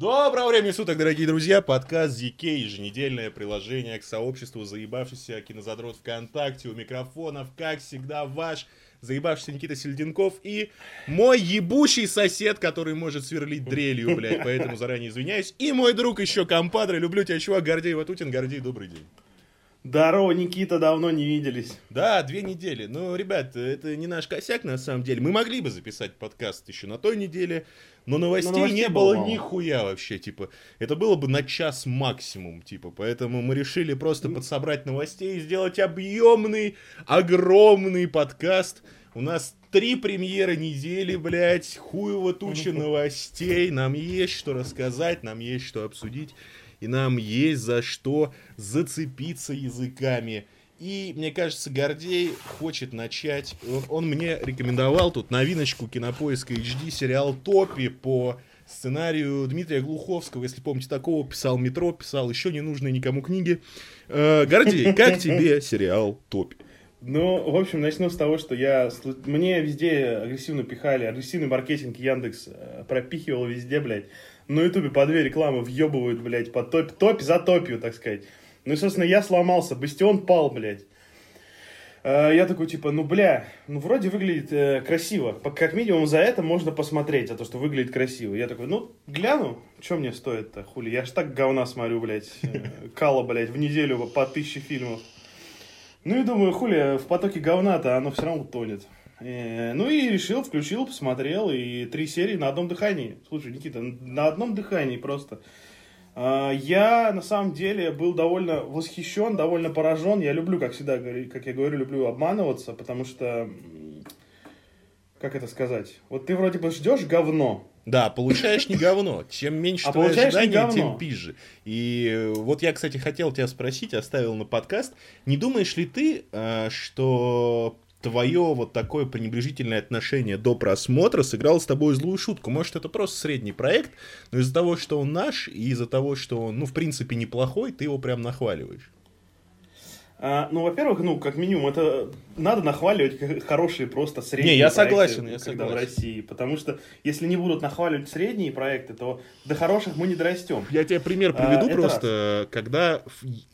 Доброго времени суток, дорогие друзья! Подкаст ZK, еженедельное приложение к сообществу заебавшихся кинозадрот ВКонтакте. У микрофонов, как всегда, ваш заебавшийся Никита Сельденков и мой ебучий сосед, который может сверлить дрелью, блядь, поэтому заранее извиняюсь. И мой друг еще компадре, люблю тебя, чувак, Гордей Ватутин. Гордей, добрый день. Здорово, Никита, давно не виделись. Да, две недели. Ну, ребят, это не наш косяк, на самом деле. Мы могли бы записать подкаст еще на той неделе, но новостей, но новостей не было, было нихуя вообще, типа. Это было бы на час максимум, типа. Поэтому мы решили просто подсобрать новостей и сделать объемный, огромный подкаст. У нас три премьеры недели, блядь, хуево туча новостей. Нам есть что рассказать, нам есть что обсудить и нам есть за что зацепиться языками. И, мне кажется, Гордей хочет начать... Он, мне рекомендовал тут новиночку Кинопоиска HD сериал «Топи» по сценарию Дмитрия Глуховского. Если помните, такого писал «Метро», писал еще ненужные никому книги. Э, Гордей, как тебе сериал «Топи»? Ну, в общем, начну с того, что я... Мне везде агрессивно пихали, агрессивный маркетинг Яндекс э, пропихивал везде, блядь на ютубе по две рекламы въебывают, блядь, по топ, топ за топью, так сказать. Ну и, собственно, я сломался, Бастион пал, блядь. А, я такой, типа, ну, бля, ну, вроде выглядит э, красиво. Как минимум за это можно посмотреть, за то, что выглядит красиво. Я такой, ну, гляну, что мне стоит-то, хули. Я ж так говна смотрю, блядь, э, кала, блядь, в неделю по тысяче фильмов. Ну и думаю, хули, в потоке говна-то оно все равно тонет. Э, ну и решил, включил, посмотрел, и три серии на одном дыхании. Слушай, Никита, на одном дыхании просто. А, я, на самом деле, был довольно восхищен, довольно поражен. Я люблю, как всегда, как я говорю, люблю обманываться, потому что, как это сказать, вот ты вроде бы ждешь говно, да, получаешь не говно. Чем меньше а твои ожидания, тем пизже. И вот я, кстати, хотел тебя спросить, оставил на подкаст. Не думаешь ли ты, э, что твое вот такое пренебрежительное отношение до просмотра сыграло с тобой злую шутку. Может, это просто средний проект, но из-за того, что он наш, и из-за того, что он, ну, в принципе, неплохой, ты его прям нахваливаешь. А, ну, во-первых, ну, как минимум, это надо нахваливать хорошие просто средние не, я согласен, проекты, я когда согласен. в России. Потому что если не будут нахваливать средние проекты, то до хороших мы не дорастем. Я тебе пример приведу а, просто. Когда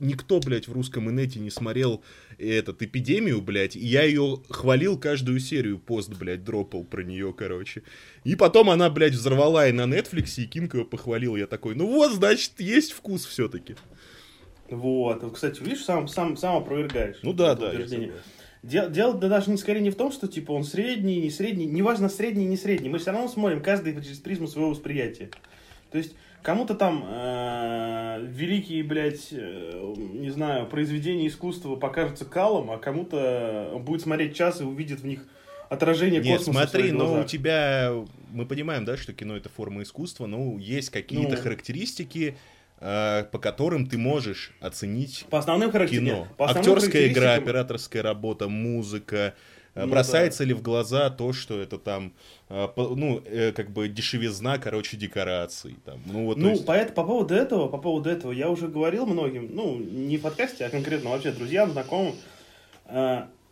никто, блядь, в русском инете не смотрел этот эпидемию, блядь, и я ее хвалил каждую серию, пост, блядь, дропал про нее, короче. И потом она, блядь, взорвала и на Netflix, и Кинг ее похвалил. Я такой, ну вот, значит, есть вкус все-таки. Вот. Кстати, видишь, сам, сам, сам опровергаешь. Ну да, да. Дело, дело да даже не скорее не в том, что типа он средний, не средний, неважно средний, не средний. Мы все равно смотрим каждый через призму своего восприятия. То есть кому-то там э, великие, блядь, э, не знаю, произведения искусства покажутся калом, а кому-то будет смотреть час и увидит в них отражение Нет, космоса. смотри, но у тебя, мы понимаем, да, что кино это форма искусства, но есть какие-то ну, характеристики, по которым ты можешь оценить по основным кино. По основным Актерская игра, операторская работа, музыка. Э, ну, Бросается да. ли в глаза то, что это там, э, ну, как бы дешевизна, короче, декораций. Там. Ну, вот, ну есть... по, это, по поводу этого, по поводу этого я уже говорил многим, ну, не в подкасте, а конкретно вообще друзьям, знакомым.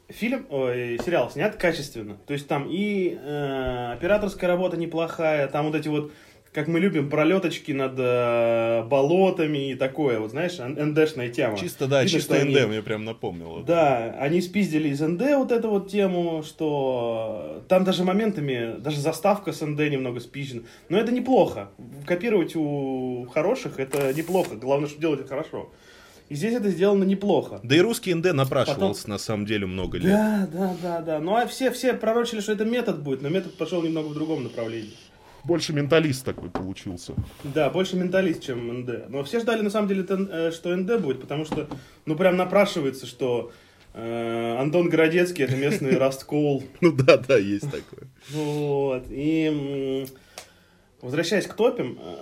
Фильм, ой, сериал снят качественно. То есть там и э, операторская работа неплохая, там вот эти вот как мы любим, пролеточки над э, болотами и такое, вот знаешь, НДшная тема. Чисто, да, Видно, чисто НД, они, мне прям напомнило. Да, они спиздили из НД вот эту вот тему, что там даже моментами, даже заставка с НД немного спизжена. Но это неплохо. Копировать у хороших это неплохо. Главное, что делать это хорошо. И здесь это сделано неплохо. Да и русский НД напрашивался Потом... на самом деле много лет. Да, да, да, да. Ну а все, все пророчили, что это метод будет, но метод пошел немного в другом направлении больше менталист такой получился. Да, больше менталист, чем НД. Но все ждали, на самом деле, э, что НД будет, потому что, ну, прям напрашивается, что э, Антон Городецкий это местный Расткол. Ну да, да, есть такое. Вот. И возвращаясь к топим, э,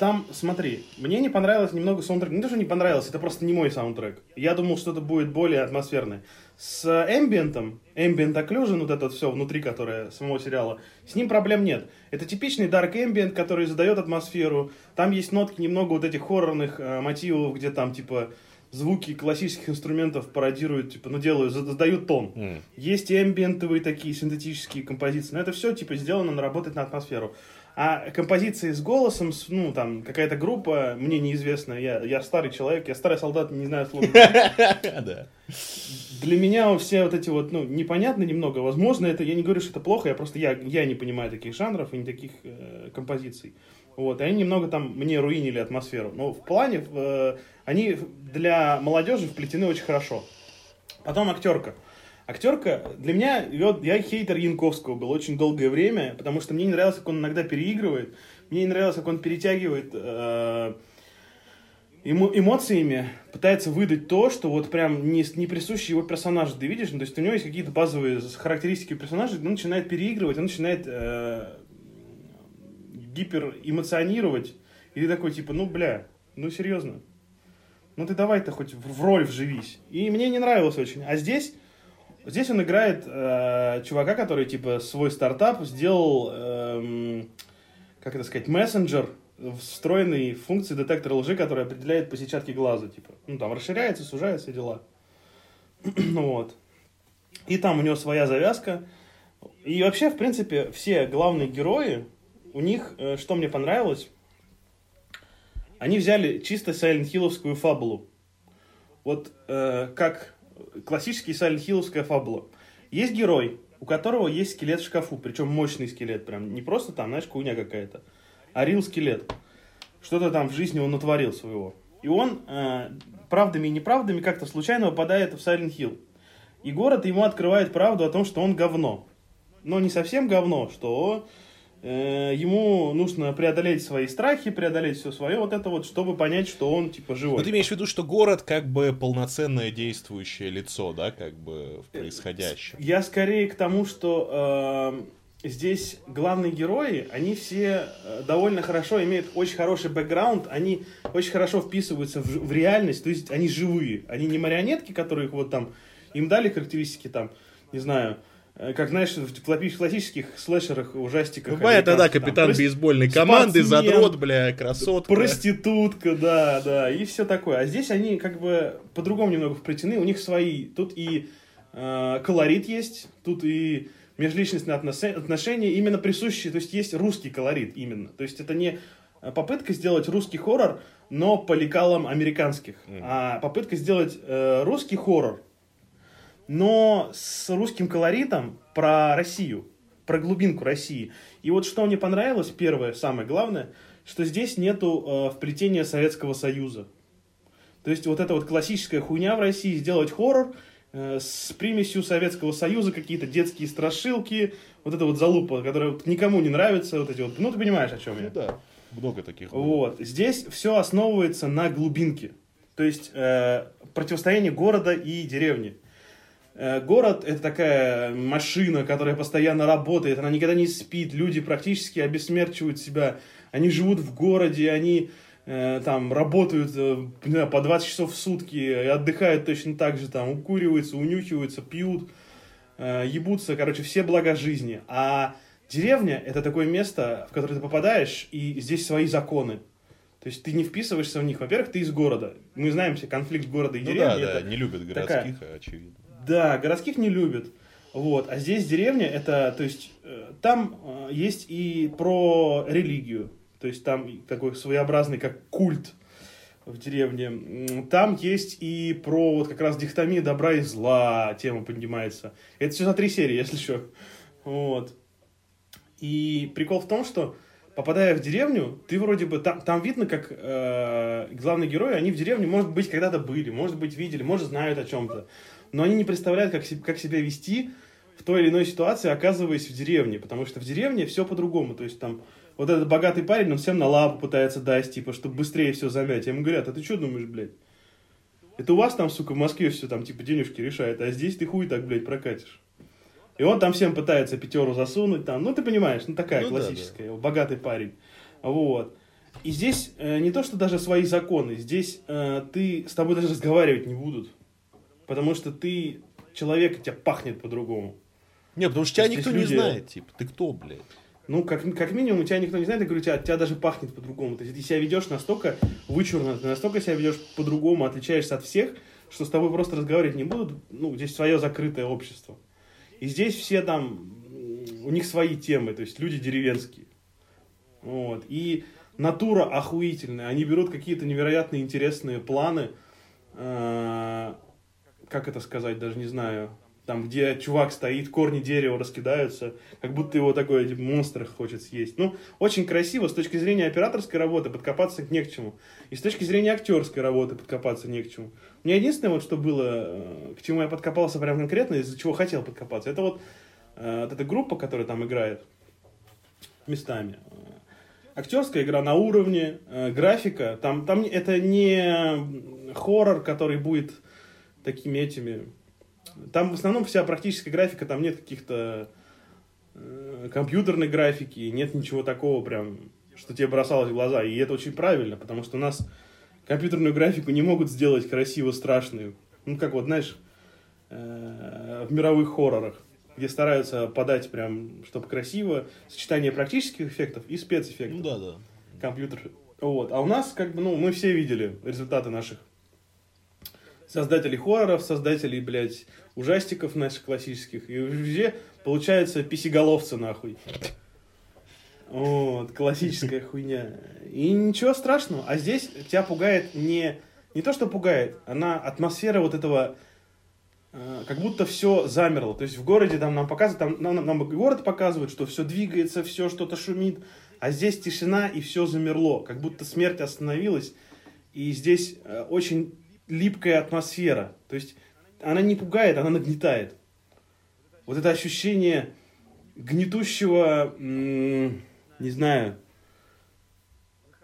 там, смотри, мне не понравилось немного саундтрек. Не то, что не понравилось, это просто не мой саундтрек. Я думал, что это будет более атмосферное. С эмбиентом, ambient occlusion, вот это вот все внутри, которое самого сериала, с ним проблем нет. Это типичный dark ambient, который задает атмосферу. Там есть нотки немного вот этих хоррорных э, мотивов, где там типа звуки классических инструментов пародируют, типа, ну, делают, задают тон. Mm. Есть и амбиентовые такие синтетические композиции, но это все, типа, сделано на работать на атмосферу. А композиции с голосом, ну, там, какая-то группа, мне неизвестно, я, я старый человек, я старый солдат, не знаю слов. Для меня все вот эти вот, ну, непонятно немного. Возможно, это, я не говорю, что это плохо, я просто, я, я не понимаю таких жанров и не таких э, композиций. Вот, и они немного там мне руинили атмосферу. Но в плане, э, они для молодежи вплетены очень хорошо. Потом актерка. Актерка, для меня, я хейтер Янковского был очень долгое время, потому что мне не нравилось, как он иногда переигрывает, мне не нравилось, как он перетягивает э, эмо, эмоциями, пытается выдать то, что вот прям не, не присуще его персонажу, ты видишь, ну, то есть у него есть какие-то базовые характеристики персонажа, он начинает переигрывать, он начинает э, гиперэмоционировать, и ты такой, типа, ну, бля, ну, серьезно, ну, ты давай-то хоть в роль вживись. И мне не нравилось очень. А здесь Здесь он играет э, чувака, который типа свой стартап сделал, э, как это сказать, мессенджер, встроенный функции детектора лжи, который определяет по сетчатке глаза, типа. Ну, там расширяется, сужается, дела. ну вот. И там у него своя завязка. И вообще, в принципе, все главные герои, у них, э, что мне понравилось, они взяли чисто Silent Hill'овскую фабулу. Вот э, как классический Hill'овская фабула. Есть герой, у которого есть скелет в шкафу, причем мощный скелет, прям не просто там, знаешь, куня какая-то, а рил скелет. Что-то там в жизни он натворил своего. И он э, правдами и неправдами как-то случайно попадает в Silent Hill. И город ему открывает правду о том, что он говно. Но не совсем говно, что ему нужно преодолеть свои страхи, преодолеть все свое вот это вот, чтобы понять, что он типа живой. Ну ты имеешь в виду, что город как бы полноценное действующее лицо, да, как бы в происходящем? Я скорее к тому, что э, здесь главные герои, они все э, довольно хорошо имеют очень хороший бэкграунд, они очень хорошо вписываются в, в реальность, то есть они живые, они не марионетки, которые вот там им дали характеристики там, не знаю, Э, как, знаешь, в классических слэшерах, ужастиках. Ну, это, да, капитан там, бейсбольной команды, задрот, бля, красотка. Проститутка, да, да, и все такое. А здесь они как бы по-другому немного вплетены, у них свои, тут и э, колорит есть, тут и межличностные отношения именно присущие, то есть есть русский колорит именно. То есть это не попытка сделать русский хоррор, но по лекалам американских, mm. а попытка сделать э, русский хоррор, но с русским колоритом про Россию, про глубинку России. И вот что мне понравилось, первое, самое главное, что здесь нету э, вплетения Советского Союза. То есть вот эта вот классическая хуйня в России, сделать хоррор э, с примесью Советского Союза, какие-то детские страшилки, вот эта вот залупа, которая вот никому не нравится, вот эти вот, ну ты понимаешь, о чем я. Ну да, много таких. Вот, здесь все основывается на глубинке. То есть э, противостояние города и деревни. Э, город – это такая машина, которая постоянно работает, она никогда не спит, люди практически обесмерчивают себя, они живут в городе, они э, там работают э, знаю, по 20 часов в сутки, и отдыхают точно так же, там укуриваются, унюхиваются, пьют, ебутся, короче, все блага жизни. А деревня – это такое место, в которое ты попадаешь, и здесь свои законы. То есть ты не вписываешься в них. Во-первых, ты из города. Мы знаем все конфликт города и ну деревни. Да, да, не любят городских, такая... очевидно. Да, городских не любят. Вот. А здесь деревня, это, то есть, э, там э, есть и про религию. То есть там такой своеобразный, как культ в деревне. Там есть и про вот как раз дихотомию добра и зла тема поднимается. Это все за три серии, если что. Вот. И прикол в том, что попадая в деревню, ты вроде бы там, там видно, как э, главные герои, они в деревне, может быть, когда-то были, может быть, видели, может, знают о чем-то но они не представляют, как, как себя вести в той или иной ситуации, оказываясь в деревне, потому что в деревне все по-другому, то есть там вот этот богатый парень, он всем на лапу пытается дать, типа, чтобы быстрее все замять. Ему говорят, а ты что думаешь, блядь? Это у вас там, сука, в Москве все там, типа, денежки решает, а здесь ты хуй так, блядь, прокатишь. И он там всем пытается пятеру засунуть, там, ну, ты понимаешь, ну, такая ну, классическая, да, да. богатый парень. Вот. И здесь э, не то, что даже свои законы, здесь э, ты, с тобой даже разговаривать не будут. Потому что ты человек, тебя пахнет по-другому. Не, потому что тебя никто люди... не знает, типа, ты кто, блядь? ну, как, как минимум, тебя никто не знает, я говорю, тебя, тебя даже пахнет по-другому. То есть ты себя ведешь настолько вычурно, ты настолько себя ведешь по-другому, отличаешься от всех, что с тобой просто разговаривать не будут. Ну, здесь свое закрытое общество. И здесь все там, у них свои темы, то есть люди деревенские. Вот. И натура охуительная. Они берут какие-то невероятно интересные планы. Как это сказать, даже не знаю там, где чувак стоит, корни дерева раскидаются, как будто его такой типа, монстр хочет съесть. Ну, очень красиво, с точки зрения операторской работы подкопаться не к чему. И с точки зрения актерской работы подкопаться не к чему. Меня единственное, вот, что было, э, к чему я подкопался прям конкретно, из-за чего хотел подкопаться, это вот, э, вот эта группа, которая там играет местами. Актерская игра на уровне, э, графика, там, там это не хоррор, который будет такими этими там в основном вся практическая графика, там нет каких-то э, компьютерной графики, нет ничего такого прям, что тебе бросалось в глаза. И это очень правильно, потому что у нас компьютерную графику не могут сделать красиво страшную. Ну, как вот, знаешь, э, в мировых хоррорах, где стараются подать прям, чтобы красиво, сочетание практических эффектов и спецэффектов. Ну да, да. Компьютер. Вот. А у нас, как бы, ну, мы все видели результаты наших создателей хорроров, создателей, блядь, ужастиков наших классических. И везде получается писеголовцы нахуй. Вот, классическая хуйня. И ничего страшного. А здесь тебя пугает не, не то, что пугает, она атмосфера вот этого, э, как будто все замерло. То есть в городе там нам показывают, там, нам, нам город показывает, что все двигается, все что-то шумит. А здесь тишина и все замерло. Как будто смерть остановилась. И здесь э, очень липкая атмосфера. То есть она не пугает, она нагнетает. Вот это ощущение гнетущего, не знаю,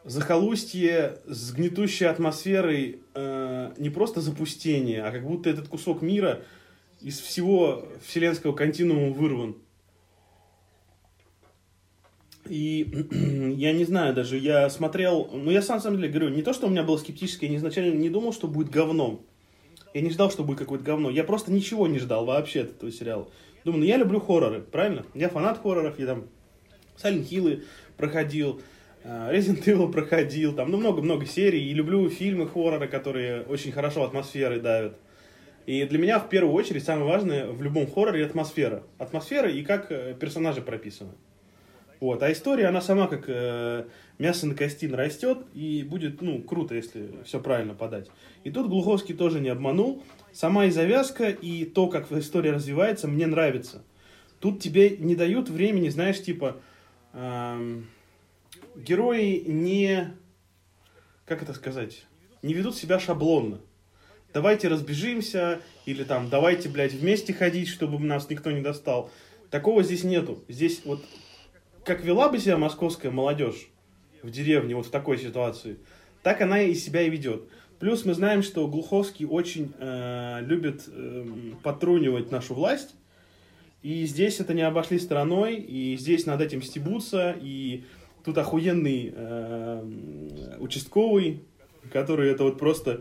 захолустье с гнетущей атмосферой э, не просто запустение, а как будто этот кусок мира из всего вселенского континуума вырван. И я не знаю даже, я смотрел, ну я сам, на самом деле говорю, не то, что у меня было скептическое, я изначально не думал, что будет говном. Я не ждал, что будет какое-то говно. Я просто ничего не ждал вообще от этого сериала. Думаю, ну я люблю хорроры, правильно? Я фанат хорроров, я там Silent Hill проходил, э, Resident Evil проходил, там, ну, много-много серий, и люблю фильмы хорроры, которые очень хорошо атмосферой давят. И для меня, в первую очередь, самое важное в любом хорроре атмосфера. Атмосфера и как э, персонажи прописаны. Вот. А история, она сама как э, мясо на кости растет, и будет, ну, круто, если все правильно подать. И тут Глуховский тоже не обманул. Сама и завязка, и то, как история развивается, мне нравится. Тут тебе не дают времени, знаешь, типа, э, герои не, как это сказать, не ведут себя шаблонно. Давайте разбежимся, или там, давайте, блядь, вместе ходить, чтобы нас никто не достал. Такого здесь нету. Здесь вот как вела бы себя московская молодежь в деревне вот в такой ситуации, так она и себя и ведет. Плюс мы знаем, что Глуховский очень э, любит э, потрунивать нашу власть. И здесь это не обошли стороной, и здесь над этим стебутся, и тут охуенный э, участковый, который это вот просто,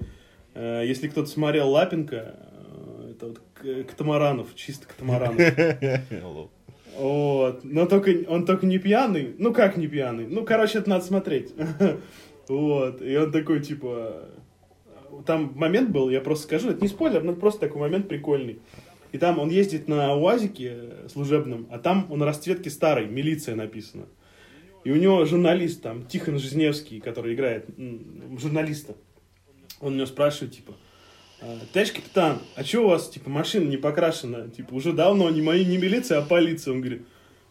э, если кто-то смотрел Лапенко, э, это вот Катамаранов, чисто Катамаранов. Вот. Но только, он только не пьяный. Ну, как не пьяный? Ну, короче, это надо смотреть. Вот. И он такой, типа... Там момент был, я просто скажу, это не спойлер, но просто такой момент прикольный. И там он ездит на УАЗике служебном, а там он расцветки старой, милиция написано. И у него журналист там, Тихон Жизневский, который играет журналиста. Он у него спрашивает, типа, «А, товарищ капитан, а что у вас, типа, машина не покрашена? Типа, уже давно не мои, не милиция, а полиция. Он говорит,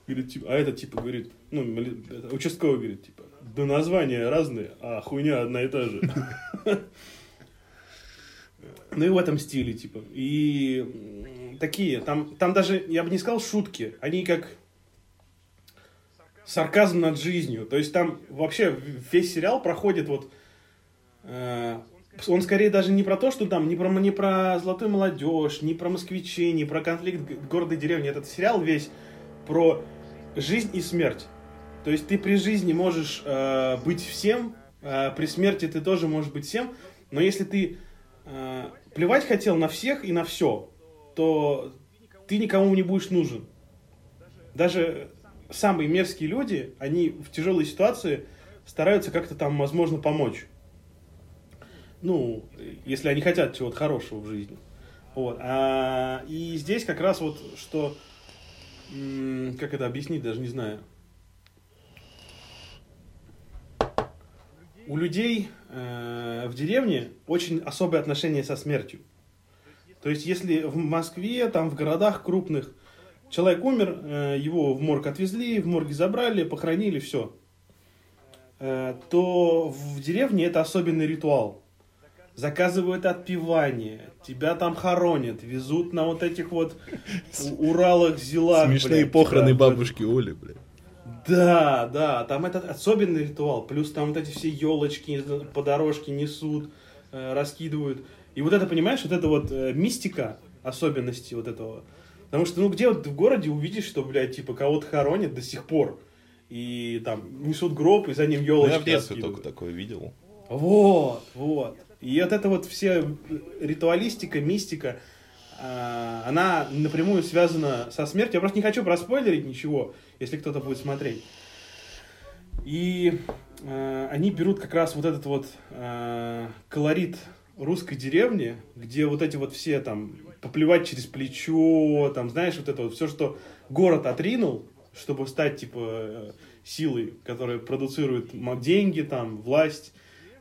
говорит, типа, а это, типа, говорит, ну, участковый говорит, типа, да названия разные, а хуйня одна и та же. Ну и в этом стиле, типа. И такие, там, там даже, я бы не сказал шутки, они как сарказм над жизнью. То есть там вообще весь сериал проходит вот э, он скорее даже не про то, что там, не про, не про золотую молодежь, не про москвичей, не про конфликт города и деревни. Этот сериал весь про жизнь и смерть. То есть ты при жизни можешь э, быть всем, э, при смерти ты тоже можешь быть всем, но если ты э, плевать хотел на всех и на все, то ты никому не будешь нужен. Даже самые мерзкие люди, они в тяжелой ситуации стараются как-то там, возможно, помочь. Ну, если они хотят чего-то хорошего в жизни. Вот. А, и здесь как раз вот, что, как это объяснить, даже не знаю. У людей э, в деревне очень особое отношение со смертью. То есть, если в Москве, там в городах крупных, человек умер, э, его в морг отвезли, в морге забрали, похоронили, все. Э, то в деревне это особенный ритуал. Заказывают отпевание, тебя там хоронят, везут на вот этих вот Уралах, Зилах. Смешные блядь, похороны тебя, бабушки Оли, блядь. Да, да, там этот особенный ритуал. Плюс там вот эти все елочки по дорожке несут, э, раскидывают. И вот это, понимаешь, вот это вот э, мистика особенности вот этого. Потому что, ну, где вот в городе увидишь, что, блядь, типа, кого-то хоронят до сих пор. И там несут гроб, и за ним елочки ну, Я в детстве только такое видел. Вот, вот. И вот это вот все ритуалистика, мистика, э, она напрямую связана со смертью. Я просто не хочу проспойлерить ничего, если кто-то будет смотреть. И э, они берут как раз вот этот вот э, колорит русской деревни, где вот эти вот все там поплевать через плечо, там, знаешь, вот это вот все, что город отринул, чтобы стать, типа, силой, которая продуцирует деньги, там, власть.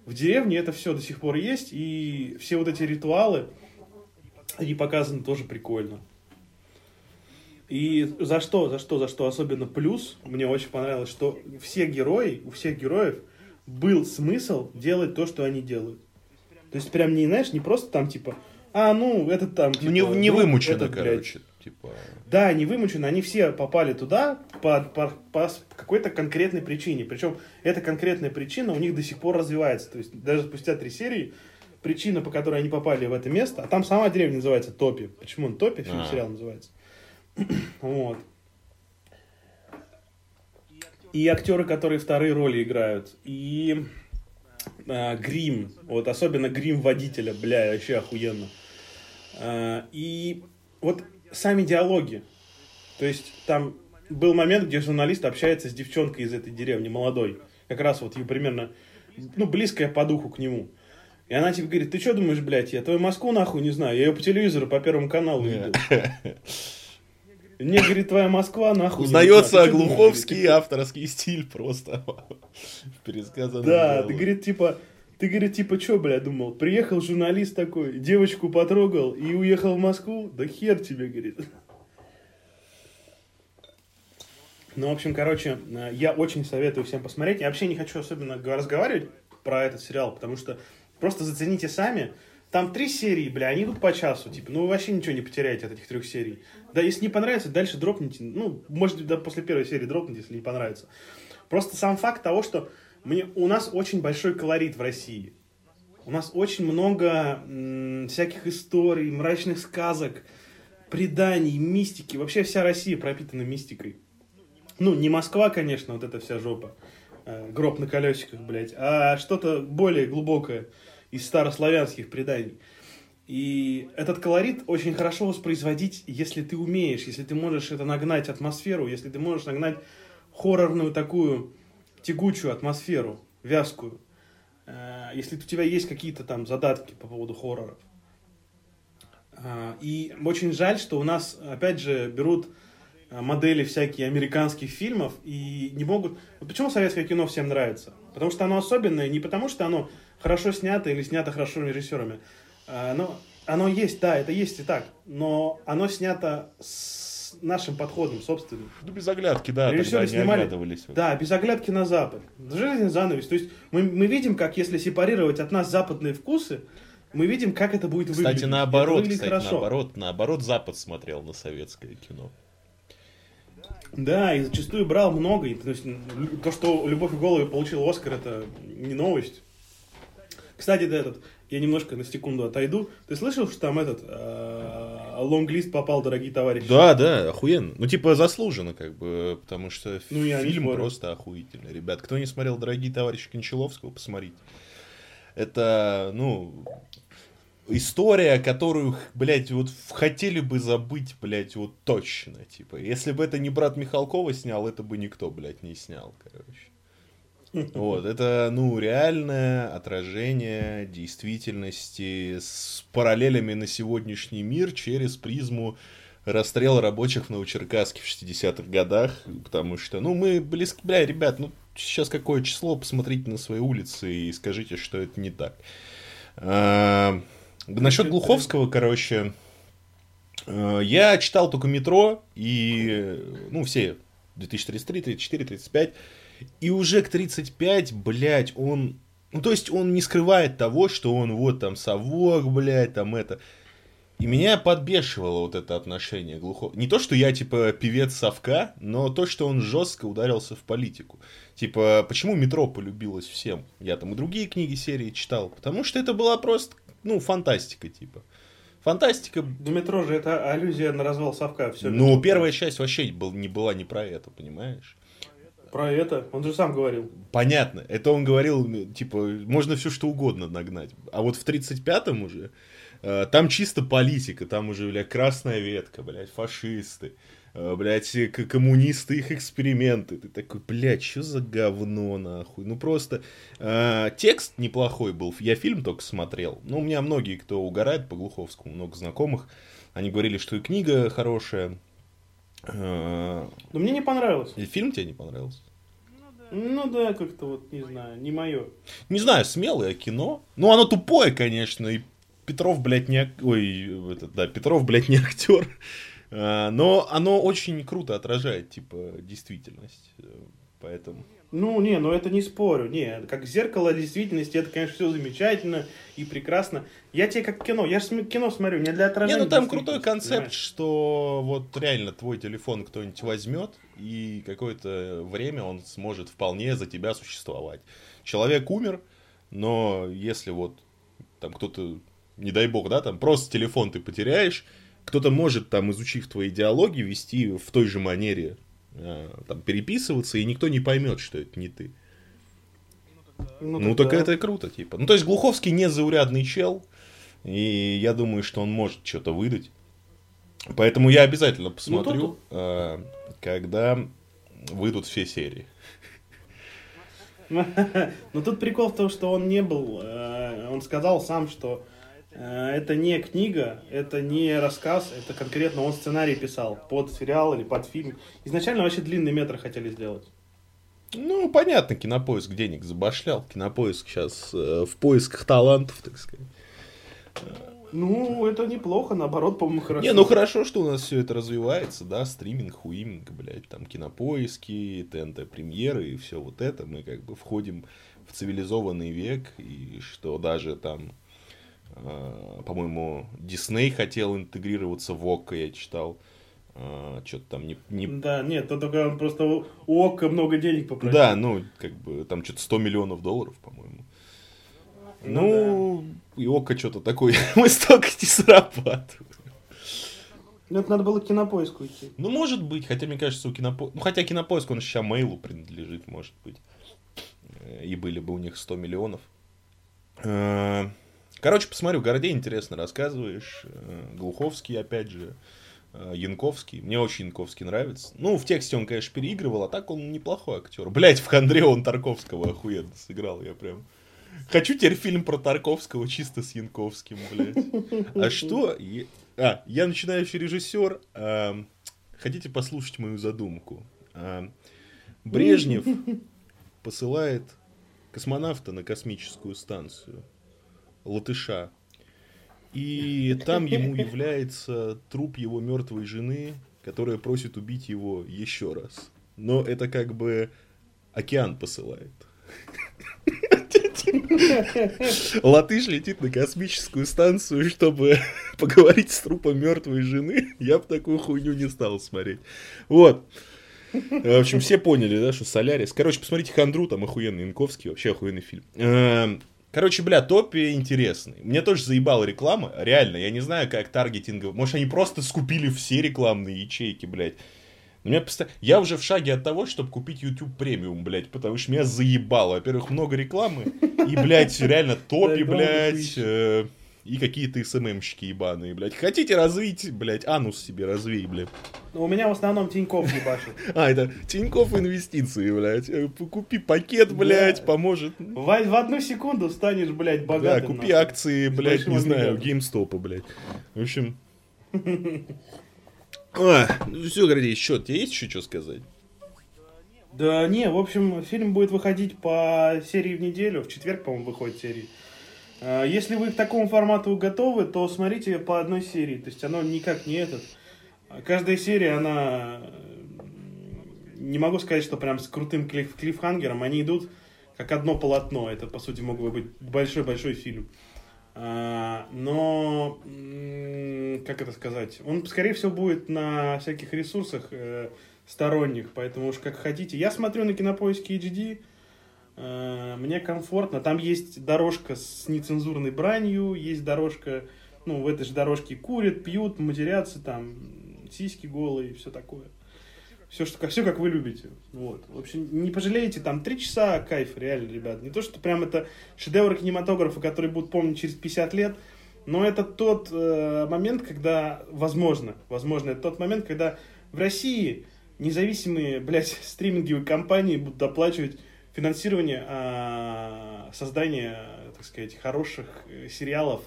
В деревне это все до сих пор есть, и все вот эти ритуалы, они показаны тоже прикольно. И за что, за что, за что особенно плюс, мне очень понравилось, что все герои, у всех героев был смысл делать то, что они делают. То есть прям не, знаешь, не просто там типа, а, ну, этот там... Типа, ну, не, типа, не вымучено, этот, короче. Типа... Да, не вымучено. Они все попали туда по, по, по какой-то конкретной причине. Причем эта конкретная причина у них до сих пор развивается. То есть даже спустя три серии причина, по которой они попали в это место, а там сама деревня называется Топи. Почему он Топи? Фильм, а. сериал называется. вот. И актеры, которые вторые роли играют. И э, грим, вот особенно грим водителя, бля, вообще охуенно. Э, и вот сами диалоги, то есть там был момент, где журналист общается с девчонкой из этой деревни, молодой, как раз вот ее примерно, ну, близкая по духу к нему. И она типа говорит, ты что думаешь, блядь, я твою Москву нахуй не знаю, я ее по телевизору, по Первому каналу видел. Мне, говорит, твоя Москва нахуй. Узнается глуховский авторский стиль просто в пересказанном. Да, ты, говорит, типа, ты, говорит, типа, что, бля, думал? Приехал журналист такой, девочку потрогал и уехал в Москву? Да хер тебе, говорит. Ну, в общем, короче, я очень советую всем посмотреть. Я вообще не хочу особенно разговаривать про этот сериал, потому что просто зацените сами. Там три серии, бля, они идут по часу, типа, ну вы вообще ничего не потеряете от этих трех серий. Да, если не понравится, дальше дропните, ну, может, да, после первой серии дропните, если не понравится. Просто сам факт того, что мне, у нас очень большой колорит в России. У нас очень много м, всяких историй, мрачных сказок, преданий, мистики. Вообще вся Россия пропитана мистикой. Ну, не Москва, конечно, вот эта вся жопа. Э, гроб на колесиках, блядь. А что-то более глубокое из старославянских преданий. И этот колорит очень хорошо воспроизводить, если ты умеешь, если ты можешь это нагнать атмосферу, если ты можешь нагнать хоррорную такую тягучую атмосферу, вязкую. Э, если у тебя есть какие-то там задатки по поводу хорроров. Э, и очень жаль, что у нас, опять же, берут э, модели всякие американских фильмов и не могут... Вот почему советское кино всем нравится? Потому что оно особенное, не потому что оно хорошо снято или снято хорошо режиссерами. Оно, оно есть, да, это есть и так, но оно снято с нашим подходом собственным. Ну, без оглядки, да, Режиссеры снимали, Да, без оглядки на Запад. Железный занавес. То есть мы, мы видим, как если сепарировать от нас западные вкусы, мы видим, как это будет выглядеть. Кстати, наоборот, кстати, хорошо. наоборот, наоборот, Запад смотрел на советское кино. Да, и зачастую брал много. И, то, есть, то, что «Любовь в голову» получил Оскар, это не новость. Кстати, да, этот, я немножко на секунду отойду. Ты слышал, что там этот э, лонглист попал, дорогие товарищи? Да, да, охуенно. Ну, типа, заслуженно, как бы, потому что ну, я фильм просто охуительный. Ребят, кто не смотрел «Дорогие товарищи» Кончаловского, посмотрите. Это, ну, история, которую, блядь, вот хотели бы забыть, блядь, вот точно, типа. Если бы это не брат Михалкова снял, это бы никто, блядь, не снял, короче. Вот, это, ну, реальное отражение действительности с параллелями на сегодняшний мир через призму расстрела рабочих в Новочеркасске в 60-х годах, потому что, ну, мы близки, бля, ребят, ну, сейчас какое число, посмотрите на свои улицы и скажите, что это не так. А, насчет Глуховского, короче, э, я читал только «Метро» и, ну, все, 2033, 34, 35, и уже к 35, блядь, он... Ну, то есть он не скрывает того, что он вот там совок, блядь, там это... И меня подбешивало вот это отношение глухого. Не то, что я, типа, певец совка, но то, что он жестко ударился в политику. Типа, почему метро полюбилось всем? Я там и другие книги серии читал. Потому что это была просто, ну, фантастика, типа. Фантастика. Ну, метро же это аллюзия на развал совка. Все ну, первая часть вообще не была не про это, понимаешь? Про это? Он же сам говорил. Понятно. Это он говорил, типа, можно все что угодно нагнать. А вот в 35-м уже, э, там чисто политика, там уже, бля, красная ветка, блядь, фашисты. Э, блядь, коммунисты, их эксперименты. Ты такой, блядь, что за говно, нахуй? Ну, просто э, текст неплохой был. Я фильм только смотрел. Ну, у меня многие, кто угорает по Глуховскому, много знакомых, они говорили, что и книга хорошая. Э, Но мне не понравилось. И фильм тебе не понравился? Ну да, как-то вот, не знаю, не мое. Не знаю, смелое кино. Ну, оно тупое, конечно, и Петров, блядь, не... Ой, этот, да, Петров, блядь, не актер. А, но оно очень круто отражает, типа, действительность. Э, поэтому... Ну, не, ну это не спорю. Не, как зеркало действительности, это, конечно, все замечательно и прекрасно. Я тебе как кино, я же кино смотрю, не для отражения. Не, ну там крутой концепт, понимаешь? что вот реально твой телефон кто-нибудь возьмет, и какое-то время он сможет вполне за тебя существовать. Человек умер, но если вот там кто-то, не дай бог, да, там просто телефон ты потеряешь, кто-то может, там, изучив твои диалоги, вести в той же манере, там, переписываться, и никто не поймет, что это не ты. Ну, ну так это круто, типа. Ну, то есть, Глуховский не заурядный чел, и я думаю, что он может что-то выдать. Поэтому я обязательно ну, посмотрю, ну, когда выйдут все серии. Но тут прикол в том, что он не был, э, он сказал сам, что это не книга, это не рассказ, это конкретно он сценарий писал под сериал или под фильм. Изначально вообще длинный метр хотели сделать. Ну, понятно, кинопоиск денег забашлял. Кинопоиск сейчас э, в поисках талантов, так сказать. Ну, это неплохо, наоборот, по-моему, хорошо. Не, ну хорошо, что у нас все это развивается, да, стриминг, хуиминг, блядь, там кинопоиски, ТНТ премьеры и все вот это. Мы как бы входим в цивилизованный век, и что даже там Э, по-моему, Дисней хотел интегрироваться в ОККО, я читал. Э, что-то там не, не... Да, нет, то только он просто у ОККО много денег попросил. Да, ну, как бы, там что-то 100 миллионов долларов, по-моему. Ну, ну да. и ОККО что-то такое, мы столько не срабатываем. Ну, это надо было к кинопоиску идти. Ну, может быть, хотя, мне кажется, у кинопоиска... Ну, хотя кинопоиск, он сейчас мейлу принадлежит, может быть. Э, и были бы у них 100 миллионов. Короче, посмотрю, Гордей интересно рассказываешь. Э, Глуховский, опять же. Э, Янковский. Мне очень Янковский нравится. Ну, в тексте он, конечно, переигрывал, а так он неплохой актер. Блять, в Хандре он Тарковского охуенно сыграл, я прям... Хочу теперь фильм про Тарковского чисто с Янковским, блядь. А что? А, я начинающий режиссер. А, хотите послушать мою задумку? А, Брежнев посылает космонавта на космическую станцию латыша. И там ему является труп его мертвой жены, которая просит убить его еще раз. Но это как бы океан посылает. Латыш летит на космическую станцию, чтобы поговорить с трупом мертвой жены. Я бы такую хуйню не стал смотреть. Вот. В общем, все поняли, да, что Солярис. Короче, посмотрите Хандру, там охуенный Инковский, вообще охуенный фильм. Короче, бля, топи интересный. Мне тоже заебала реклама. Реально, я не знаю, как таргетинг. Может, они просто скупили все рекламные ячейки, блядь. Но меня постоянно... Я уже в шаге от того, чтобы купить YouTube премиум, блядь, потому что меня заебало. Во-первых, много рекламы. И, блядь, реально топи, блядь. И какие-то СММщики ебаные, блядь. Хотите развить, блядь, анус себе развей, блядь. Ну, у меня в основном Тиньков ебашит. А, это Тиньков инвестиции, блядь. Э, Купи пакет, блядь, поможет. В, в одну секунду станешь, блядь, богатым. Да, купи нахуй. акции, блядь, не знаю, геймстопа, блядь. В общем... А, ну все, Гордей, что, тебе есть еще что сказать? Да не, в общем, фильм будет выходить по серии в неделю. В четверг, по-моему, выходит серии. А, если вы к такому формату готовы, то смотрите по одной серии. То есть оно никак не этот. Каждая серия, она... Не могу сказать, что прям с крутым клиф клиффхангером. Они идут как одно полотно. Это, по сути, мог бы быть большой-большой фильм. А, но, как это сказать, он, скорее всего, будет на всяких ресурсах э, сторонних, поэтому уж как хотите. Я смотрю на кинопоиске HD, мне комфортно. Там есть дорожка с нецензурной бранью, есть дорожка, ну, в этой же дорожке курят, пьют, матерятся, там, сиськи голые и все такое. Все, что, все как вы любите. Вот. В общем, не пожалеете, там три часа кайф, реально, ребят. Не то, что прям это шедевры кинематографа, которые будут помнить через 50 лет, но это тот э, момент, когда, возможно, возможно, это тот момент, когда в России независимые, блядь, стриминговые компании будут оплачивать финансирование а, создания, так сказать, хороших э, сериалов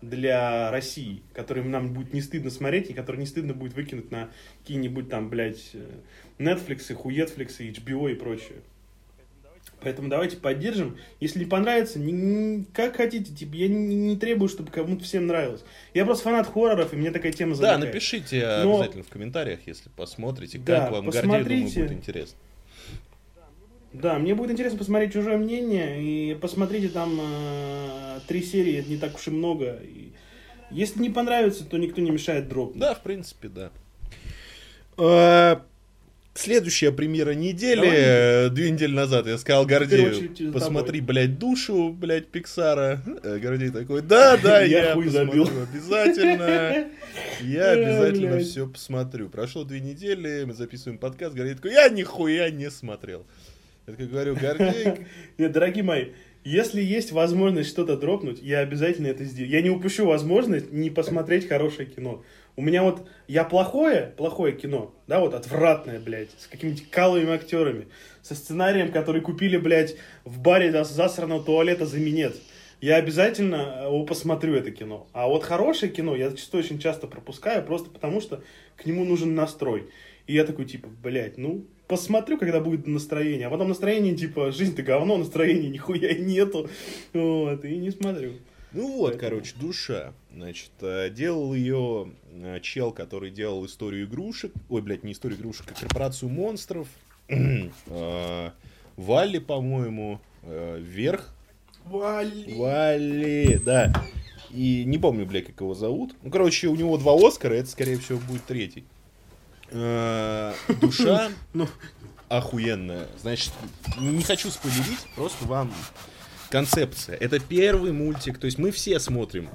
для России, которые нам будет не стыдно смотреть, и которые не стыдно будет выкинуть на какие-нибудь там, блядь, э, Netflix, Хуетфликс, HBO и прочее. Поэтому давайте поддержим. Если не понравится, не, не, как хотите, типа, я не, не требую, чтобы кому-то всем нравилось. Я просто фанат хорроров, и мне такая тема завлекает. Да, напишите Но... обязательно в комментариях, если посмотрите, да, как вам Гордей, думаю, будет интересно. Да, мне будет интересно посмотреть чужое мнение, и посмотрите там э, три серии, это не так уж и много. И если не понравится, то никто не мешает дропнуть. Да, в принципе, да. А, следующая премьера недели, Давай. Э, две недели назад, я сказал Гордею, посмотри, блядь, душу, блядь, Пиксара. Э, Гордей такой, да, да, я посмотрю обязательно. Я обязательно все посмотрю. Прошло две недели, мы записываем подкаст, Гордей такой, я нихуя не смотрел. Я как говорю, Гордей... Нет, дорогие мои, если есть возможность что-то дропнуть, я обязательно это сделаю. Я не упущу возможность не посмотреть хорошее кино. У меня вот, я плохое, плохое кино, да, вот отвратное, блядь, с какими-то каловыми актерами, со сценарием, который купили, блядь, в баре засранного туалета за минет. Я обязательно его посмотрю, это кино. А вот хорошее кино я зачастую очень часто пропускаю, просто потому что к нему нужен настрой. И я такой, типа, блядь, ну, посмотрю, когда будет настроение. А потом настроение, типа, жизнь-то говно, настроения нихуя нету. Вот, и не смотрю. Ну вот, Поэтому... короче, душа. Значит, э, делал ее э, чел, который делал историю игрушек. Ой, блядь, не историю игрушек, а корпорацию монстров. Э, Валли, по-моему. Вверх. Валли. Валли, да. И не помню, блядь, как его зовут. Ну, короче, у него два Оскара, это, скорее всего, будет третий. Душа ну. охуенная. Значит, не хочу спойлерить, просто вам концепция. Это первый мультик, то есть мы все смотрим,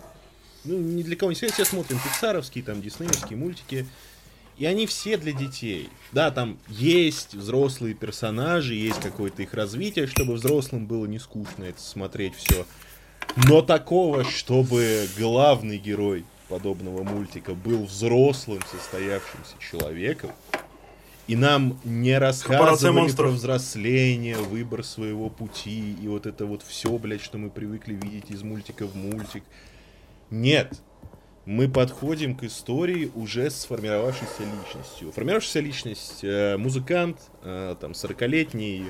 ну, ни для кого не все, все смотрим пиксаровские, там, диснеевские мультики, и они все для детей. Да, там есть взрослые персонажи, есть какое-то их развитие, чтобы взрослым было не скучно это смотреть все. Но такого, чтобы главный герой подобного мультика был взрослым, состоявшимся человеком, и нам не рассказывали про взросление, выбор своего пути и вот это вот все, блядь, что мы привыкли видеть из мультика в мультик. Нет. Мы подходим к истории уже с сформировавшейся личностью. Формировавшаяся личность э, музыкант, э, там, 40-летний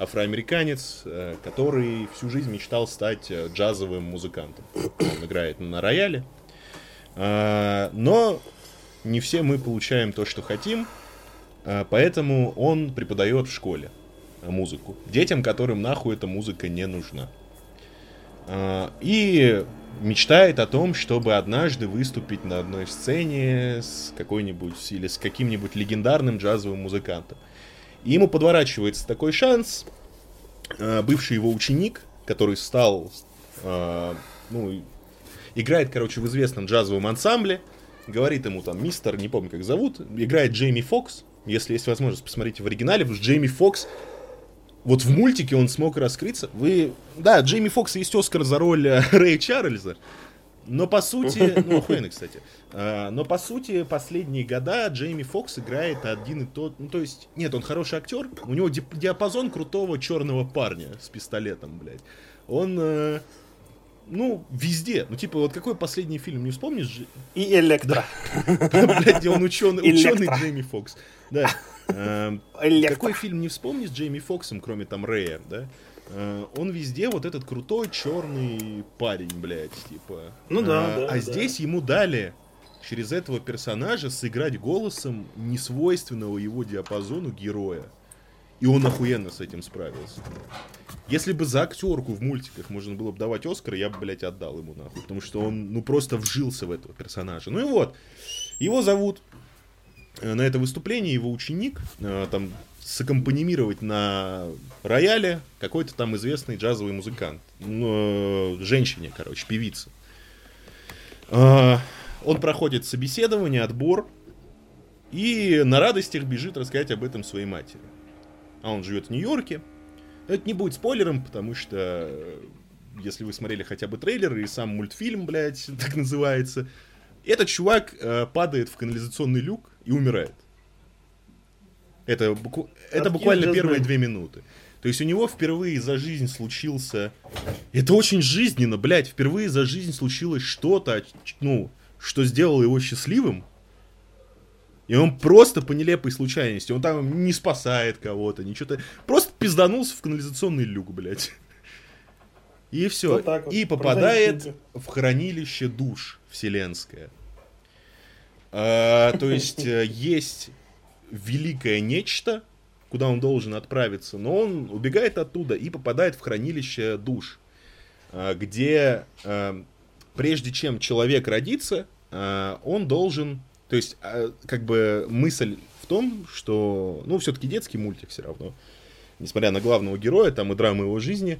афроамериканец, э, который всю жизнь мечтал стать э, джазовым музыкантом. Он играет на рояле. Э, но не все мы получаем то, что хотим, а, поэтому он преподает в школе музыку. Детям, которым нахуй эта музыка не нужна. А, и мечтает о том, чтобы однажды выступить на одной сцене с какой-нибудь или с каким-нибудь легендарным джазовым музыкантом. И ему подворачивается такой шанс. А, бывший его ученик, который стал, ну, играет, короче, в известном джазовом ансамбле, говорит ему там, мистер, не помню как зовут, играет Джейми Фокс, если есть возможность, посмотрите в оригинале, потому что Джейми Фокс вот в мультике он смог раскрыться. Вы, да, Джейми Фокс есть Оскар за роль э, Рэя Чарльза, Но по сути, ну, охуенно, кстати. А, но по сути, последние года Джейми Фокс играет один и тот, ну, то есть, нет, он хороший актер, у него диапазон крутого черного парня с пистолетом, блядь. Он, э, ну, везде. Ну, типа, вот какой последний фильм, не вспомнишь? И Электро. Блядь, где он ученый, ученый Джейми Фокс. Да. Эм, какой фильм не вспомнишь Джейми Фоксом, кроме там Рэя, да? Э, он везде вот этот крутой черный парень, блядь, типа. Ну да, а, да. А да. здесь ему дали через этого персонажа сыграть голосом несвойственного его диапазону героя. И он охуенно с этим справился. Если бы за актерку в мультиках можно было бы давать Оскар, я бы, блядь, отдал ему нахуй. Потому что он, ну, просто вжился в этого персонажа. Ну и вот. Его зовут э, на это выступление его ученик, э, там саккомпанимировать на рояле какой-то там известный джазовый музыкант. Ну, э, женщине, короче, певица. Он проходит собеседование, отбор, и на радостях бежит рассказать об этом своей матери. А он живет в Нью-Йорке. Это не будет спойлером, потому что если вы смотрели хотя бы трейлер и сам мультфильм, блядь, так называется, этот чувак э, падает в канализационный люк и умирает. Это, буку... это буквально первые две минуты. То есть у него впервые за жизнь случился... Это очень жизненно, блядь. Впервые за жизнь случилось что-то, ну, что сделало его счастливым. И он просто по нелепой случайности, он там не спасает кого-то, ничего-то. Просто пизданулся в канализационный люк, блядь. И все. Вот вот. И попадает в хранилище душ вселенское. А, то есть э, есть великое нечто, куда он должен отправиться, но он убегает оттуда и попадает в хранилище душ, а, где а, прежде чем человек родится, он должен то есть, а, как бы мысль в том, что, ну, все-таки детский мультик все равно, несмотря на главного героя, там и драмы его жизни,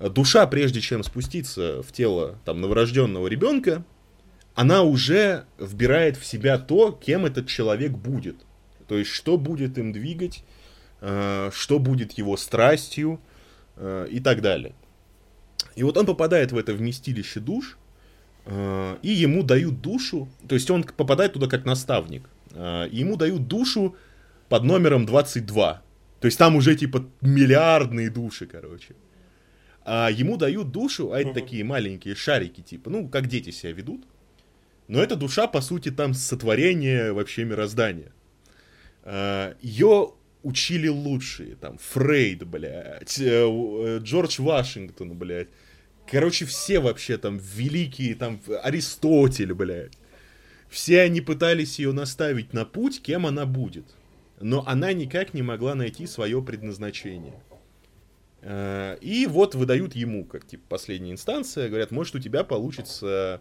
душа, прежде чем спуститься в тело там новорожденного ребенка, она уже вбирает в себя то, кем этот человек будет. То есть, что будет им двигать, а, что будет его страстью а, и так далее. И вот он попадает в это вместилище душ, и ему дают душу, то есть он попадает туда как наставник, э, и ему дают душу под номером 22. То есть там уже типа миллиардные души, короче. А ему дают душу, а это такие маленькие шарики, типа, ну, как дети себя ведут. Но эта душа, по сути, там сотворение вообще мироздания. Э, Ее учили лучшие, там, Фрейд, блядь, Джордж Вашингтон, блядь. Короче, все вообще там великие, там Аристотель, блядь. Все они пытались ее наставить на путь, кем она будет. Но она никак не могла найти свое предназначение. Э, и вот выдают ему, как типа последняя инстанция, говорят, может у тебя получится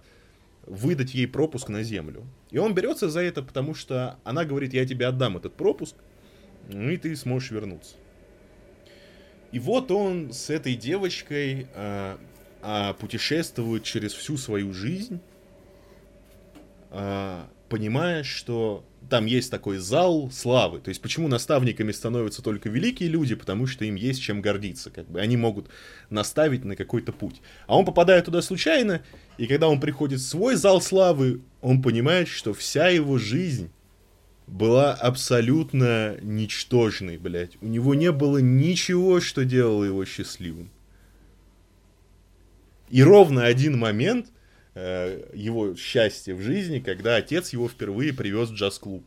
выдать ей пропуск на землю. И он берется за это, потому что она говорит, я тебе отдам этот пропуск, ну и ты сможешь вернуться. И вот он с этой девочкой э, а, путешествует через всю свою жизнь, а, понимая, что там есть такой зал славы. То есть почему наставниками становятся только великие люди? Потому что им есть чем гордиться. Как бы они могут наставить на какой-то путь. А он попадает туда случайно, и когда он приходит в свой зал славы, он понимает, что вся его жизнь была абсолютно ничтожной, блядь. У него не было ничего, что делало его счастливым. И ровно один момент э, его счастья в жизни, когда отец его впервые привез в джаз-клуб.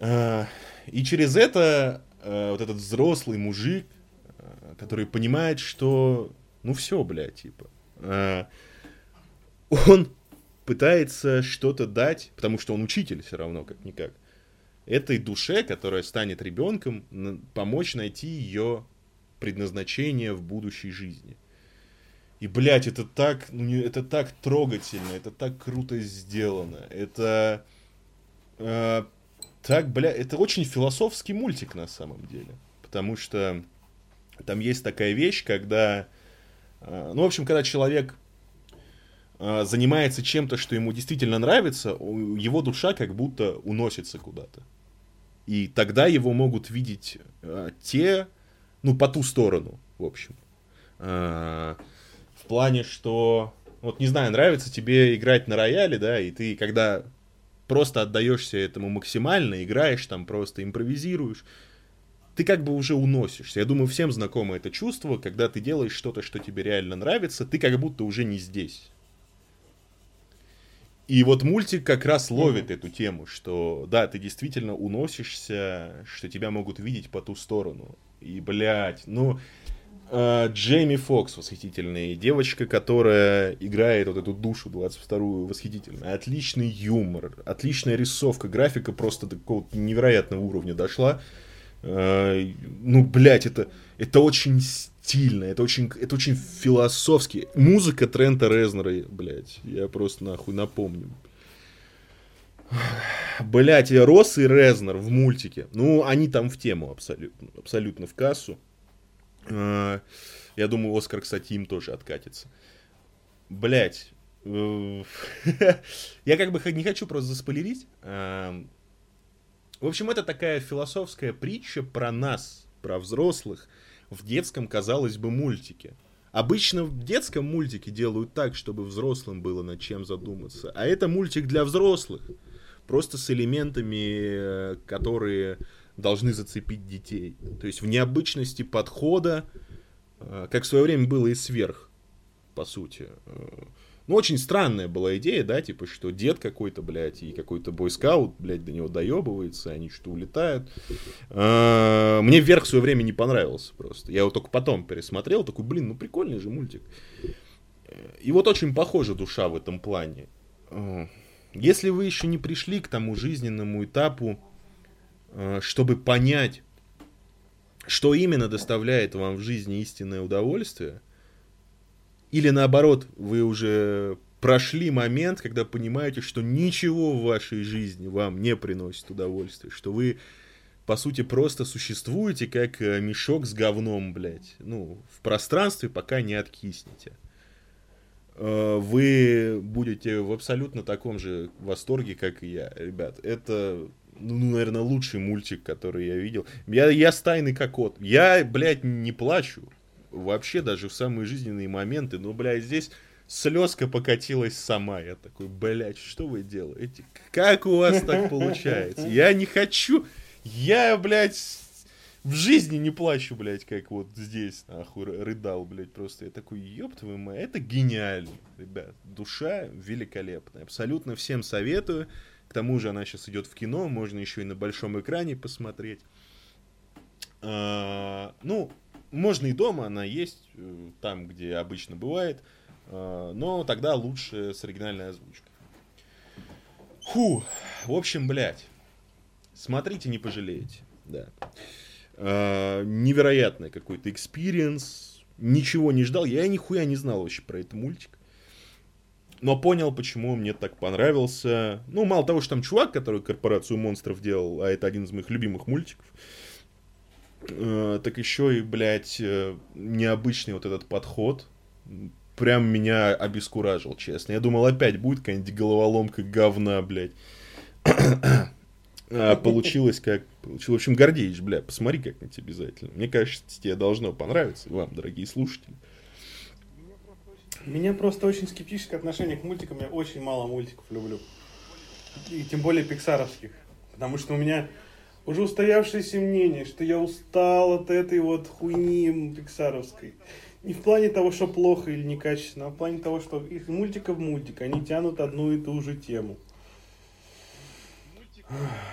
Э, и через это э, вот этот взрослый мужик, э, который понимает, что ну все, блядь, типа, э, он пытается что-то дать, потому что он учитель все равно, как-никак, этой душе, которая станет ребенком, помочь найти ее предназначение в будущей жизни. И, блядь, это так, ну, это так трогательно, это так круто сделано. Это э, так, бля, это очень философский мультик на самом деле. Потому что там есть такая вещь, когда, э, ну, в общем, когда человек э, занимается чем-то, что ему действительно нравится, его душа как будто уносится куда-то. И тогда его могут видеть э, те, ну, по ту сторону, в общем. Э, в плане, что Вот не знаю, нравится тебе играть на рояле, да, и ты когда просто отдаешься этому максимально, играешь там, просто импровизируешь, ты как бы уже уносишься. Я думаю, всем знакомо это чувство, когда ты делаешь что-то, что тебе реально нравится, ты как будто уже не здесь. И вот мультик как раз ловит mm-hmm. эту тему, что да, ты действительно уносишься, что тебя могут видеть по ту сторону. И, блядь, ну, Джейми Фокс восхитительная девочка, которая играет вот эту душу 22-ю восхитительная. Отличный юмор, отличная рисовка, графика просто до какого-то невероятного уровня дошла. Э, ну, блядь, это, это очень стильно, это очень, это очень философски. Музыка Трента Резнера, блядь, я просто нахуй напомню. Блять, Росс и Резнер в мультике. Ну, они там в тему абсолютно, абсолютно в кассу. Э, я думаю, Оскар, кстати, им тоже откатится. Блять. Э, я как бы не хочу просто заспойлерить. Эм, в общем, это такая философская притча про нас, про взрослых, в детском, казалось бы, мультике. Обычно в детском мультике делают так, чтобы взрослым было над чем задуматься. А это мультик для взрослых. Просто с элементами, э, которые должны зацепить детей. То есть в необычности подхода, э, как в свое время было и сверх, по сути. Э, ну, очень странная была идея, да, типа, что дед какой-то, блядь, и какой-то бойскаут, блядь, до него доебывается, они что-то улетают. А, мне вверх в свое время не понравился просто. Я его только потом пересмотрел, такой, блин, ну прикольный же мультик. И вот очень похожа душа в этом плане. Если вы еще не пришли к тому жизненному этапу, чтобы понять, что именно доставляет вам в жизни истинное удовольствие – или наоборот, вы уже прошли момент, когда понимаете, что ничего в вашей жизни вам не приносит удовольствия, что вы, по сути, просто существуете как э, мешок с говном, блядь, ну, в пространстве, пока не откиснете. Э, вы будете в абсолютно таком же восторге, как и я, ребят. Это, ну, наверное, лучший мультик, который я видел. Я, я стайный как кот. Я, блядь, не плачу вообще даже в самые жизненные моменты, ну, блядь, здесь слезка покатилась сама. Я такой, блядь, что вы делаете? Как у вас так получается? Я не хочу, я, блядь, в жизни не плачу, блядь, как вот здесь, нахуй, рыдал, блядь, просто. Я такой, ёб твою мать, это гениально, ребят. Душа великолепная. Абсолютно всем советую. К тому же она сейчас идет в кино, можно еще и на большом экране посмотреть. А, ну, можно и дома, она есть э, там, где обычно бывает, э, но тогда лучше с оригинальной озвучкой. Фу, в общем, блядь, смотрите, не пожалеете, да. Э, невероятный какой-то experience, ничего не ждал, я нихуя не знал вообще про этот мультик. Но понял, почему мне так понравился. Ну, мало того, что там чувак, который корпорацию монстров делал, а это один из моих любимых мультиков, Э, так еще и, блядь, э, необычный вот этот подход. Прям меня обескуражил, честно. Я думал, опять будет какая-нибудь головоломка говна, блядь. А получилось как... Получилось. В общем, Гордеевич, бля, посмотри как-нибудь обязательно. Мне кажется, тебе должно понравиться, вам, дорогие слушатели. Меня просто очень скептическое отношение к мультикам. Я очень мало мультиков люблю. И тем более пиксаровских. Потому что у меня уже устоявшееся мнение, что я устал от этой вот хуйни пиксаровской. Не в плане того, что плохо или некачественно, а в плане того, что их мультика в мультик, они тянут одну и ту же тему.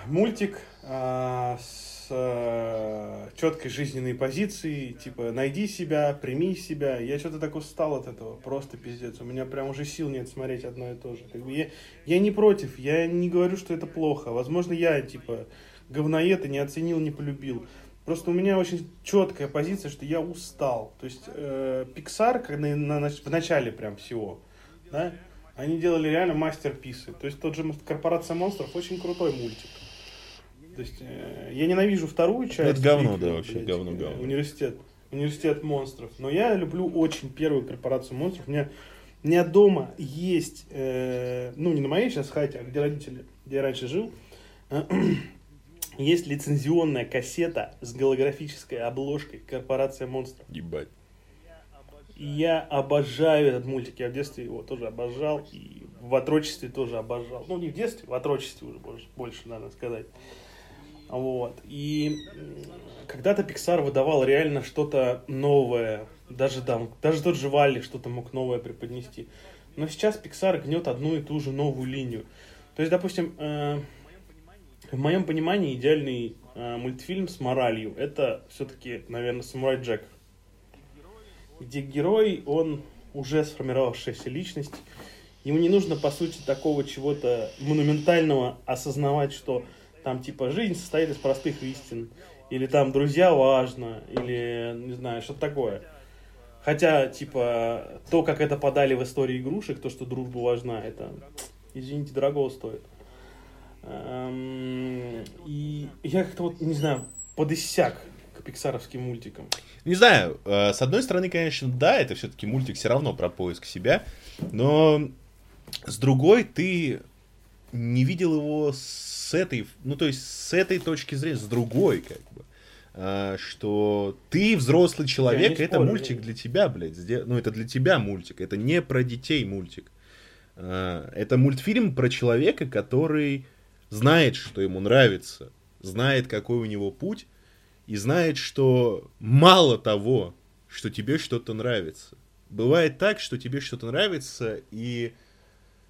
Мультик а, с а, четкой жизненной позицией, типа найди себя, прими себя. Я что-то так устал от этого, просто пиздец. У меня прям уже сил нет смотреть одно и то же. Как бы я, я не против, я не говорю, что это плохо. Возможно, я типа говноед и не оценил, не полюбил. Просто у меня очень четкая позиция, что я устал. То есть э, Pixar, когда на, на, в начале прям всего, да, они делали реально мастерписы. То есть тот же Корпорация монстров очень крутой мультик. То есть э, я ненавижу вторую часть. Это говно, да, вообще блядь, говно, говно. Университет. Университет монстров. Но я люблю очень первую корпорацию монстров. У меня, у меня дома есть, э, ну не на моей сейчас хате, а где родители, где я раньше жил, есть лицензионная кассета с голографической обложкой «Корпорация монстров». Ебать. Я обожаю этот мультик. Я в детстве его тоже обожал. И в отрочестве тоже обожал. Ну, не в детстве, в отрочестве уже больше, больше надо сказать. Вот. И когда-то Pixar выдавал реально что-то новое. Даже там, даже тот же Валли что-то мог новое преподнести. Но сейчас Pixar гнет одну и ту же новую линию. То есть, допустим, э, в моем понимании идеальный э, мультфильм с моралью это все-таки, наверное, Самурай Джек. Где герой, он уже сформировавшаяся личность. Ему не нужно, по сути, такого чего-то монументального осознавать, что там типа жизнь состоит из простых истин, или там друзья важно, или не знаю, что-то такое. Хотя, типа, то, как это подали в истории игрушек, то, что дружба важна, это, извините, дорого стоит. Эм, и я как-то вот, не знаю, подысяк к пиксаровским мультикам. Не знаю, э, с одной стороны, конечно, да, это все-таки мультик все равно про поиск себя, но с другой ты не видел его с этой, ну то есть с этой точки зрения, с другой как бы. А, что ты взрослый человек, это спорю, мультик для тебя, блядь. Ну, это для тебя мультик, это не про детей мультик. А, это мультфильм про человека, который знает, что ему нравится, знает, какой у него путь, и знает, что мало того, что тебе что-то нравится. Бывает так, что тебе что-то нравится, и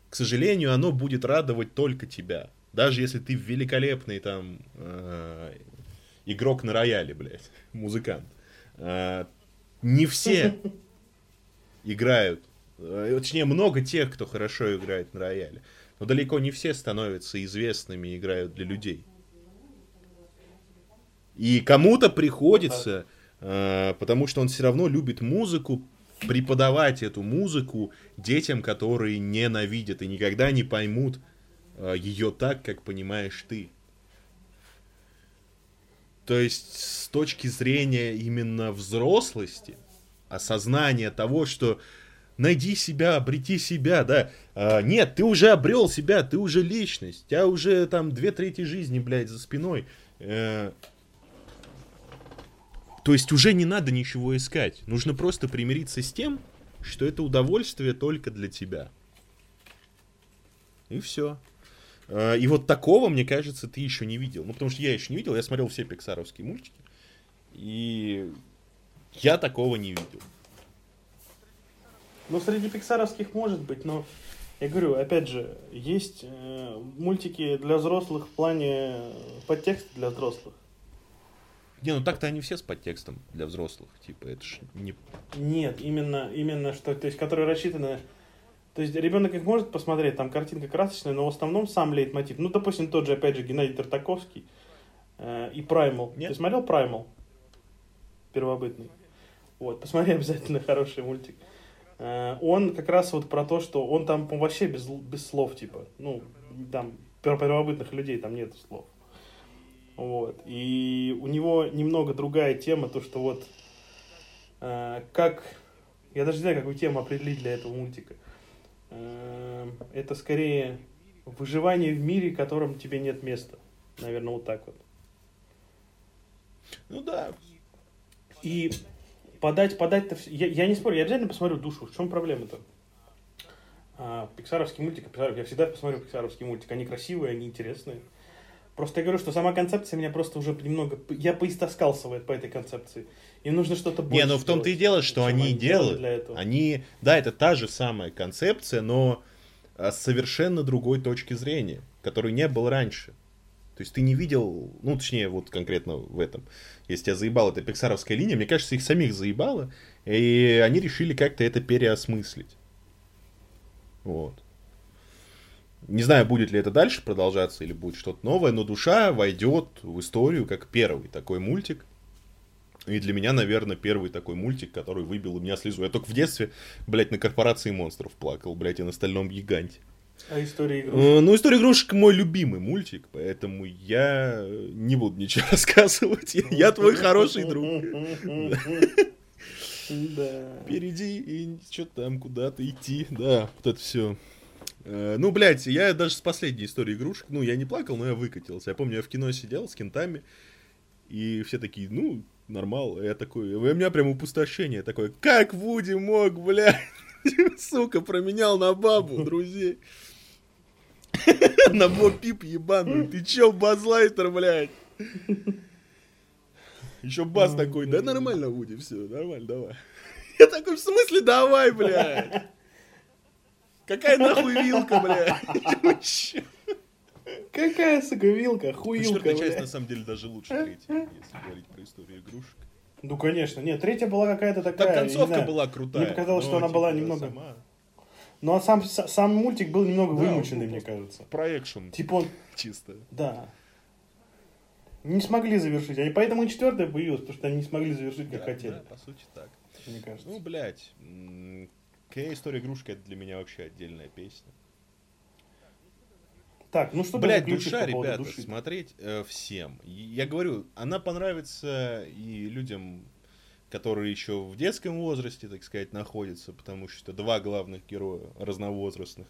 к сожалению, оно будет радовать только тебя. Даже если ты великолепный там э, игрок на рояле, блядь, музыкант. Э, не все играют, э, точнее, много тех, кто хорошо играет на рояле. Но далеко не все становятся известными и играют для людей. И кому-то приходится, э, потому что он все равно любит музыку, преподавать эту музыку детям, которые ненавидят и никогда не поймут э, ее так, как понимаешь ты. То есть с точки зрения именно взрослости, осознания того, что найди себя, обрети себя, да. А, нет, ты уже обрел себя, ты уже личность, у тебя уже там две трети жизни, блядь, за спиной. Э, то есть уже не надо ничего искать. Нужно просто примириться с тем, что это удовольствие только для тебя. И все. А, и вот такого, мне кажется, ты еще не видел. Ну, потому что я еще не видел, я смотрел все пиксаровские мультики. И я такого не видел. Ну, среди пиксаровских может быть, но я говорю, опять же, есть э, мультики для взрослых в плане подтекста для взрослых. Не, ну так-то они все с подтекстом для взрослых, типа, это ж не... Нет, именно, именно что, то есть, которые рассчитаны... То есть, ребенок их может посмотреть, там картинка красочная, но в основном сам лейтмотив. Ну, допустим, тот же, опять же, Геннадий Тартаковский э, и Primal. Нет? Ты смотрел Primal? Первобытный. Вот, посмотри обязательно хороший мультик. Э, он как раз вот про то, что он там вообще без, без слов, типа, ну, там, первобытных людей там нет слов. Вот. И у него немного другая тема, то, что вот э, как... Я даже не знаю, какую тему определить для этого мультика. Э, это скорее выживание в мире, в котором тебе нет места. Наверное, вот так вот. Ну да. И подать, подать-то... Я, я не спорю, я обязательно посмотрю душу. В чем проблема-то? А, пиксаровский мультик, я всегда посмотрю пиксаровский мультик. Они красивые, они интересные. Просто я говорю, что сама концепция меня просто уже немного... Я поистоскался по этой концепции. Им нужно что-то больше Не, ну в том-то и дело, что они, они делают. Для этого. Они... Да, это та же самая концепция, но а, с совершенно другой точки зрения, которой не было раньше. То есть ты не видел, ну, точнее, вот конкретно в этом. Если тебя заебала эта пиксаровская линия, мне кажется, их самих заебало, и они решили как-то это переосмыслить. Вот. Не знаю, будет ли это дальше продолжаться или будет что-то новое, но душа войдет в историю как первый такой мультик. И для меня, наверное, первый такой мультик, который выбил у меня слезу. Я только в детстве, блядь, на корпорации монстров плакал, блядь, и на стальном гиганте. А история игрушек? Э, ну, история игрушек мой любимый мультик, поэтому я не буду ничего рассказывать. Я твой хороший друг. Да. Впереди и что-то там куда-то идти. Да, вот это все. Э, ну, блядь, я даже с последней историей игрушек, ну, я не плакал, но я выкатился. Я помню, я в кино сидел с кентами, И все такие, ну, нормал. Я такой, у меня прям опустошение такое, как Вуди мог, блядь, сука, променял на бабу, друзей. На Бо Пип ебаный. Ты чё, базлайтер, блядь? Еще бас такой, да нормально, Вуди, все, нормально, давай. Я такой, в смысле, давай, блядь? Какая нахуй вилка, блядь? Какая, сука, вилка, хуилка, Четвертая часть, на самом деле, даже лучше третьей, если говорить про историю игрушек. Ну, конечно. Нет, третья была какая-то такая... Там концовка была крутая. Мне показалось, что она была типа, немного... Ну, а сам, сам мультик был немного вымученный, мне кажется. Проекшн. Типа он... Чисто. Да. Не смогли завершить. Они поэтому и четвертая появилась, потому что они не смогли завершить, как Да, хотели. да, по сути так. Мне кажется. Ну, блядь, какая история игрушка, это для меня вообще отдельная песня. Так, ну что Блять, душа, по ребята, души? смотреть э, всем. Я говорю, она понравится и людям, которые еще в детском возрасте, так сказать, находятся, потому что два главных героя разновозрастных.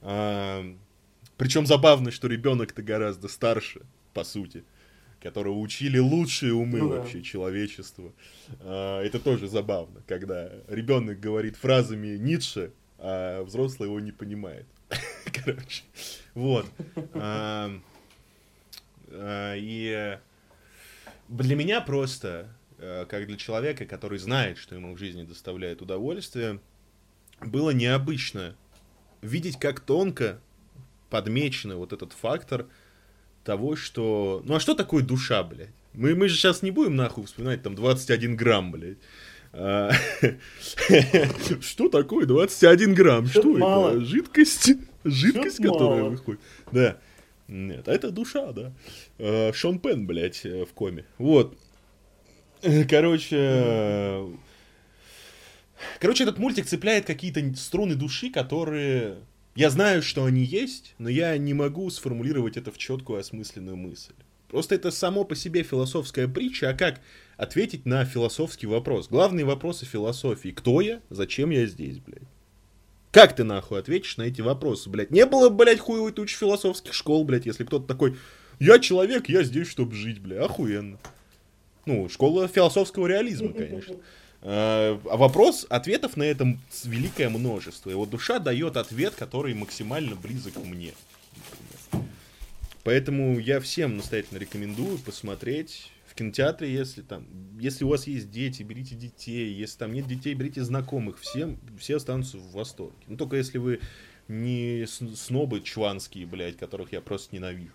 причем забавно, что ребенок-то гораздо старше, по сути, которого учили лучшие умы Ну да. вообще человечества. А, это тоже забавно, когда ребенок говорит фразами Ницше, а взрослый его не понимает. Короче, вот. А, а, И для меня просто, э, как для человека, который знает, что ему в жизни доставляет удовольствие, было необычно видеть, как тонко подмечено вот этот фактор того, что... Ну а что такое душа, блядь? Мы, мы же сейчас не будем нахуй вспоминать там 21 грамм, блядь. А, Что такое 21 грамм? Что это? Жидкость? Жидкость, которая выходит. Да. Нет, а это душа, да. Э, Шон Пен, блядь, э, в коме. Вот. Короче... э, Короче, этот мультик цепляет какие-то струны души, которые... Я знаю, что они есть, но я не могу сформулировать это в четкую осмысленную мысль. Просто это само по себе философская притча, а как ответить на философский вопрос? Главные вопросы философии. Кто я? Зачем я здесь, блядь? Как ты нахуй ответишь на эти вопросы, блядь? Не было, блядь, хуевой туч философских школ, блядь, если кто-то такой, я человек, я здесь, чтобы жить, блядь, охуенно. Ну, школа философского реализма, конечно. А вопрос, ответов на этом великое множество. И вот душа дает ответ, который максимально близок мне. например. Поэтому я всем настоятельно рекомендую посмотреть в кинотеатре, если там, если у вас есть дети, берите детей, если там нет детей, берите знакомых, всем, все останутся в восторге. Ну, только если вы не снобы чванские, блядь, которых я просто ненавижу.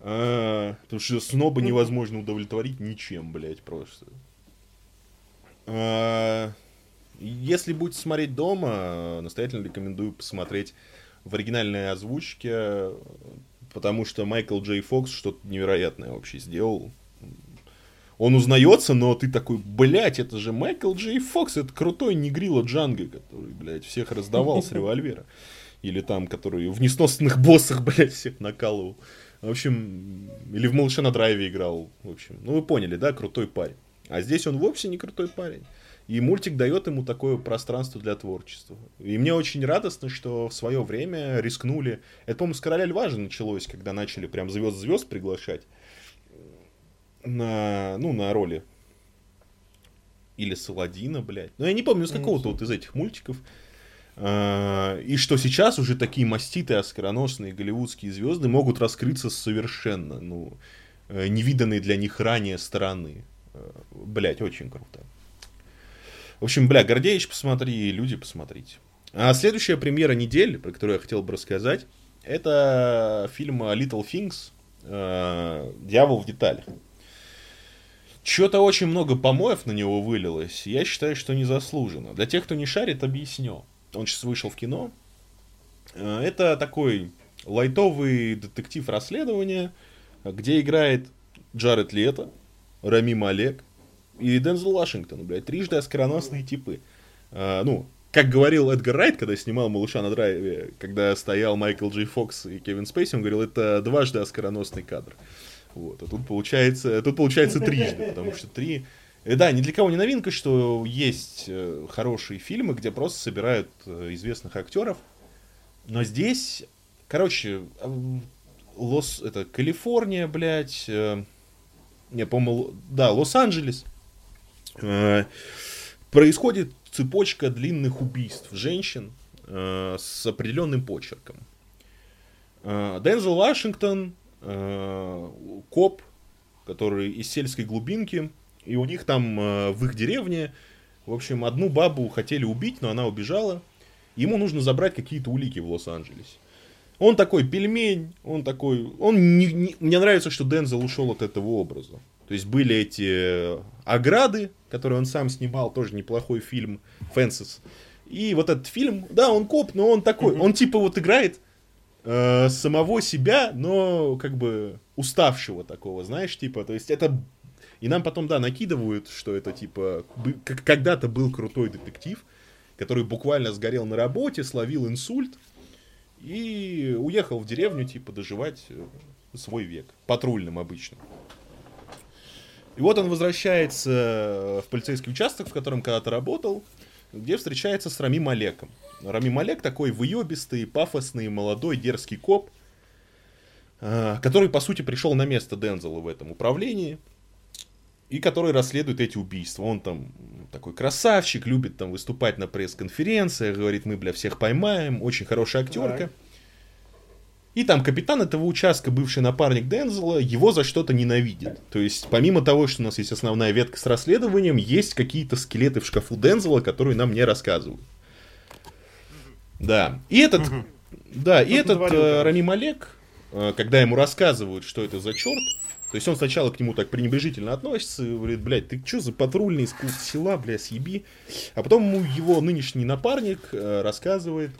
А, потому что сноба невозможно удовлетворить ничем, блядь, просто. А, Если будете смотреть дома, настоятельно рекомендую посмотреть в оригинальной озвучке, потому что Майкл Джей Фокс что-то невероятное вообще сделал. Он узнается, но ты такой, блядь, это же Майкл Джей Фокс, это крутой негрила Джанго, который, блядь, всех раздавал с револьвера. Или там, который в несносных боссах, блядь, всех накалывал. В общем, или в Малыше на драйве играл. В общем, ну вы поняли, да, крутой парень. А здесь он вовсе не крутой парень. И мультик дает ему такое пространство для творчества. И мне очень радостно, что в свое время рискнули. Это, по-моему, с Короля Льва же началось, когда начали прям звезд-звезд приглашать на, ну, на роли. Или Саладина, блядь. Ну, я не помню, с какого-то вот из этих мультиков. А, И что сейчас уже такие маститые, оскароносные голливудские звезды могут раскрыться совершенно, ну, э, невиданной для них ранее стороны. Блять, очень круто. В общем, бля, Гордеевич, посмотри, люди, посмотрите. А следующая премьера недели, про которую я хотел бы рассказать, это фильм Little Things э, «Дьявол в деталях». Что-то очень много помоев на него вылилось. Я считаю, что незаслуженно. Для тех, кто не шарит, объясню. Он сейчас вышел в кино. Э, Это такой лайтовый детектив расследования, где играет Джаред Лето, Рами Малек и Дензел Вашингтон, блядь, трижды оскароносные типы. А, ну, как говорил Эдгар Райт, когда снимал «Малыша на драйве», когда стоял Майкл Джей Фокс и Кевин Спейси, он говорил, это дважды оскароносный кадр. Вот, а тут получается, тут получается трижды, потому что три... Э, Да, ни для кого не новинка, что есть э, хорошие фильмы, где просто собирают э, известных актеров, но здесь, короче, Лос, это Калифорния, блядь, не, по-моему, да, Лос-Анджелес, э, происходит цепочка длинных убийств женщин э, с определенным почерком. Э, Дензел Вашингтон, коп, который из сельской глубинки, и у них там в их деревне, в общем, одну бабу хотели убить, но она убежала. Ему нужно забрать какие-то улики в Лос-Анджелесе. Он такой пельмень, он такой... Он не, не, мне нравится, что Дензел ушел от этого образа. То есть были эти ограды, которые он сам снимал, тоже неплохой фильм, Фэнсис. И вот этот фильм, да, он коп, но он такой, он типа вот играет э, самого себя, но как бы уставшего такого, знаешь, типа, то есть это... И нам потом, да, накидывают, что это типа, когда-то был крутой детектив, который буквально сгорел на работе, словил инсульт, и уехал в деревню, типа, доживать э, свой век. Патрульным обычно. И вот он возвращается в полицейский участок, в котором когда-то работал, где встречается с Рами Малеком. Рами Малек такой выебистый, пафосный, молодой, дерзкий коп, э, который, по сути, пришел на место Дензела в этом управлении и который расследует эти убийства. Он там такой красавчик, любит там выступать на пресс-конференциях, говорит, мы, бля, всех поймаем, очень хорошая актерка. И там капитан этого участка, бывший напарник Дензела, его за что-то ненавидит. То есть, помимо того, что у нас есть основная ветка с расследованием, есть какие-то скелеты в шкафу Дензела, которые нам не рассказывают. Да. И этот, да, и этот э, Рами Малек, э, когда ему рассказывают, что это за черт, то есть он сначала к нему так пренебрежительно относится, и говорит, блядь, ты что за патрульный из села, бля, съеби. А потом ему его нынешний напарник э, рассказывает,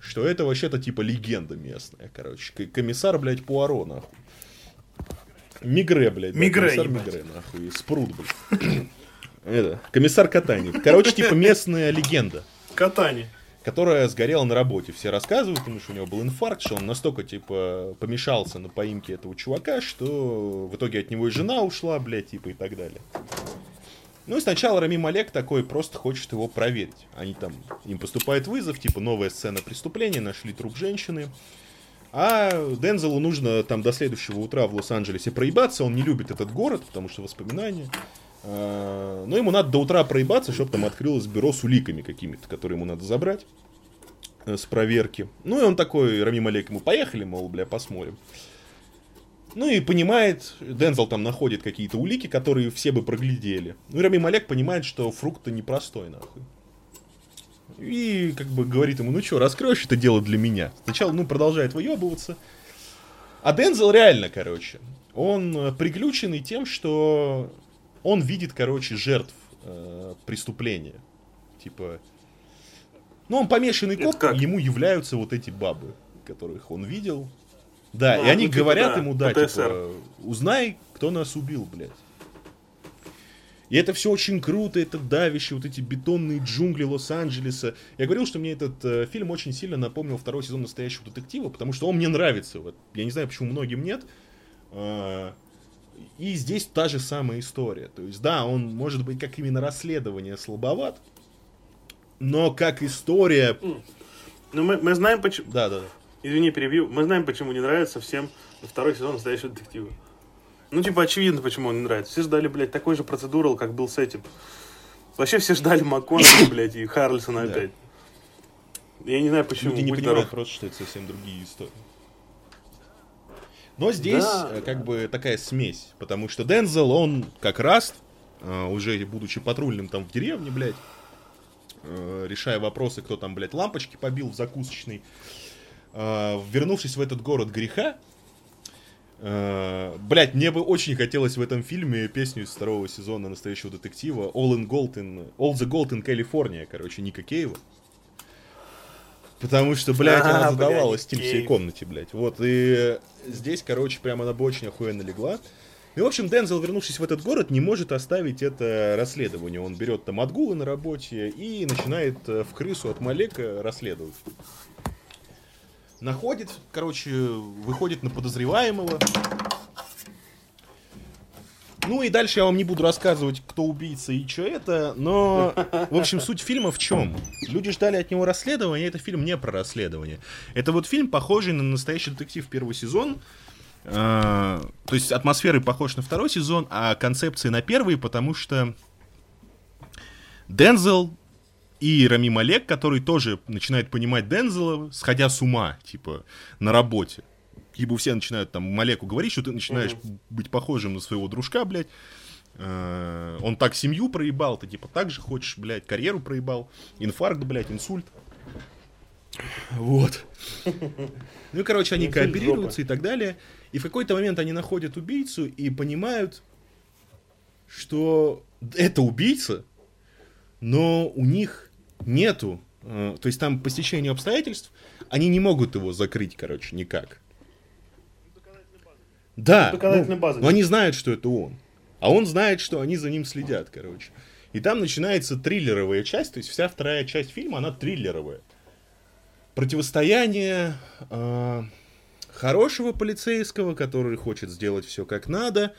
что это вообще-то типа легенда местная, короче. Комиссар, блядь, Пуаро, нахуй. Мигре, блядь. Мигре, да, комиссар Мигре, нахуй. Спрут, блядь. Это, комиссар Катани. Короче, типа местная легенда. Катани которая сгорела на работе. Все рассказывают, потому что у него был инфаркт, что он настолько, типа, помешался на поимке этого чувака, что в итоге от него и жена ушла, блядь, типа, и так далее. Ну и сначала Рами Малек такой просто хочет его проверить. Они там, им поступает вызов, типа, новая сцена преступления, нашли труп женщины. А Дензелу нужно там до следующего утра в Лос-Анджелесе проебаться, он не любит этот город, потому что воспоминания. А, но ему надо до утра проебаться, чтобы там открылось бюро с уликами какими-то, которые ему надо забрать э, с проверки. Ну и он такой, Рами Малек, ему поехали, мол, бля, посмотрим. Ну и понимает, Дензел там находит какие-то улики, которые все бы проглядели. Ну и Рами Малек понимает, что фрукт-то непростой, нахуй. И как бы говорит ему, ну что, раскроешь это дело для меня. Сначала, ну, продолжает выебываться. А Дензел реально, короче, он э, приключенный тем, что он видит, короче, жертв э, преступления. Типа, ну, он помешанный коп, ему являются вот эти бабы, которых он видел. Да, ну, и они ну, типа, говорят да, ему, да, ПТСР. типа, узнай, кто нас убил, блядь. И это все очень круто, это давище, вот эти бетонные джунгли Лос-Анджелеса. Я говорил, что мне этот э, фильм очень сильно напомнил второй сезон настоящего детектива, потому что он мне нравится. Вот. Я не знаю, почему многим нет. Э, и здесь та же самая история. То есть, да, он может быть как именно расследование слабоват, но как история... Ну, мы, мы знаем почему... Да, да. Извини, перебью. Мы знаем, почему не нравится всем второй сезон настоящего детектива. Ну, типа, очевидно, почему он не нравится. Все ждали, блядь, такой же процедурал, как был с этим. Вообще все ждали МакКонахи, блядь, и Харлисона опять. Я не знаю, почему. Люди не понимают просто, что это совсем другие истории. Но здесь да. Э, как бы такая смесь, потому что Дензел, он как раз, э, уже будучи патрульным там в деревне, блядь, э, решая вопросы, кто там, блядь, лампочки побил в закусочной, вернувшись в этот город греха, Блять, мне бы очень хотелось в этом фильме песню из второго сезона настоящего детектива All in Gold in, All the Gold in California, короче, Ника Кейва. Потому что, блядь, а, она задавалась в всей комнате, блядь. Вот, и здесь, короче, прямо она бы очень охуенно легла. Ну, в общем, Дензел, вернувшись в этот город, не может оставить это расследование. Он берет там отгулы на работе и начинает э, в крысу от Малека расследовать. Находит, короче, выходит на подозреваемого, ну и дальше я вам не буду рассказывать, кто убийца и что это, но, в общем, суть фильма в чем? Люди ждали от него расследования, это фильм не про расследование. Это вот фильм, похожий на настоящий детектив первый сезон, А, то есть атмосферы похож на второй сезон, а концепции на первый, потому что Дензел и Рами Малек, который тоже начинает понимать Дензела, сходя с ума, типа, на работе. Ибо все начинают там Малеку говорить, что ты начинаешь mm-hmm. быть похожим на своего дружка, блядь. А, он так семью проебал, ты типа так же хочешь, блядь, карьеру проебал. Инфаркт, блядь, инсульт. Вот. Ну, короче, они кооперируются и так далее. И в какой-то момент они находят убийцу и понимают, что это убийца, но у них нету, э, то есть там по стечению обстоятельств, они не могут его закрыть, короче, никак. Да, ну, база. но они знают, что это он. А он знает, что они за ним следят, короче. И там начинается триллеровая часть, то есть вся вторая часть фильма, она триллеровая. Противостояние э, хорошего полицейского, который хочет сделать все как надо,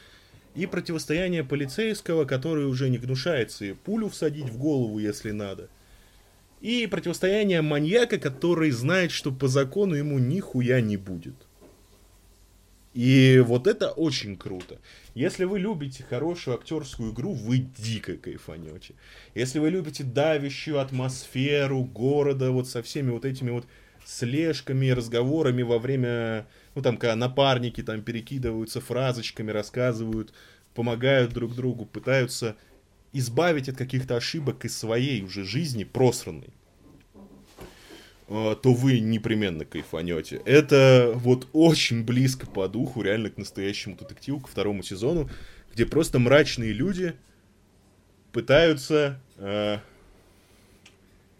и противостояние полицейского, который уже не гнушается и пулю всадить в голову, если надо. И противостояние маньяка, который знает, что по закону ему нихуя не будет. И вот это очень круто. Если вы любите хорошую актерскую игру, вы дико кайфанете. Если вы любите давящую атмосферу города, вот со всеми вот этими вот слежками, разговорами во время, ну там, когда напарники там перекидываются фразочками, рассказывают, помогают друг другу, пытаются избавить от каких-то ошибок из своей уже жизни просранной, то вы непременно кайфанете. Это вот очень близко по духу, реально к настоящему детективу, ко второму сезону, где просто мрачные люди пытаются, э,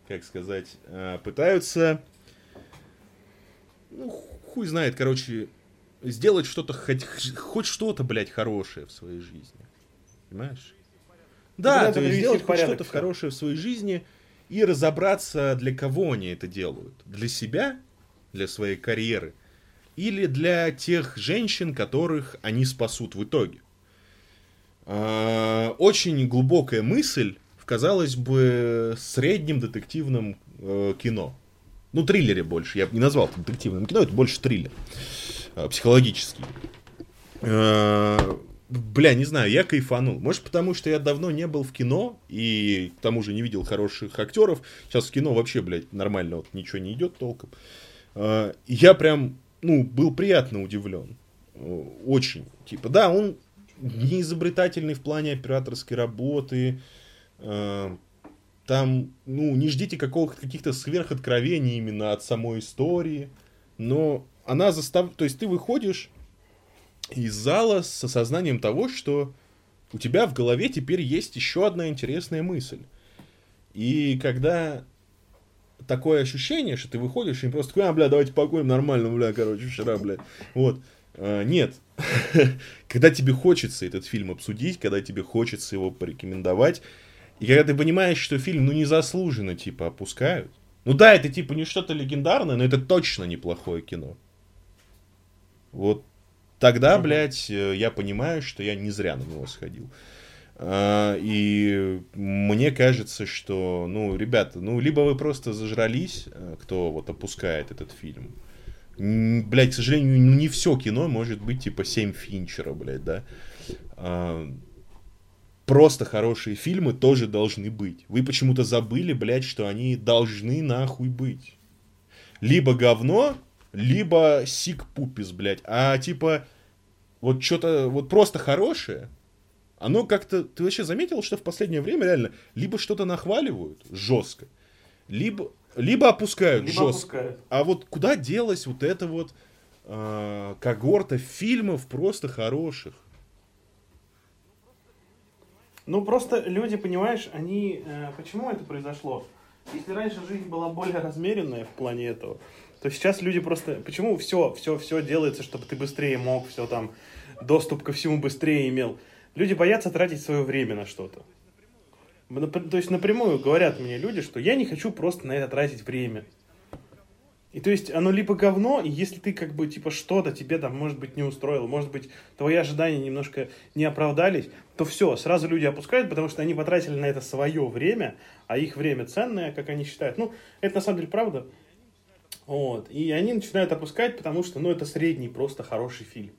как сказать, э, пытаются ну, хуй знает, короче, сделать что-то, хоть, хоть что-то, блядь, хорошее в своей жизни. Понимаешь? Да, то есть сделать хоть что-то хорошее в своей жизни и разобраться, для кого они это делают. Для себя, для своей карьеры, или для тех женщин, которых они спасут в итоге. А, очень глубокая мысль в, казалось бы, среднем детективном э, кино. Ну, триллере больше. Я бы не назвал это детективным кино, это больше триллер. Э, психологический. Бля, не знаю, я кайфанул. Может, потому что я давно не был в кино и к тому же не видел хороших актеров. Сейчас в кино вообще, блядь, нормально вот ничего не идет толком. Э, я прям, ну, был приятно удивлен. Очень. Типа, да, он не изобретательный в плане операторской работы. Там, ну, не ждите каких-то сверхоткровений именно от самой истории, но она заставляет, то есть ты выходишь из зала с осознанием того, что у тебя в голове теперь есть еще одна интересная мысль. И когда такое ощущение, что ты выходишь и просто такой, а, бля, давайте покурим нормально, бля, короче, вчера, бля. Вот. А, нет. когда тебе хочется этот фильм обсудить, когда тебе хочется его порекомендовать, и когда ты понимаешь, что фильм, ну, незаслуженно, типа, опускают. Ну да, это, типа, не что-то легендарное, но это точно неплохое кино. Вот тогда, угу. блядь, э, я понимаю, что я не зря на него сходил. А, и мне кажется, что, ну, ребята, ну, либо вы просто зажрались, э, кто вот опускает этот фильм. Блядь, к сожалению, не все кино может быть, типа, 7 Финчера, блядь, да. А, просто хорошие фильмы тоже должны быть. Вы почему-то забыли, блядь, что они должны нахуй быть. Либо говно, либо сик пупис, блядь. А типа, вот что-то, вот просто хорошее, оно как-то, ты вообще заметил, что в последнее время реально либо что-то нахваливают жестко, либо, либо опускают либо жестко. Опускают. А вот куда делась вот эта вот э, когорта фильмов просто хороших? Ну, просто люди, понимаешь, они... Э, почему это произошло? Если раньше жизнь была более размеренная в плане этого, то сейчас люди просто... Почему все, все, все делается, чтобы ты быстрее мог, все там, доступ ко всему быстрее имел? Люди боятся тратить свое время на что-то. То есть напрямую говорят мне люди, что я не хочу просто на это тратить время. И то есть оно либо говно, и если ты как бы типа что-то тебе там может быть не устроило, может быть твои ожидания немножко не оправдались, то все, сразу люди опускают, потому что они потратили на это свое время, а их время ценное, как они считают. Ну, это на самом деле правда. Вот. И они начинают опускать, потому что, ну, это средний, просто хороший фильм.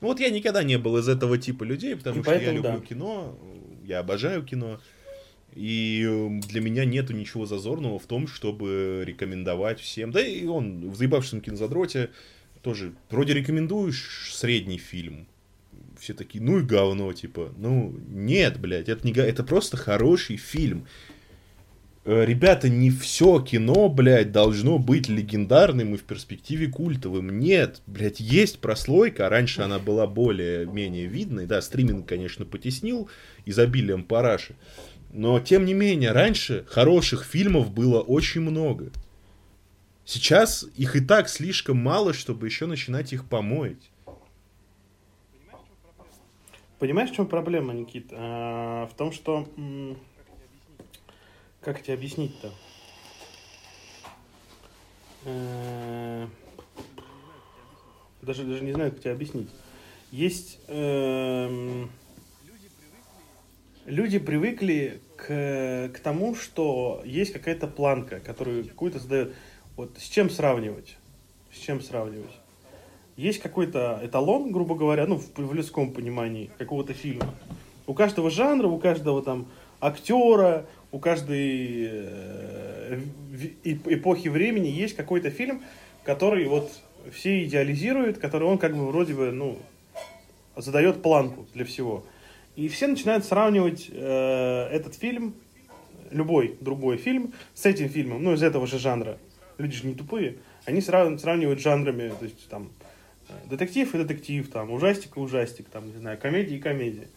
Ну вот я никогда не был из этого типа людей, потому и что я люблю да. кино, я обожаю кино. И для меня нету ничего зазорного в том, чтобы рекомендовать всем. Да и он в заебавшем кинозадроте тоже вроде рекомендуешь средний фильм. Все такие, ну и говно, типа. Ну, нет, блядь, это не это просто хороший фильм. Э, ребята, не все кино, блядь, должно быть легендарным и в перспективе культовым. Нет, блядь, есть прослойка, а раньше она была более-менее видной. Да, стриминг, конечно, потеснил изобилием параши. Но, тем не менее, раньше хороших фильмов было очень много. Сейчас их и так слишком мало, чтобы еще начинать их помоить. Понимаешь, в чем проблема, Никит? А, в том, что... Как тебе объяснить-то? Э, даже, даже не знаю, как тебе объяснить. Есть... Э, люди привыкли к, к тому, что есть какая-то планка, которую какую-то задает. Вот с чем сравнивать? С чем сравнивать? Есть какой-то эталон, грубо говоря, ну, в, в людском понимании какого-то фильма. У каждого жанра, у каждого там актера, у каждой э, эпохи времени есть какой-то фильм, который вот все идеализируют, который он как бы вроде бы, ну, задает планку для всего. И все начинают сравнивать э, этот фильм, любой другой фильм, с этим фильмом, ну, из этого же жанра люди же не тупые, они срав, сравнивают жанрами, то есть там детектив и детектив, там ужастик и ужастик, там, не знаю, комедия и комедия.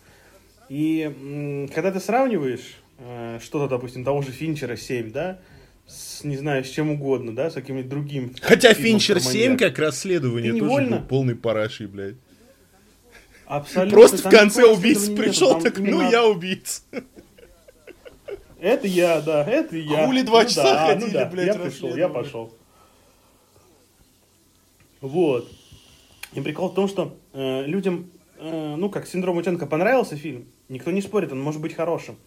И когда ты сравниваешь э, что-то, допустим, того же Финчера 7, да, с, не знаю, с чем угодно, да, с каким-нибудь другим. Хотя Финчер 7 как расследование тоже был полный парашей, блядь. Абсолютно. Просто в конце убийц пришел, так, ну я убийц. Это я, да, это я. Хули два ну, часа да, ходили, ну, да. блядь, Я пришел, я пошел. Вот. И прикол в том, что э, людям, э, ну, как синдром утенка понравился фильм, никто не спорит, он может быть хорошим.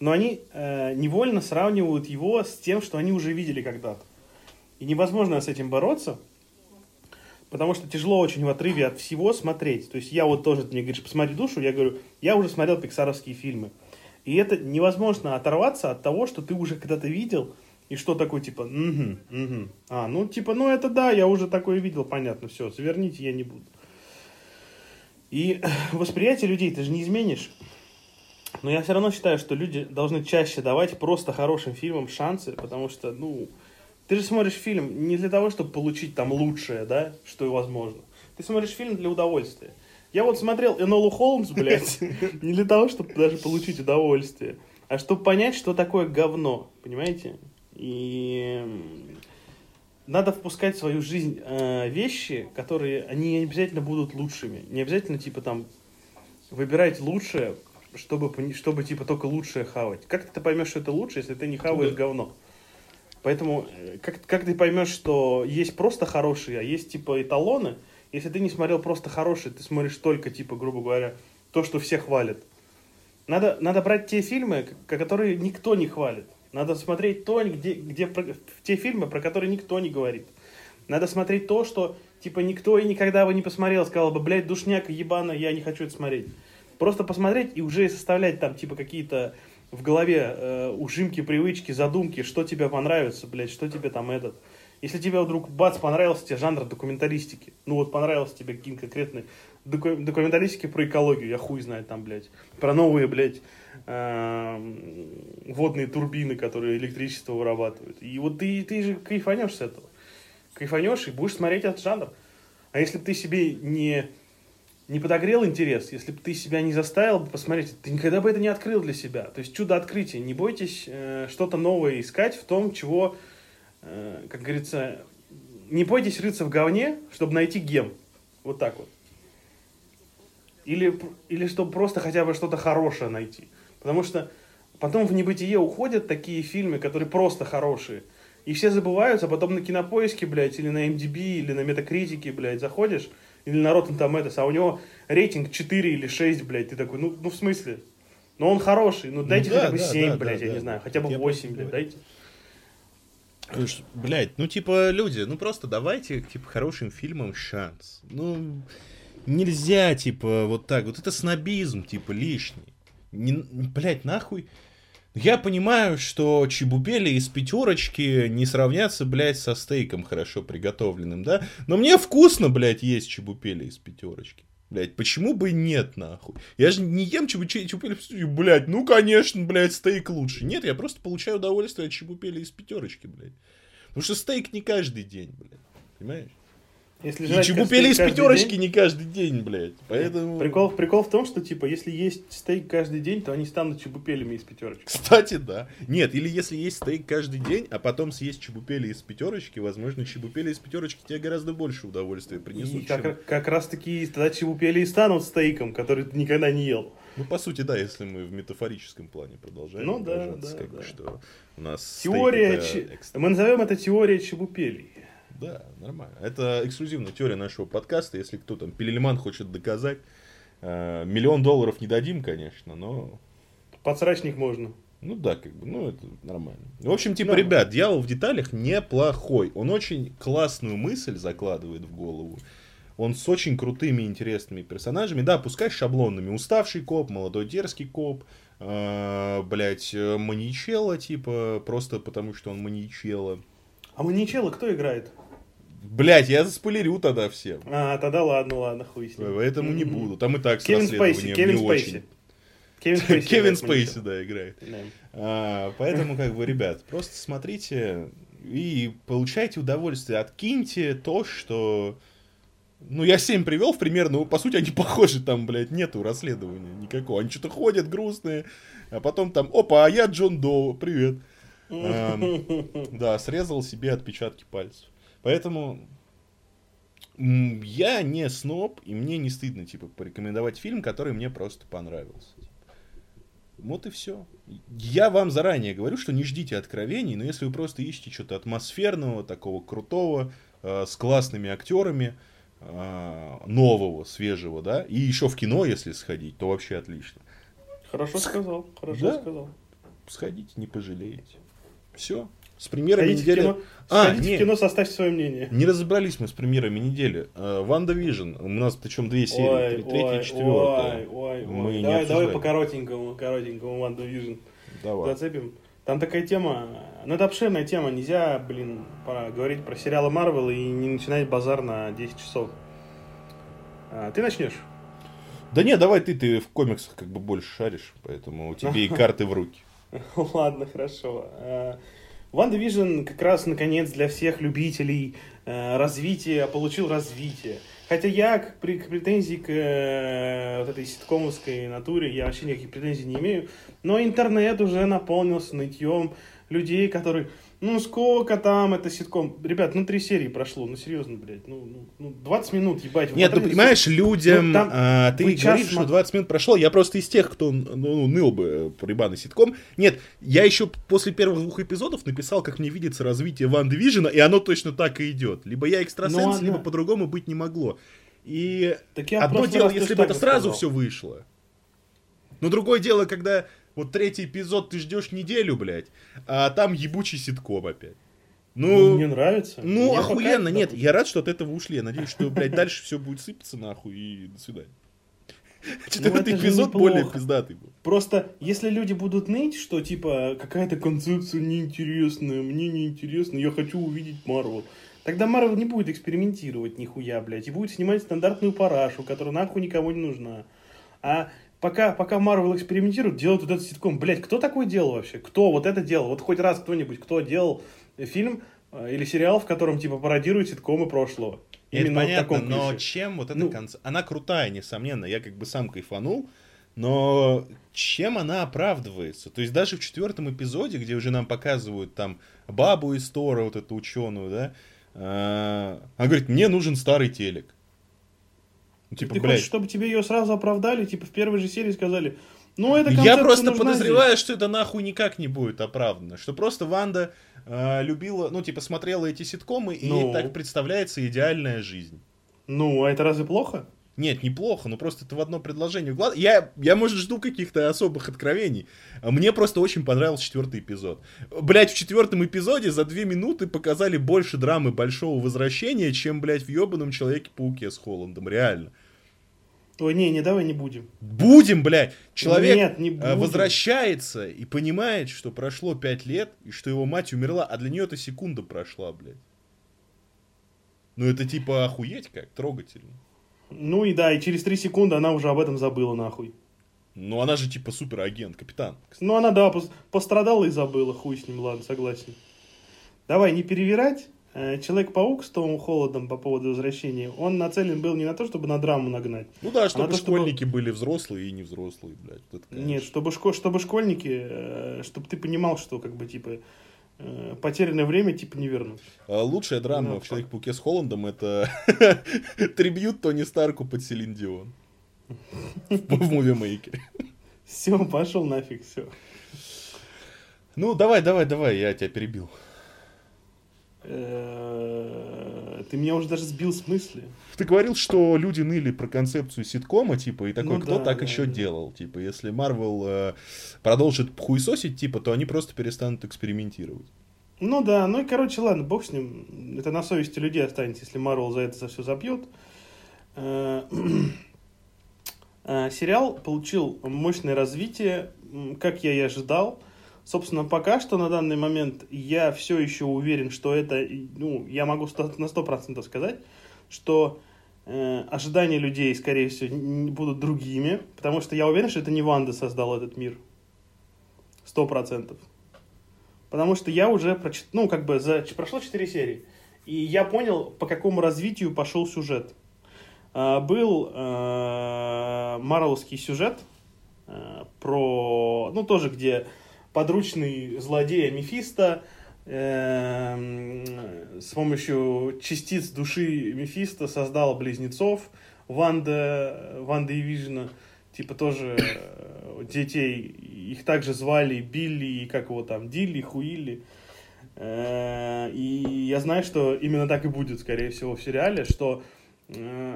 Но они э, невольно сравнивают его с тем, что они уже видели когда-то. И невозможно с этим бороться, потому что тяжело очень в отрыве от всего смотреть. То есть я вот тоже, ты мне говоришь, посмотри душу, я говорю, я уже смотрел пиксаровские фильмы. И это невозможно оторваться от того, что ты уже когда-то видел, и что такое, типа, угу, угу. А, ну, типа, ну, это да, я уже такое видел, понятно, все, заверните, я не буду. И восприятие людей ты же не изменишь. Но я все равно считаю, что люди должны чаще давать просто хорошим фильмам шансы, потому что, ну, ты же смотришь фильм не для того, чтобы получить там лучшее, да, что и возможно. Ты смотришь фильм для удовольствия. Я вот смотрел Энолу Холмс, блядь, не для того, чтобы даже получить удовольствие, а чтобы понять, что такое говно, понимаете? И надо впускать в свою жизнь э, вещи, которые, они не обязательно будут лучшими. Не обязательно, типа, там, выбирать лучшее, чтобы, чтобы типа, только лучшее хавать. Как ты поймешь, что это лучше, если ты не хаваешь говно? Поэтому, э, как, как ты поймешь, что есть просто хорошие, а есть, типа, эталоны – если ты не смотрел просто хороший, ты смотришь только, типа, грубо говоря, то, что все хвалят. Надо, надо брать те фильмы, которые никто не хвалит. Надо смотреть то, где, где те фильмы, про которые никто не говорит. Надо смотреть то, что, типа, никто и никогда бы не посмотрел, сказал бы, блядь, душняк, ебано, я не хочу это смотреть. Просто посмотреть и уже составлять там, типа, какие-то в голове э, ужимки, привычки, задумки, что тебе понравится, блядь, что тебе там этот если тебе вдруг, бац, понравился тебе жанр документалистики, ну вот понравился тебе какие-то конкретные доку- документалистики про экологию, я хуй знаю там, блядь, про новые, блядь, э- водные турбины, которые электричество вырабатывают. И вот ты, ты же кайфанешь с этого. Кайфанешь и будешь смотреть этот жанр. А если ты себе не, не подогрел интерес, если бы ты себя не заставил посмотреть, ты никогда бы это не открыл для себя. То есть чудо открытия. Не бойтесь э, что-то новое искать в том, чего Э, как говорится, не бойтесь рыться в говне, чтобы найти гем. Вот так вот. Или, или чтобы просто хотя бы что-то хорошее найти. Потому что потом в небытие уходят такие фильмы, которые просто хорошие. И все забываются, а потом на кинопоиске, блядь, или на MDB, или на метакритике, блядь, заходишь, или на Rotten Tomatoes, а у него рейтинг 4 или 6, блядь, ты такой, ну, ну в смысле? Ну он хороший, ну дайте ну, да, хотя бы да, 7, да, блядь, да, я да. не знаю, хотя бы 8, блядь, дайте. Блять, ну типа, люди, ну просто давайте, типа, хорошим фильмам шанс. Ну, нельзя, типа, вот так. Вот это снобизм, типа, лишний. Не, блять, нахуй. Я понимаю, что чебупели из пятерочки не сравнятся, блядь, со стейком хорошо приготовленным, да? Но мне вкусно, блядь, есть чебупели из пятерочки. Блять, почему бы нет, нахуй? Я же не ем чебупели, блядь, ну, конечно, блядь, стейк лучше. Нет, я просто получаю удовольствие от чебупели из пятерочки, блядь. Потому что стейк не каждый день, блядь. Понимаешь? Если и чебупели из пятерочки день... не каждый день, блядь. Поэтому... Прикол, прикол в том, что, типа, если есть стейк каждый день, то они станут чебупелями из пятерочки. Кстати, да. Нет, или если есть стейк каждый день, а потом съесть чебупели из пятерочки, возможно, чебупели из пятерочки тебе гораздо больше удовольствия принесут. И чем... как, как раз таки тогда чебупели и станут стейком, который ты никогда не ел. Ну, по сути, да, если мы в метафорическом плане продолжаем. Ну, да, да, как да. Бы, что у нас теория, ч... мы назовем это теория чебупелей. Да, нормально. Это эксклюзивная теория нашего подкаста. Если кто там, Пелельман хочет доказать, э, миллион долларов не дадим, конечно, но... Подсрачник можно. Ну да, как бы, ну это нормально. В общем, типа, да. ребят, дьявол в деталях неплохой. Он очень классную мысль закладывает в голову. Он с очень крутыми, интересными персонажами. Да, пускай шаблонными. Уставший коп, молодой дерзкий коп, э, блять, маньячело, типа, просто потому что он маньячело. А маньячело кто играет? Блять, я заспойлерю тогда всем. А, тогда ладно, ладно, хуй с ним. Поэтому не буду. Там и так с Кевин Спейси, Кевин не Спейси. очень. Кевин Спейси, Кевин Спейси да, играет. Да. А, поэтому, как бы, ребят, просто смотрите и получайте удовольствие. Откиньте то, что... Ну, я 7 привел в пример, но, по сути, они похожи, там, блядь, нету расследования никакого. Они что-то ходят грустные, а потом там, опа, а я Джон Доу, привет. Да, срезал себе отпечатки пальцев. Поэтому я не сноб, и мне не стыдно, типа, порекомендовать фильм, который мне просто понравился. Вот и все. Я вам заранее говорю, что не ждите откровений, но если вы просто ищете что-то атмосферного, такого крутого, э, с классными актерами, э, нового, свежего, да, и еще в кино, если сходить, то вообще отлично. Хорошо сказал, хорошо да? сказал. Сходите, не пожалеете. Все. С премьерами Сходите недели... В кино, а, сходите не, в кино, составьте свое мнение. Не разобрались мы с премьерами недели. WandaVision. У нас причем две серии. Ой, третья и четвертая. Ой, ой, мы ой. Давай, давай по коротенькому, коротенькому Ванду Вижн. Давай. Зацепим. Там такая тема, ну это обширная тема, нельзя, блин, пора говорить про сериалы Марвел и не начинать базар на 10 часов. А, ты начнешь? Да не, давай ты, ты в комиксах как бы больше шаришь, поэтому у тебя и карты в руки. Ладно, хорошо. Э, Вижн как раз, наконец, для всех любителей э, развития получил развитие. Хотя я к, к претензии к э, вот этой ситкомовской натуре, я вообще никаких претензий не имею. Но интернет уже наполнился нытьем людей, которые ну, сколько там это ситком? Ребят, ну, три серии прошло, ну, серьезно, блядь, ну, ну 20 ну, минут, ебать. Нет, ты понимаешь, людям, ну, там, а, ты говоришь, что 20 минут прошло, я просто из тех, кто ну, ныл бы про ебаный ситком. Нет, я еще после первых двух эпизодов написал, как мне видится развитие Ван Движена, и оно точно так и идет. Либо я экстрасенс, ну, либо по-другому быть не могло. И так одно дело, если бы это сразу сказал. все вышло. Но другое дело, когда вот третий эпизод ты ждешь неделю, блядь, а там ебучий ситком опять. Ну, ну мне нравится. Ну, мне охуенно, пока... нет, я рад, что от этого ушли. Я надеюсь, что, блядь, дальше все будет сыпаться нахуй и до свидания. Четвертый ну, эпизод более пиздатый был. Просто, если люди будут ныть, что, типа, какая-то концепция неинтересная, мне неинтересно, я хочу увидеть Марвел, тогда Марвел не будет экспериментировать нихуя, блядь, и будет снимать стандартную парашу, которая нахуй никому не нужна. А пока, пока Marvel экспериментирует, делают вот этот ситком. Блять, кто такой делал вообще? Кто вот это делал? Вот хоть раз кто-нибудь, кто делал фильм э, или сериал, в котором типа пародирует ситкомы прошлого. Именно это понятно, но чем вот эта ну, концепция... Она крутая, несомненно, я как бы сам кайфанул, но чем она оправдывается? То есть даже в четвертом эпизоде, где уже нам показывают там бабу из Тора, вот эту ученую, да, э, она говорит, мне нужен старый телек. Ну, типа, ты блядь. хочешь, чтобы тебе ее сразу оправдали, типа в первой же серии сказали, ну это Я просто подозреваю, здесь. что это нахуй никак не будет оправдано. Что просто Ванда э, любила, ну типа смотрела эти ситкомы, ну. и так представляется идеальная жизнь. Ну, а это разве плохо? Нет, неплохо, но просто это в одно предложение. Я, я, может, жду каких-то особых откровений. Мне просто очень понравился четвертый эпизод. Блять, в четвертом эпизоде за две минуты показали больше драмы большого возвращения, чем, блядь, в ебаном Человеке-пауке с Холландом, реально. Ой, не, не, давай не будем. Будем, блядь. Человек Нет, не будем. возвращается и понимает, что прошло пять лет, и что его мать умерла, а для нее это секунда прошла, блядь. Ну это типа охуеть как, трогательно. Ну и да, и через три секунды она уже об этом забыла, нахуй. Ну она же типа суперагент, капитан. Ну она, да, пострадала и забыла, хуй с ним, ладно, согласен. Давай, не перевирать. Э, Человек-паук с Томом Холодом по поводу возвращения, он нацелен был не на то, чтобы на драму нагнать. Ну да, чтобы а то, школьники чтобы... были взрослые и не взрослые, блядь. Это, Нет, чтобы, шко... чтобы школьники, э, чтобы ты понимал, что как бы типа э, потерянное время типа не вернуть. А лучшая драма ну, в Человек-пауке с Холландом это трибют Тони Старку под Селин Дион. В мувимейкере. Все, пошел нафиг, все. Ну, давай, давай, давай, я тебя перебил. Э, ты меня уже даже сбил с мысли. Ты говорил, что люди ныли про концепцию ситкома, типа, и такой, ну, кто да, так да, еще да. делал? Типа, если Марвел э, продолжит хуесосить, типа, то они просто перестанут экспериментировать. Ну да, ну и короче, ладно, бог с ним. Это на совести людей останется, если Марвел за это за все забьет. Э, э, сериал получил мощное развитие, как я и ожидал. Собственно, пока что на данный момент я все еще уверен, что это, ну, я могу на 100% сказать, что э, ожидания людей, скорее всего, будут другими, потому что я уверен, что это не Ванда создал этот мир. Сто процентов. Потому что я уже прочитал, ну, как бы, за, прошло 4 серии, и я понял, по какому развитию пошел сюжет. Э, был э, Марвелский сюжет э, про, ну, тоже, где подручный злодея Мефиста, э, с помощью частиц души Мефиста создал близнецов Ванда, Ванда и Вижн, типа тоже э, детей, их также звали Билли, и как его там, Дилли, Хуилли. Э, и я знаю, что именно так и будет, скорее всего, в сериале, что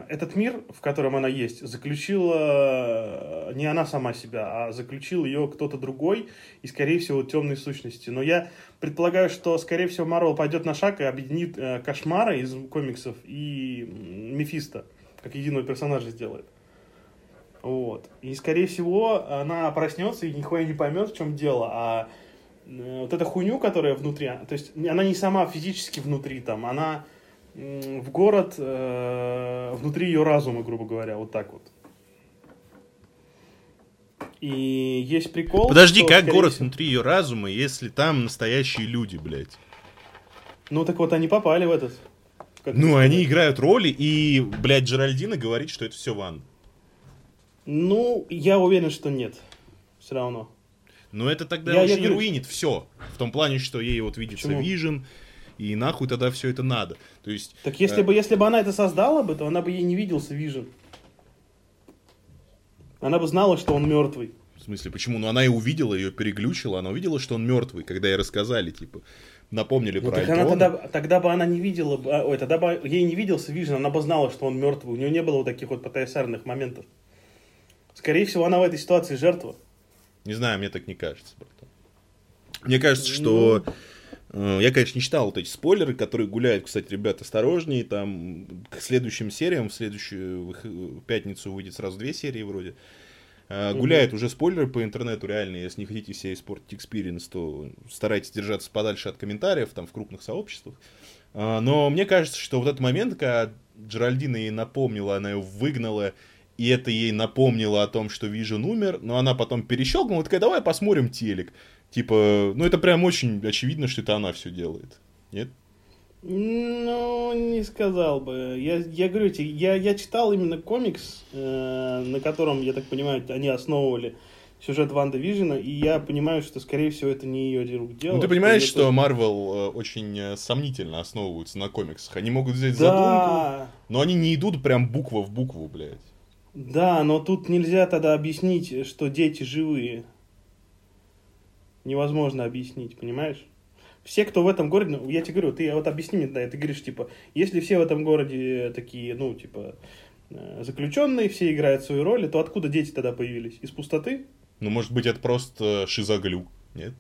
этот мир, в котором она есть, заключила э, не она сама себя, а заключил ее кто-то другой и, скорее всего, темные сущности. Но я предполагаю, что, скорее всего, Марвел пойдет на шаг и объединит э, Кошмара из комиксов и Мефиста, как единого персонажа сделает. Вот. И, скорее всего, она проснется и нихуя не поймет, в чем дело, а э, вот эта хуйню, которая внутри, то есть она не сама физически внутри там, она в город э, внутри ее разума, грубо говоря, вот так вот. И есть прикол. Подожди, что, как город всего... внутри ее разума, если там настоящие люди, блядь? Ну так вот они попали в этот. ну, они играют роли, и, блядь, Джеральдина говорит, что это все Ван. Ну, я уверен, что нет. Все равно. Но это тогда я, очень руинит все. В том плане, что ей вот видится Вижн, и нахуй тогда все это надо. То есть... Так если, э... бы, если бы она это создала бы, то она бы ей не виделся Вижен. Она бы знала, что он мертвый. В смысле, почему? Ну, она и увидела, ее переглючила, она увидела, что он мертвый, когда ей рассказали, типа, напомнили ну, про так она тогда, тогда бы она не видела, а, ой, тогда бы ей не виделся Вижен, она бы знала, что он мертвый, у нее не было вот таких вот потайсарных моментов. Скорее всего, она в этой ситуации жертва. Не знаю, мне так не кажется, братан. Мне кажется, что ну... Э, я, конечно, не читал вот эти спойлеры, которые гуляют, кстати, ребят, осторожнее, там к следующим сериям, в следующую в пятницу выйдет сразу две серии вроде. Mm-hmm. Гуляют уже спойлеры по интернету, реально, если не хотите себе испортить experience, то старайтесь держаться подальше от комментариев, там, в крупных сообществах. Э, но мне кажется, что вот этот момент, когда Джеральдина ей напомнила, она ее выгнала, и это ей напомнило о том, что Вижен умер, но она потом перещелкнула, такая, давай посмотрим телек. Типа, ну это прям очень очевидно, что это она все делает. Нет? Ну, не сказал бы. Я, я говорю, я, я читал именно комикс, э, на котором, я так понимаю, они основывали сюжет Ванда Вижена, и я понимаю, что, скорее всего, это не ее рук дело. Ну, ты понимаешь, что Марвел э, очень э, сомнительно основываются на комиксах. Они могут взять да. задумку, но они не идут прям буква в букву, блядь. Да, но тут нельзя тогда объяснить, что дети живые невозможно объяснить, понимаешь? Все, кто в этом городе, ну, я тебе говорю, ты вот объясни мне, да, ты говоришь, типа, если все в этом городе такие, ну, типа, э, заключенные, все играют свою роль, то откуда дети тогда появились? Из пустоты? Ну, может быть, это просто шизоглюк, нет?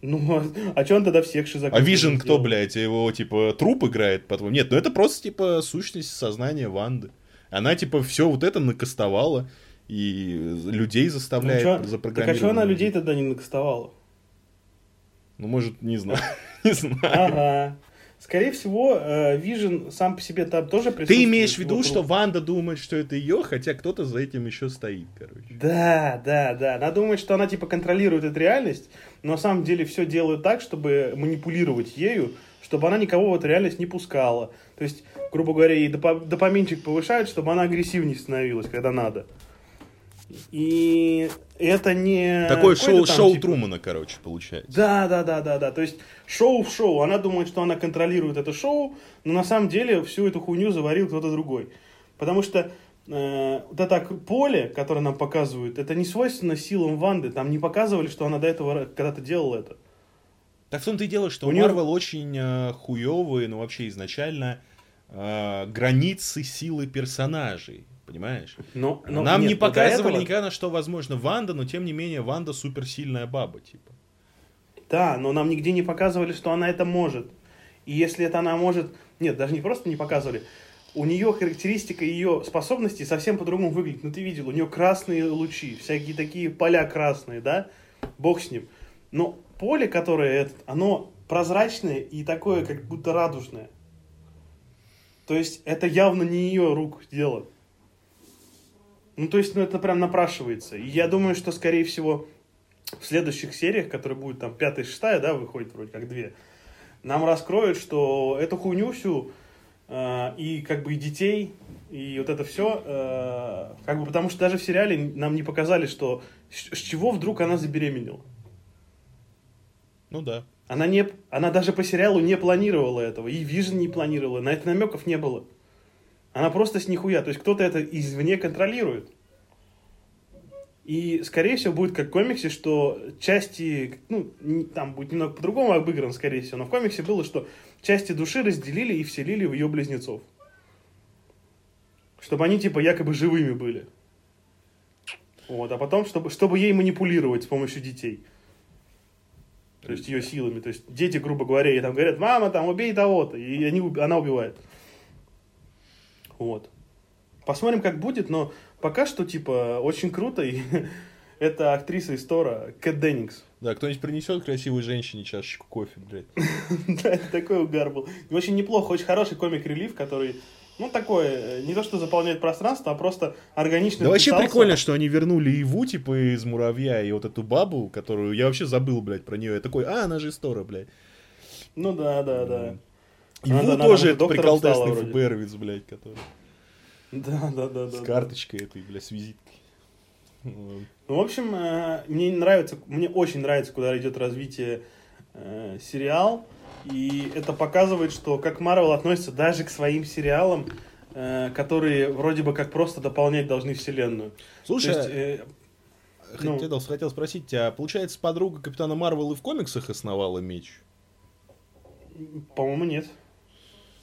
Ну, а, а что он тогда всех шизоглюков А Вижен кто, блядь, его, типа, труп играет, по-твоему? Нет, ну это просто, типа, сущность сознания Ванды. Она, типа, все вот это накастовала и людей заставляет ну, запрограммировать. Так а что она людей тогда не накастовала? Ну, может, не знаю. не знаю. Ага. Скорее всего, Вижен сам по себе там тоже присутствует. Ты имеешь в виду, что Ванда думает, что это ее, хотя кто-то за этим еще стоит, короче. Да, да, да. Она думает, что она типа контролирует эту реальность, но на самом деле все делают так, чтобы манипулировать ею, чтобы она никого в эту реальность не пускала. То есть, грубо говоря, ей допаминчик повышают, чтобы она агрессивнее становилась, когда надо. И это не... Такое шоу, там, шоу типа... Трумана, короче, получается. Да, да, да, да, да. То есть шоу в шоу. Она думает, что она контролирует это шоу, но на самом деле всю эту хуйню заварил кто-то другой. Потому что э, вот это поле, которое нам показывают, это не свойственно силам Ванды. Там не показывали, что она до этого когда-то делала это. Так в том-то и дело, что у Марвел нее... очень э, хуевые, ну вообще изначально, э, границы силы персонажей. Понимаешь? Но, но Нам нет, не показывали этого... никогда, что возможно Ванда, но тем не менее Ванда суперсильная баба, типа. Да, но нам нигде не показывали, что она это может. И если это она может... Нет, даже не просто не показывали. У нее характеристика ее способностей совсем по-другому выглядит. Ну, ты видел, у нее красные лучи, всякие такие поля красные, да? Бог с ним. Но поле, которое этот, оно прозрачное и такое, как будто радужное. То есть это явно не ее рук дело. Ну, то есть, ну, это прям напрашивается. И я думаю, что, скорее всего, в следующих сериях, которые будут там пятая и шестая, да, выходит вроде как две, нам раскроют, что эту хуйню всю э, и как бы и детей, и вот это все, э, как бы потому что даже в сериале нам не показали, что с, с чего вдруг она забеременела. Ну да. Она, не, она даже по сериалу не планировала этого, и Вижн не планировала, на это намеков не было. Она просто с нихуя. То есть кто-то это извне контролирует. И, скорее всего, будет как в комиксе, что части, ну, там будет немного по-другому обыгран, скорее всего, но в комиксе было, что части души разделили и вселили в ее близнецов. Чтобы они, типа, якобы живыми были. Вот, а потом, чтобы, чтобы ей манипулировать с помощью детей. То есть ее силами. То есть дети, грубо говоря, ей там говорят, мама, там, убей того-то. И они, она убивает. Вот. Посмотрим, как будет, но пока что, типа, очень круто. И это актриса из Тора, Кэт Деннингс. Да, кто-нибудь принесет красивой женщине чашечку кофе, блядь. Да, это такой угар был. Очень неплохо, очень хороший комик-релив, который ну, такое, не то, что заполняет пространство, а просто органично Да вообще прикольно, что они вернули Иву, типа, из Муравья, и вот эту бабу, которую я вообще забыл, блядь, про нее. Я такой, а, она же из Тора, блядь. Ну да, да, да. Ему она, тоже это приколдесный ФБРовец, блядь, который. Да, да, да. С да, карточкой да. этой, блядь, с визиткой. Ну, в общем, э, мне нравится, мне очень нравится, куда идет развитие э, сериал. И это показывает, что как Марвел относится даже к своим сериалам, э, которые вроде бы как просто дополнять должны вселенную. Слушай, есть, э, ну, хотел, хотел спросить тебя, получается, подруга Капитана Марвел и в комиксах основала меч? По-моему, нет.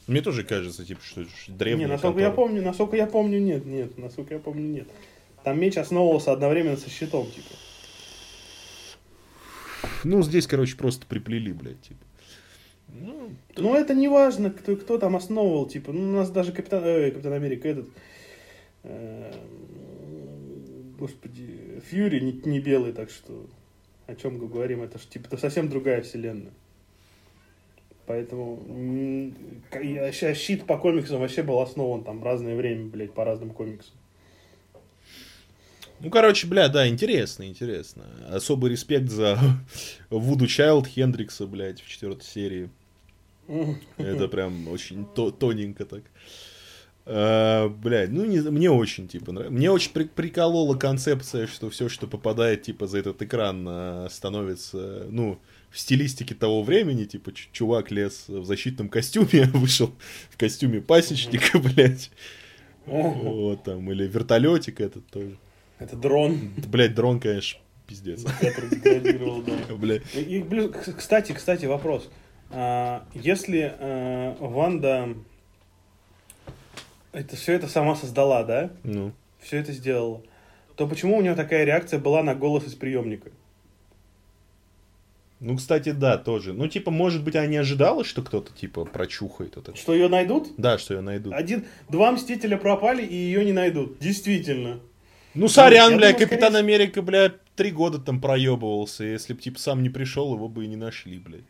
Мне тоже кажется, типа, что древний. Не, насколько я помню, насколько я помню, нет, нет, насколько я помню, нет. Там меч основывался одновременно со щитом, типа. Ну, здесь, короче, просто приплели, блядь, типа. Ну, ну это не важно, кто, кто там основывал, типа. Ну, у нас даже Капитан, э, Капитан Америка этот, э, господи, Фьюри не, не белый, так что о чем мы говорим, это же типа это совсем другая вселенная. Поэтому щит по комиксам вообще был основан там разное время, блядь, по разным комиксам. Ну, короче, бля, да, интересно, интересно. Особый респект за Вуду Чайлд Хендрикса, блядь, в четвертой серии. Это прям очень тоненько так. Uh, блядь, ну не, мне очень типа нравится. Мне очень при, приколола концепция, что все, что попадает типа за этот экран, uh, становится, ну, в стилистике того времени, типа, чувак лез в защитном костюме, вышел в костюме пасечника, блядь. Вот там, или вертолетик этот тоже. Это дрон. Блядь, дрон, конечно, пиздец. Кстати, кстати, вопрос. А, если а, Ванда это все это сама создала, да? Ну. Все это сделала. То почему у нее такая реакция была на голос из приемника? Ну, кстати, да, тоже. Ну, типа, может быть, она не ожидала, что кто-то, типа, прочухает это. Что ее найдут? Да, что ее найдут. Один, два Мстителя пропали, и ее не найдут. Действительно. Ну, сорян, бля, думаю, Капитан скорее... Америка, бля, три года там проебывался. Если бы, типа, сам не пришел, его бы и не нашли, блядь.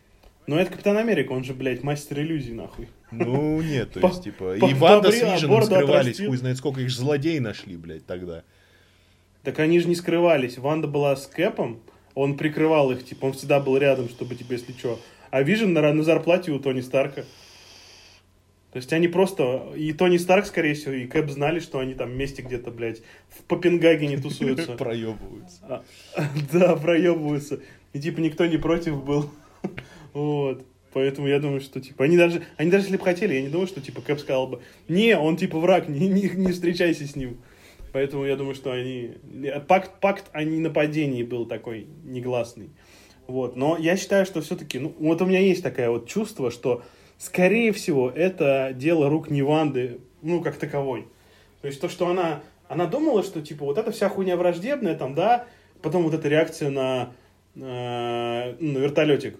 Ну, это Капитан Америка, он же, блядь, мастер иллюзий, нахуй. Ну, нет, то есть, типа, и Ванда с Виженом скрывались, хуй знает сколько их злодей нашли, блядь, тогда. Так они же не скрывались. Ванда была с Кэпом, он прикрывал их, типа, он всегда был рядом, чтобы, типа, если что. А Вижен на, на зарплате у Тони Старка. То есть они просто... И Тони Старк, скорее всего, и Кэп знали, что они там вместе где-то, блядь, в Копенгагене тусуются. Проебываются. А, да, проебываются. И типа никто не против был. Вот. Поэтому я думаю, что, типа, они даже, они даже если бы хотели, я не думаю, что, типа, Кэп сказал бы, не, он, типа, враг, не, не, не встречайся с ним. Поэтому я думаю, что они... Пакт, пакт о ненападении был такой негласный. Вот. Но я считаю, что все-таки... Ну, вот у меня есть такое вот чувство, что, скорее всего, это дело рук Неванды, ну, как таковой. То есть то, что она... Она думала, что, типа, вот эта вся хуйня враждебная, там, да, потом вот эта реакция на, э, на вертолетик.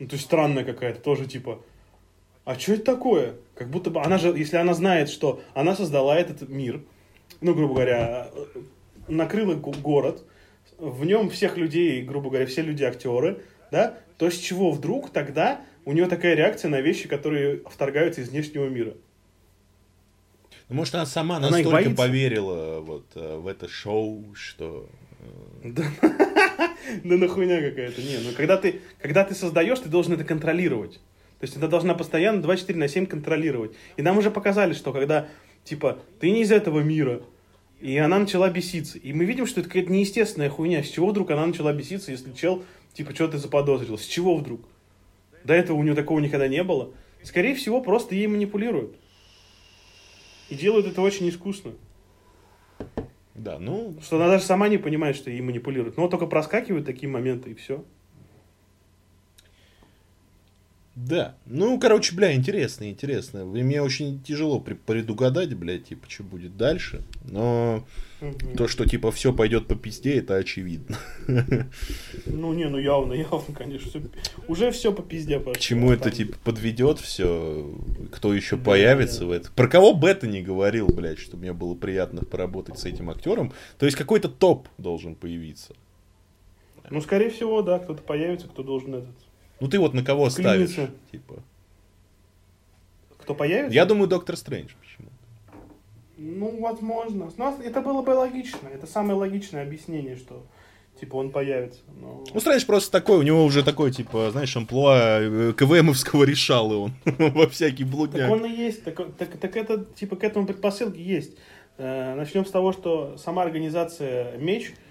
Ну, то есть странная какая-то, тоже, типа, а что это такое? Как будто бы она же, если она знает, что она создала этот мир, ну, грубо говоря, накрыла город, в нем всех людей, грубо говоря, все люди актеры, да, то с чего вдруг тогда у нее такая реакция на вещи, которые вторгаются из внешнего мира? Ну, может, она сама она настолько поверила вот э, в это шоу, что... Э, да, да нахуйня какая-то. Не, ну когда ты, когда ты создаешь, ты должен это контролировать. То есть это должна постоянно 24 на 7 контролировать. И нам уже показали, что когда Типа, ты не из этого мира. И она начала беситься. И мы видим, что это какая-то неестественная хуйня. С чего вдруг она начала беситься, если чел, типа, что ты заподозрил? С чего вдруг? До этого у нее такого никогда не было. Скорее всего, просто ей манипулируют. И делают это очень искусно. Да, ну... Что она даже сама не понимает, что ей манипулируют. Но только проскакивают такие моменты, и все. Да. Ну, короче, бля, интересно, интересно. Мне очень тяжело предугадать, блядь, типа, что будет дальше. Но угу. то, что, типа, все пойдет по пизде, это очевидно. Ну, не, ну явно, явно, конечно. Все, уже все по пизде пошло. К чему это, типа, подведет все? Кто еще да, появится да. в этом? Про кого Бета не говорил, блядь, что мне было приятно поработать с этим актером. То есть какой-то топ должен появиться. Ну, скорее всего, да, кто-то появится, кто должен этот ну ты вот на кого Клинится. ставишь? Типа. Кто появится? Я думаю, Доктор Стрэндж почему Ну, возможно. Но это было бы логично. Это самое логичное объяснение, что типа он появится. Но... Ну, Стрэндж просто такой, у него уже такой, типа, знаешь, амплуа э, КВМовского решал и он во всякий блудняк. Так он и есть, так, так, так это, типа, к этому предпосылки есть. Э, начнем с того, что сама организация Меч –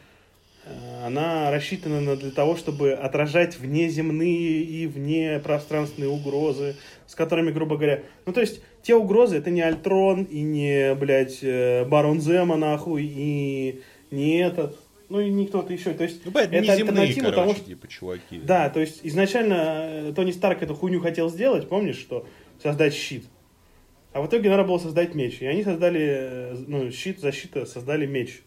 она рассчитана для того, чтобы отражать внеземные и внепространственные угрозы, с которыми, грубо говоря... Ну, то есть, те угрозы, это не Альтрон и не, блядь, э, Барон Зема, нахуй, и не этот, ну и не кто-то еще. То есть, ну, это альтернатива короче, того, что... типа, чуваки. Да, то есть, изначально э, Тони Старк эту хуйню хотел сделать, помнишь, что создать щит. А в итоге надо было создать меч. И они создали, ну, щит, защита, создали меч.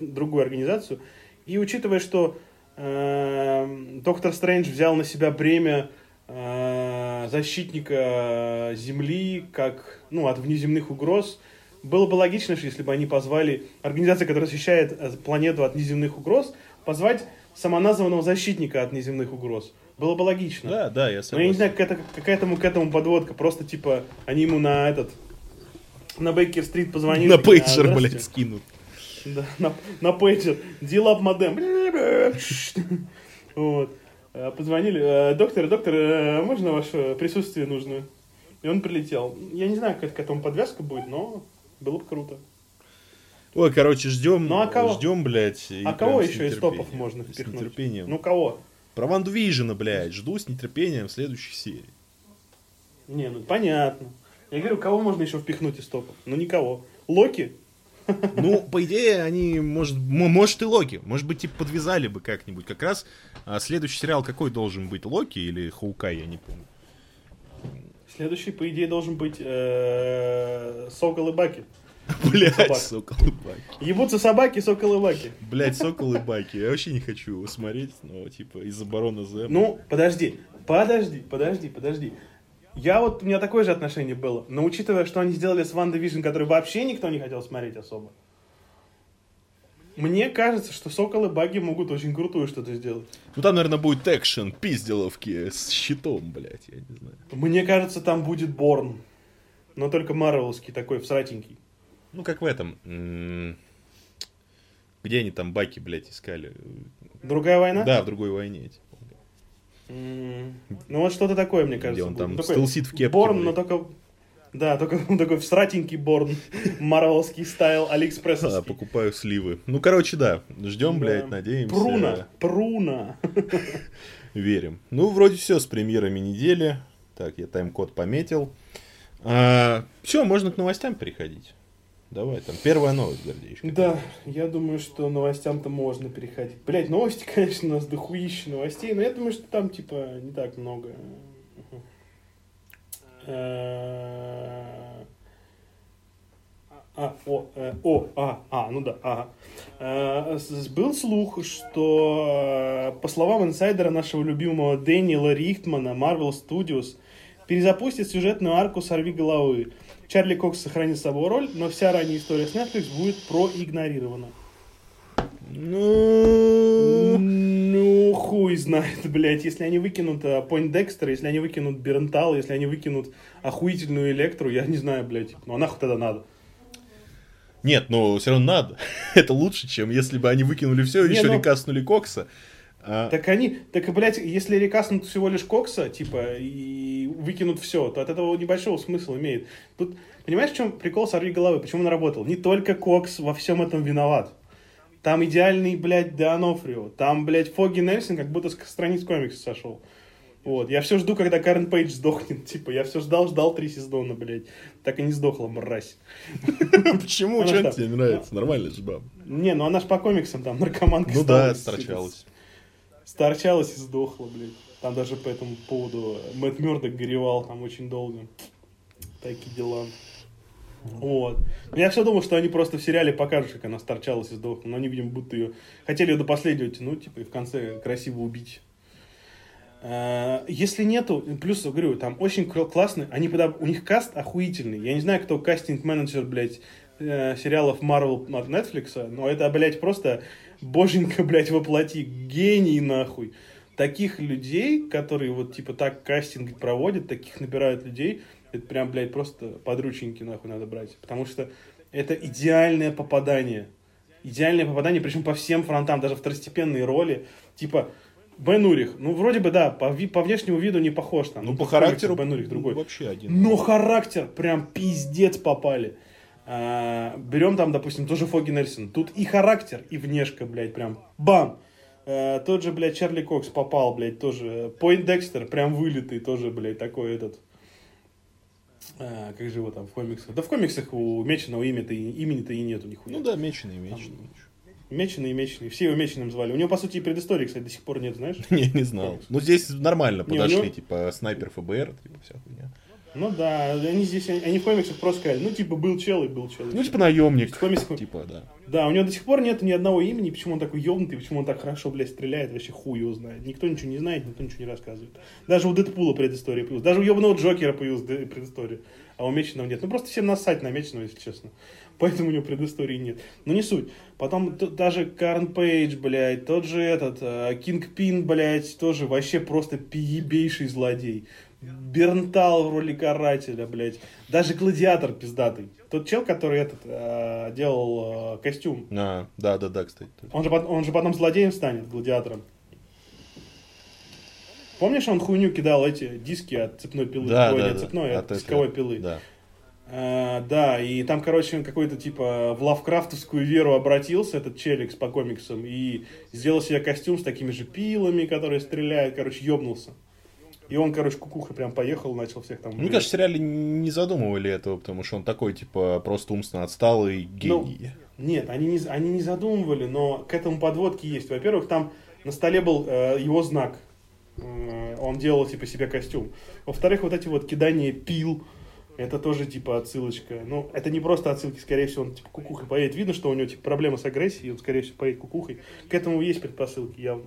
Другую организацию. И учитывая, что э, Доктор Стрэндж взял на себя бремя э, защитника Земли, как, ну, от внеземных угроз, было бы логично, если бы они позвали организацию, которая защищает э, планету от внеземных угроз, позвать самоназванного защитника от внеземных угроз. Было бы логично. Да, да, я согласен. Но я не знаю, какая, какая к этому подводка. Просто, типа, они ему на этот... На Бейкер-стрит позвонили. На пейджер, блядь, скинут. Да, на, на пейджер. Дилап модем. Вот. Э, позвонили. «Э, доктор, доктор, э, можно ваше присутствие нужно? И он прилетел. Я не знаю, как к этому подвязка будет, но было бы круто. Ой, короче, ждем, ну, а кого? ждем, блядь. А кого еще из топов можно впихнуть? С нетерпением. Ну, кого? Про Ванду Вижена, блядь, жду с нетерпением следующей серии. Не, ну понятно. Я говорю, кого можно еще впихнуть из топов? Ну, никого. Локи? Ну, по идее, они, может, может и Локи. Может быть, типа подвязали бы как-нибудь. Как раз а следующий сериал какой должен быть? Локи или Хоукай, я не помню. Следующий, по идее, должен быть э, Сокол и Баки. Блять, соколы баки. Ебутся собаки, соколы баки. Блять, соколы баки. Я вообще не хочу его смотреть, но типа из-за барона Зе. Ну, подожди, подожди, подожди, подожди. Я вот, у меня такое же отношение было. Но учитывая, что они сделали с Ванда Вижн, который вообще никто не хотел смотреть особо. Мне кажется, что Сокол и Баки могут очень крутое что-то сделать. Ну там, наверное, будет экшен, пизделовки с щитом, блядь, я не знаю. Мне кажется, там будет Борн. Но только Марвеловский такой, всратенький. Ну, как в этом. Где они там Баки, блядь, искали? Другая война? Да, в другой войне. Эти. Ну, вот что-то такое, мне кажется. Где он там такой стелсит в кепке. Борн, но только... Да, только такой всратенький Борн. Марвелский style, Алиэкспресс. Да, покупаю сливы. Ну, короче, да. Ждем, блядь, надеемся. Пруна, пруна. Верим. Ну, вроде все с премьерами недели. Так, я тайм-код пометил. А, все, можно к новостям переходить. Давай, там первая новость, Гордеечка. Да, я думаю, что новостям-то можно переходить. Блять, новости, конечно, у нас дохуища новостей, но я думаю, что там, типа, не так много. А, о, э, о, а, а, ну да. А, был слух, что, э, по словам инсайдера нашего любимого Дэниела Рихтмана, Marvel Studios перезапустит сюжетную арку «Сорви головы», Чарли Кокс сохранит собой роль, но вся ранняя история с Netflix будет проигнорирована. Ну... Ну, хуй знает, блядь. Если они выкинут Пойнт uh, Декстера, если они выкинут Бернтал, если они выкинут охуительную Электру, я не знаю, блядь. Ну, а нахуй тогда надо? Нет, но все равно надо. Это лучше, чем если бы они выкинули все и еще но... рекаснули Кокса. А... Так они, так, блядь, если рекаснут всего лишь Кокса, типа, и выкинут все, то от этого небольшого смысла имеет. Тут, понимаешь, в чем прикол сорви головы? Почему он работал? Не только Кокс во всем этом виноват. Там идеальный, блядь, Деонофрио. Там, блядь, Фоги Нельсон как будто с страниц комикса сошел. Вот. Я все жду, когда Карен Пейдж сдохнет. Типа, я все ждал, ждал три сезона, блядь. Так и не сдохла, мразь. Почему? Что тебе нравится? Нормально же баба. Не, ну она ж по комиксам там наркоманка Ну да, сторчалась сторчалась и сдохла, блядь. Там даже по этому поводу Мэтт Мёрдок горевал там очень долго. Такие дела. Вот. Я все думал, что они просто в сериале покажут, как она сторчалась и сдохла. Но они, видимо, будто ее... Хотели ее до последнего тянуть, типа, и в конце красиво убить. А, если нету, плюс, говорю, там очень классный, они, у них каст охуительный. Я не знаю, кто кастинг-менеджер, блядь, э, сериалов Marvel от Netflix, но это, блядь, просто боженька, блядь, воплоти, гений нахуй. Таких людей, которые вот типа так кастинг проводят, таких набирают людей, это прям, блядь, просто подрученьки нахуй надо брать. Потому что это идеальное попадание. Идеальное попадание, причем по всем фронтам, даже второстепенные роли. Типа, Бен Урих, ну вроде бы да, по, по внешнему виду не похож там. Ну, по характеру Бен Урих другой. Вообще один. Но характер прям пиздец попали. А, берем там, допустим, тоже Фоги Нельсон. Тут и характер, и внешка, блядь, прям бам. А, тот же, блядь, Чарли Кокс попал, блядь, тоже. Пойнт Декстер, прям вылитый, тоже, блядь, такой этот. А, как же его там в комиксах? Да в комиксах у Меченого имя-то, имени-то и нету нихуя. Ну да, Меченый, Меченый. Меченый и Меченый. Все его Меченым звали. У него, по сути, и предыстории, кстати, до сих пор нет, знаешь? Не, не знал. Ну, здесь нормально подошли, типа, снайпер ФБР, типа, вся хуйня. Ну да, они здесь, они в комиксах просто сказали, ну типа был чел и был чел. Ну типа наемник. В комиксах... Типа, да. Да, у него до сих пор нет ни одного имени, почему он такой ёбнутый, почему он так хорошо, блядь, стреляет, вообще хуй его знает. Никто ничего не знает, никто ничего не рассказывает. Даже у Дэдпула предыстория появилась, даже у ёбаного Джокера появилась предыстория, а у Меченого нет. Ну просто всем насать на Меченого, если честно. Поэтому у него предыстории нет. Но не суть. Потом даже Карн Пейдж, блядь, тот же этот, Кинг Пин, блядь, тоже вообще просто пиебейший злодей. Бернтал в роли карателя, блядь. Даже гладиатор пиздатый. Тот чел, который этот э, делал э, костюм. А, да, да, да, кстати. Он же, он же потом злодеем станет, гладиатором. Помнишь, он хуйню кидал эти диски от цепной пилы? Да, Ой, да, не да. цепной, а от дисковой пилы. Да. А, да, и там, короче, он какой-то типа в лавкрафтовскую веру обратился, этот челикс по комиксам, и сделал себе костюм с такими же пилами, которые стреляют, короче, ёбнулся. И он, короче, кукуха прям поехал, начал всех там... Мне кажется, в сериале не задумывали этого, потому что он такой, типа, просто умственно отсталый гений. Ну, нет, они не, они не задумывали, но к этому подводки есть. Во-первых, там на столе был э, его знак. Э, он делал, типа, себе костюм. Во-вторых, вот эти вот кидания пил, Это тоже типа отсылочка. Ну, это не просто отсылки, скорее всего, он типа кукухой поедет. Видно, что у него типа проблемы с агрессией, он, скорее всего, поедет кукухой. К этому есть предпосылки явно.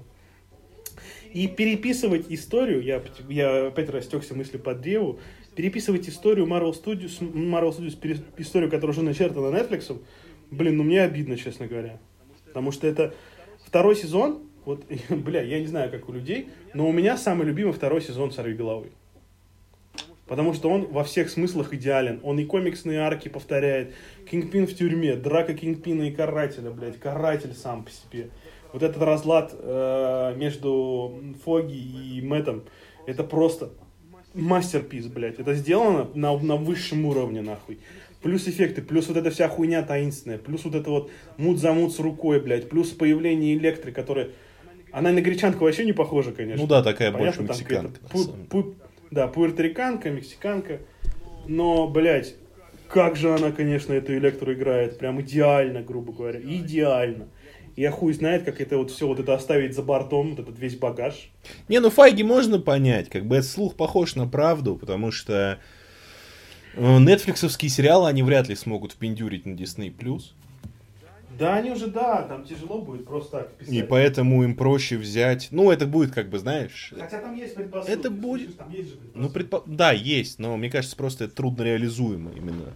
И переписывать историю, я, я опять растекся мыслью под древу, переписывать историю Marvel Studios, Marvel Studios, историю, которая уже начертана Netflix, блин, ну мне обидно, честно говоря. Потому что это второй сезон, вот, бля, я не знаю, как у людей, но у меня самый любимый второй сезон «Сорви головы». Потому что он во всех смыслах идеален. Он и комиксные арки повторяет. Кингпин в тюрьме, драка Кингпина и Карателя, блядь. Каратель сам по себе. Вот этот разлад э, между Фоги и Мэттом, это просто мастерпис, блядь. Это сделано на, на высшем уровне, нахуй. Плюс эффекты, плюс вот эта вся хуйня таинственная, плюс вот это вот мут за мут с рукой, блядь, плюс появление Электри, которая... Она на гречанку вообще не похожа, конечно. Ну да, такая Понятно, больше мексиканка. Пу, пу, да, пуэрториканка, мексиканка. Но, блядь, как же она, конечно, эту Электру играет. Прям идеально, грубо говоря. Идеально. Я хуй знает, как это вот все вот это оставить за бортом, вот этот весь багаж. Не, ну Файги можно понять, как бы этот слух похож на правду, потому что нетфликсовские сериалы они вряд ли смогут впендюрить на Disney+. Да, они уже, да, там тяжело будет просто так писать. И поэтому им проще взять, ну, это будет, как бы, знаешь... Хотя там есть предпосылки. Это будет... Там есть же ну, предпо... да, есть, но мне кажется, просто это трудно реализуемо именно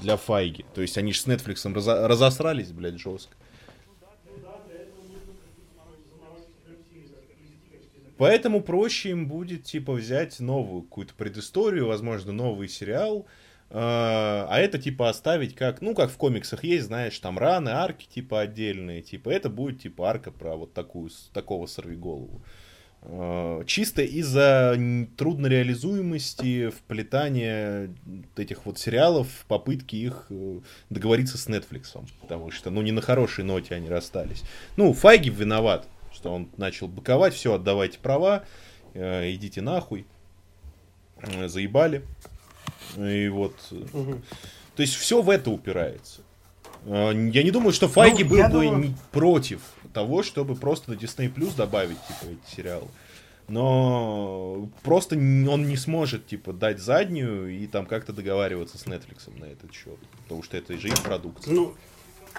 для Файги. То есть они же с Netflix разо... разосрались, блядь, жестко. Поэтому проще им будет, типа, взять новую какую-то предысторию, возможно, новый сериал, а, а это, типа, оставить как, ну, как в комиксах есть, знаешь, там раны, арки, типа, отдельные, типа, это будет, типа, арка про вот такую, такого сорвиголову. А, чисто из-за труднореализуемости вплетания этих вот сериалов в попытке их э, договориться с Netflix. Потому что, ну, не на хорошей ноте они расстались. Ну, Файги виноват, что он начал быковать, все, отдавайте права, э, идите нахуй, э, заебали. И вот, угу. то есть все в это упирается. Э, я не думаю, что Файги ну, был бы думаю... против того, чтобы просто на Disney Plus добавить типа эти сериалы. Но просто он не сможет, типа, дать заднюю и там как-то договариваться с Netflix на этот счет. Потому что это же их продукция. Ну,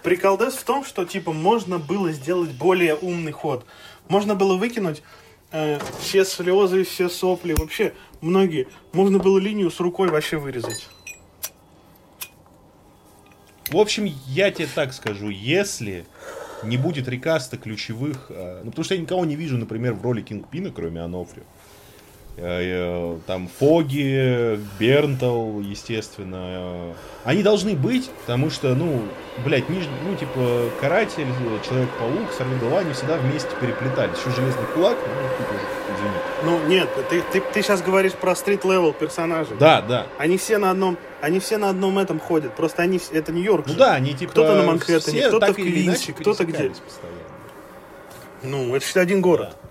Приколдес в том, что типа можно было сделать более умный ход. Можно было выкинуть э, все слезы, все сопли, вообще многие. Можно было линию с рукой вообще вырезать. В общем, я тебе так скажу, если не будет рекаста ключевых, э, ну потому что я никого не вижу, например, в роли Кингпина, кроме Д'Онофрио. Э, там Фогги, Бернтал, естественно. Они должны быть, потому что, ну, блядь, ниж... ну, типа, Каратель, Человек-паук, Сорвиголова, они всегда вместе переплетались. Еще Железный Кулак, ну, уже, извини. Ну, нет, ты, ты, ты сейчас говоришь про street-level персонажей. Да, да. Они все на одном, они все на одном этом ходят, просто они, это Нью-Йорк Ну же. да, они типа... Кто-то на Манхэттене, кто-то в Квинсе, кто-то где. Постоянно. Ну, это один город. Да.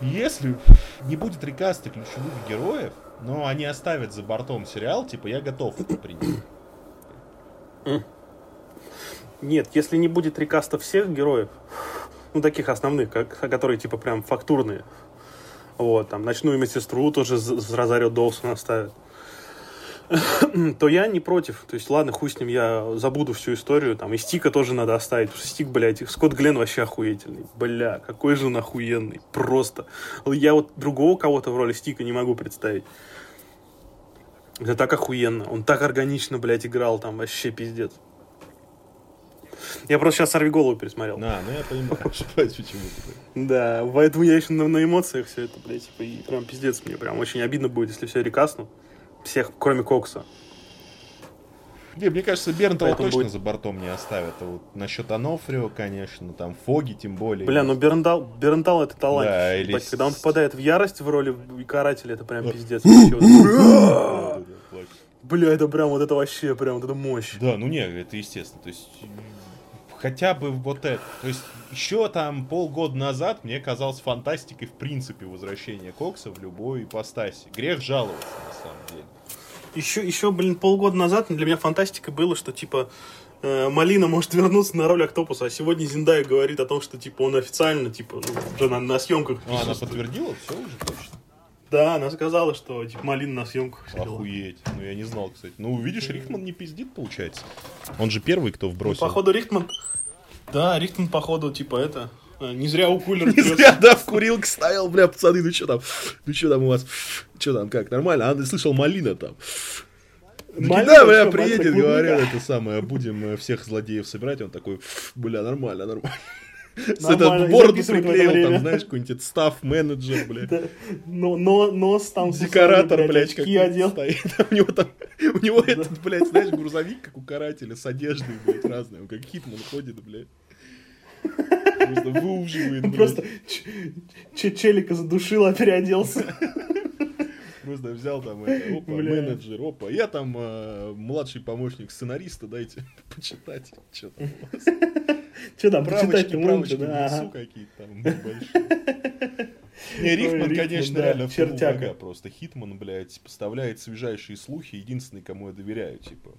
Если не будет рекаста ключевых героев, но они оставят за бортом сериал, типа, я готов это принять. Нет, если не будет рекаста всех героев, ну, таких основных, как, которые, типа, прям фактурные, вот, там, ночную медсестру тоже разорет Доусона оставят. то я не против. То есть, ладно, хуй с ним, я забуду всю историю. Там и Стика тоже надо оставить. Потому что Стик, блядь, Скотт Глен вообще охуительный. Бля, какой же он охуенный. Просто. Я вот другого кого-то в роли Стика не могу представить. Это так охуенно. Он так органично, блядь, играл там. Вообще пиздец. Я просто сейчас «Сорви голову» пересмотрел. Да, ну я понимаю, почему Да, поэтому я еще на, на эмоциях все это, блядь, типа, и прям пиздец мне. Прям очень обидно будет, если все рекаснут всех, кроме Кокса. Не, мне кажется, Бернтова точно будет... за бортом не оставят. А вот насчет Анофрио, конечно, там Фоги тем более. Бля, ну Бернтал, Бернтал это талант. Да, или... Когда он попадает в ярость в роли карателя, это прям пиздец. Бля, это прям вот это вообще прям вот это мощь. Да, ну не, это естественно. То есть хотя бы вот это. То есть еще там полгода назад мне казалось фантастикой в принципе возвращение Кокса в любой ипостаси. Грех жаловаться на самом деле. Еще, еще, блин, полгода назад для меня фантастикой было, что типа э, Малина может вернуться на роль Октопуса, а сегодня Зиндая говорит о том, что типа он официально, типа, ну, уже на, на съемках. А она подтвердила? Все уже точно? Да, она сказала, что типа Малина на съемках сидела. Охуеть. Ну, я не знал, кстати. Ну, видишь, Рихтман не пиздит, получается. Он же первый, кто вбросил. Ну, походу, Рихтман... Да, Рихтман, походу, типа это... Э, не зря у кулера. Не зря, да, в курилку ставил, бля, пацаны, ну что там? Ну что там у вас? Что там, как, нормально? А, слышал, малина там. Да, бля, приедет, говорят, это самое, будем э, всех злодеев собирать. Он такой, бля, нормально, нормально. С этот бороду приклеил, там, знаешь, какой-нибудь став менеджер, блядь. Но, но, нос там... Декоратор, блядь, как одел. стоит. У него там, у него этот, блядь, знаешь, грузовик, как у карателя, с одеждой, блядь, разной. Он как Хитман ходит, блядь. Просто выуживает, Просто челика задушил, а переоделся. Просто взял там это, опа, Бля. менеджер, опа. Я там э, младший помощник сценариста, дайте почитать, что там у вас. Что там, почитать правочки да. какие-то там большие. Не, Рихтман, конечно, реально чертяга. Просто Хитман, блядь, поставляет свежайшие слухи, единственный, кому я доверяю, типа.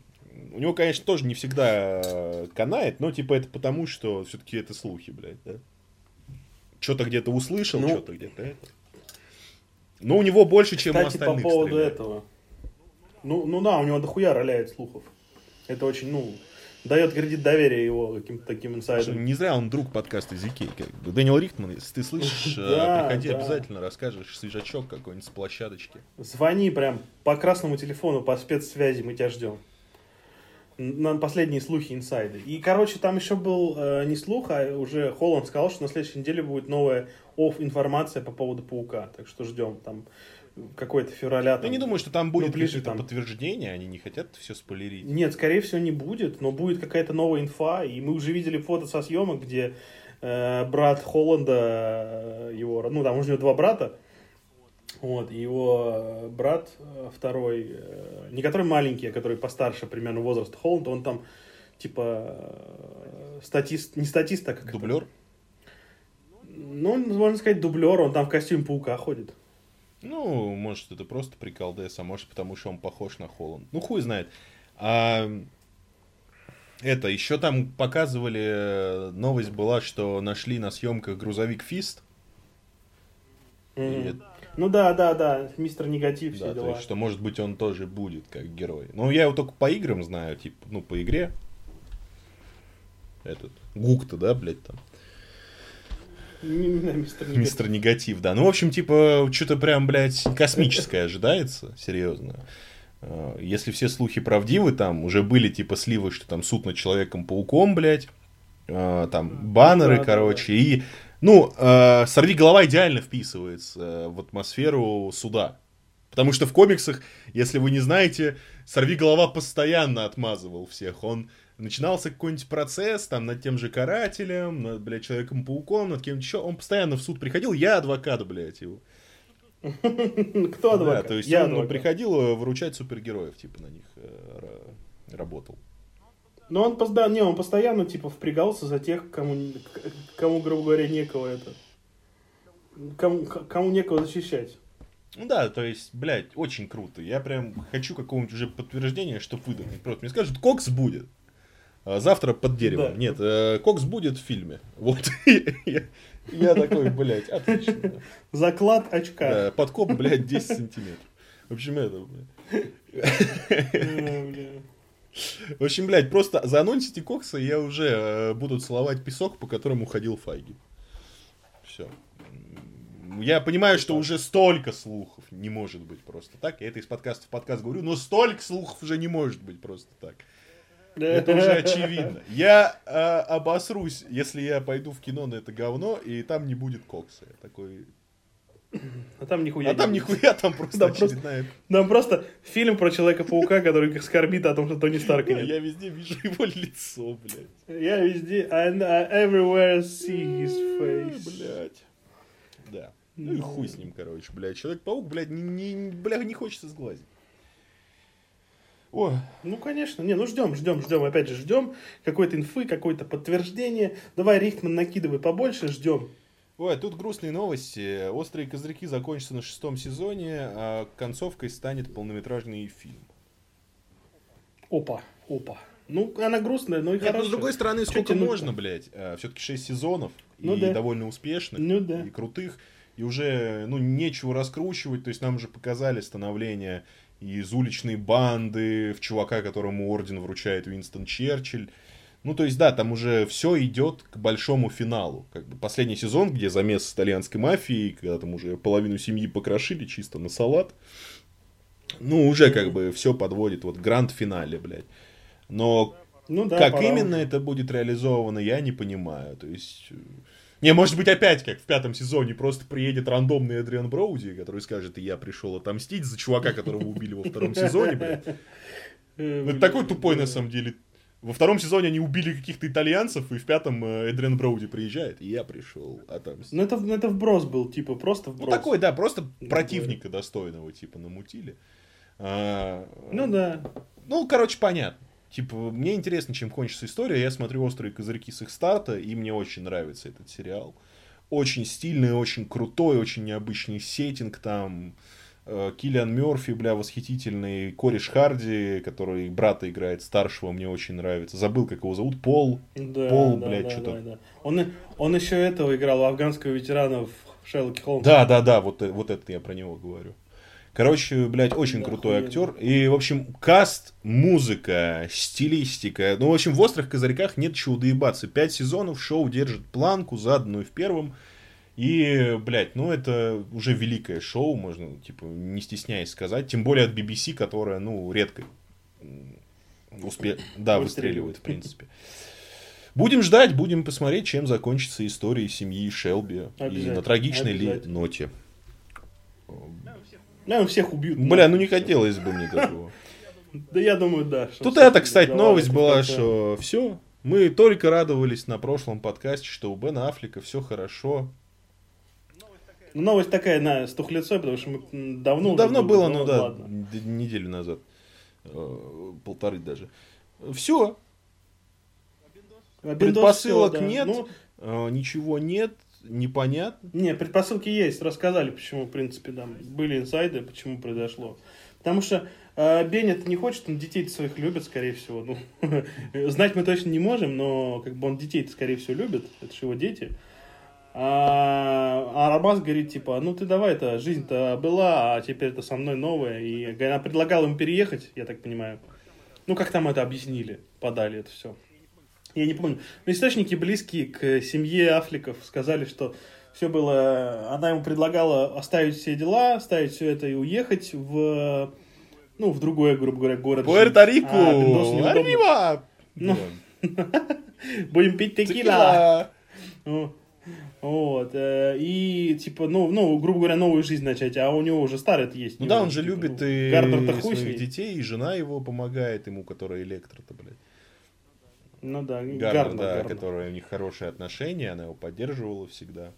У него, конечно, тоже не всегда э, канает, но, типа, это потому, что все-таки это слухи, блядь, да? Что-то где-то услышал, ну, что-то где-то это. Но у него больше, чем Кстати, у остальных по поводу стреляет. этого. Ну, ну да, у него дохуя роляет слухов. Это очень, ну, дает кредит доверия его каким-то таким инсайдерам. Не зря он друг подкаста Зики. Как бы. Дэниел Рихтман, если ты слышишь, э, приходи обязательно, расскажешь свежачок какой-нибудь с площадочки. Звони прям по красному телефону, по спецсвязи, мы тебя ждем. На последние слухи инсайды. И, короче, там еще был э, не слух, а уже Холланд сказал, что на следующей неделе будет новая оф информация по поводу Паука. Так что ждем там какой-то февраля. Там, Я не думаю, что там будет ну, ближе там подтверждение, они не хотят все спойлерить. Нет, скорее всего не будет, но будет какая-то новая инфа, и мы уже видели фото со съемок, где э, брат Холланда, э, его, ну там у него два брата, вот, и его э, брат э, второй, э, не который маленький, а который постарше примерно возраста Холланда, он там типа статист, не статист, а как Дублер? Это? Ну, можно сказать, дублер, он там в костюме паука ходит. Ну, может, это просто прикол ДС, а может, потому что он похож на Холланд. Ну, хуй знает. А, это, еще там показывали, новость была, что нашли на съемках грузовик Фист. Mm-hmm. Ну да, да, да, мистер Негатив, все да, дела. То есть, что, может быть, он тоже будет как герой. Ну, я его только по играм знаю, типа, ну, по игре. Этот, Гук-то, да, блядь, там. Мистер Негатив. Мистер Негатив, да. Ну, в общем, типа, что-то прям, блядь, космическое ожидается, серьезно. А, если все слухи правдивы, там уже были типа сливы, что там суд над Человеком-пауком, блядь, а, там баннеры, да, короче, да. и, ну, э, Сорви голова идеально вписывается в атмосферу суда. Потому что в комиксах, если вы не знаете, Сорви голова постоянно отмазывал всех. Он начинался какой-нибудь процесс там над тем же карателем, над, блядь, Человеком-пауком, над кем-то еще, он постоянно в суд приходил, я адвокат, блядь, его. Кто адвокат? Да, то есть я он адвокат. приходил э, выручать супергероев, типа, на них э, работал. Ну, он, да, не, он постоянно, типа, впрягался за тех, кому, кому грубо говоря, некого это... Кому, кому некого защищать. Ну да, то есть, блядь, очень круто. Я прям хочу какого-нибудь уже подтверждения, что выдать. Просто мне скажут, Кокс будет. А завтра под деревом. Да. Нет, э, Кокс будет в фильме. Вот. я, такой, блядь, отлично. Заклад очка. Да, подкоп, блядь, 10 сантиметров. В общем, это, блядь. В общем, блядь, просто заанонсите Кокса, и я уже э, буду целовать песок, по которому ходил Файги. Все. Я понимаю, что уже столько слухов не может быть просто так. Я это из подкаста в подкаст говорю, но столько слухов уже не может быть просто так. Это уже очевидно. Я э, обосрусь, если я пойду в кино на это говно, и там не будет кокса. Я такой... А там нихуя. А там нихуя, там просто там очередная... Просто, там просто фильм про Человека-паука, который скорбит о том, что Тони Старк нет. Я везде вижу его лицо, блядь. Я везде... I, I everywhere see his face. Блядь. Да. Ну и хуй с ним, короче, блядь. Человек-паук, блядь, не, не, блядь, не хочется сглазить. О, ну конечно, не, ну ждем, ждем, ждем, опять же ждем какой-то инфы, какое-то подтверждение. Давай, Рихтман, накидывай побольше, ждем. Ой, тут грустные новости. Острые козырьки закончатся на шестом сезоне, а концовкой станет полнометражный фильм. Опа, опа. Ну, она грустная, но и Нет, хорошая. С другой стороны, сколько можно, блядь? А, Все-таки шесть сезонов, ну, и да. довольно успешных, ну, да. и крутых. и уже, ну, нечего раскручивать, то есть нам уже показали становление из уличной банды в чувака, которому орден вручает Уинстон Черчилль. Ну, то есть, да, там уже все идет к большому финалу. Как бы последний сезон, где замес с итальянской мафией, когда там уже половину семьи покрошили чисто на салат. Ну, уже как бы все подводит вот гранд-финале, блядь. Но ну, да, как именно уже. это будет реализовано, я не понимаю. То есть... Э, не, может быть, опять, как в пятом сезоне, просто приедет рандомный Эдриан Броуди, который скажет, я пришел отомстить за чувака, которого убили во втором сезоне, блядь. Э, это такой тупой, на самом деле, во втором сезоне они убили каких-то итальянцев, и в пятом э, Эдриан Броуди приезжает, и я пришел отомстить. Ну это, ну, это вброс был, типа, просто вброс. Ну такой, да, просто противника достойного, типа, намутили. А, ну да. Ну, короче, понятно. Типа, мне интересно, чем кончится история. Я смотрю «Острые козырьки» с их старта, и мне очень нравится этот сериал. Очень стильный, очень крутой, очень необычный сеттинг там. Э, Киллиан Мерфи, бля, восхитительный. Кориш Харди, который брата играет, старшего, мне очень нравится. Забыл, как его зовут. Пол. Да, Пол, да, блядь, да, что-то. Да, да. Он, он еще этого играл, афганского ветерана в Шерлоке Холмсе. Да, да, да, вот, вот это я про него говорю. Короче, блядь, очень да, крутой актер. И, в общем, каст, музыка, стилистика. Ну, в общем, в «Острых козырьках» нет чего доебаться. Пять сезонов шоу держит планку, заданную в первом. И, блядь, ну это уже великое шоу, можно, типа, не стесняясь сказать. Тем более от BBC, которая, ну, редко успе... да, выстреливает, в принципе. Будем ждать, будем посмотреть, чем закончится история семьи Шелби. И на трагичной ли ноте. Наверное, всех убьют. Бля, ну не хотелось бы мне такого. Да я думаю, да. Тут это, кстати, новость была, что все. Мы только радовались на прошлом подкасте, что у Бена Аффлека все хорошо. Ну, новость такая на стухлецой, потому что мы давно... Ну, давно было, ну да, ладно. неделю назад. Э, полторы даже. Все. А Предпосылок да. нет, ну, э, ничего нет, непонятно. Не, предпосылки есть, рассказали, почему, в принципе, да, были инсайды, почему произошло. Потому что э, Беннет не хочет, он детей своих любит, скорее всего. Ну, знать мы точно не можем, но как бы он детей скорее всего, любит, это же его дети. А, а Арбас говорит, типа, ну ты давай, это жизнь-то была, а теперь это со мной новая. И она предлагала ему переехать, я так понимаю. Ну, как там это объяснили, подали это все. Я не помню. Но источники близкие к семье Афликов сказали, что все было... Она ему предлагала оставить все дела, оставить все это и уехать в... Ну, в другой, грубо говоря, город. Пуэрто-Рико! А, Arriba! Ну, будем пить текила. Ну, вот. Э, и, типа, ну, ну, грубо говоря, новую жизнь начать, а у него уже старый есть. Ну да, он же типа, любит ну, и своих детей, и жена его помогает ему, которая электро-то, блядь. Ну да, Гарнер, Гарнер да, Гарнер. которая у них хорошие отношения, она его поддерживала всегда.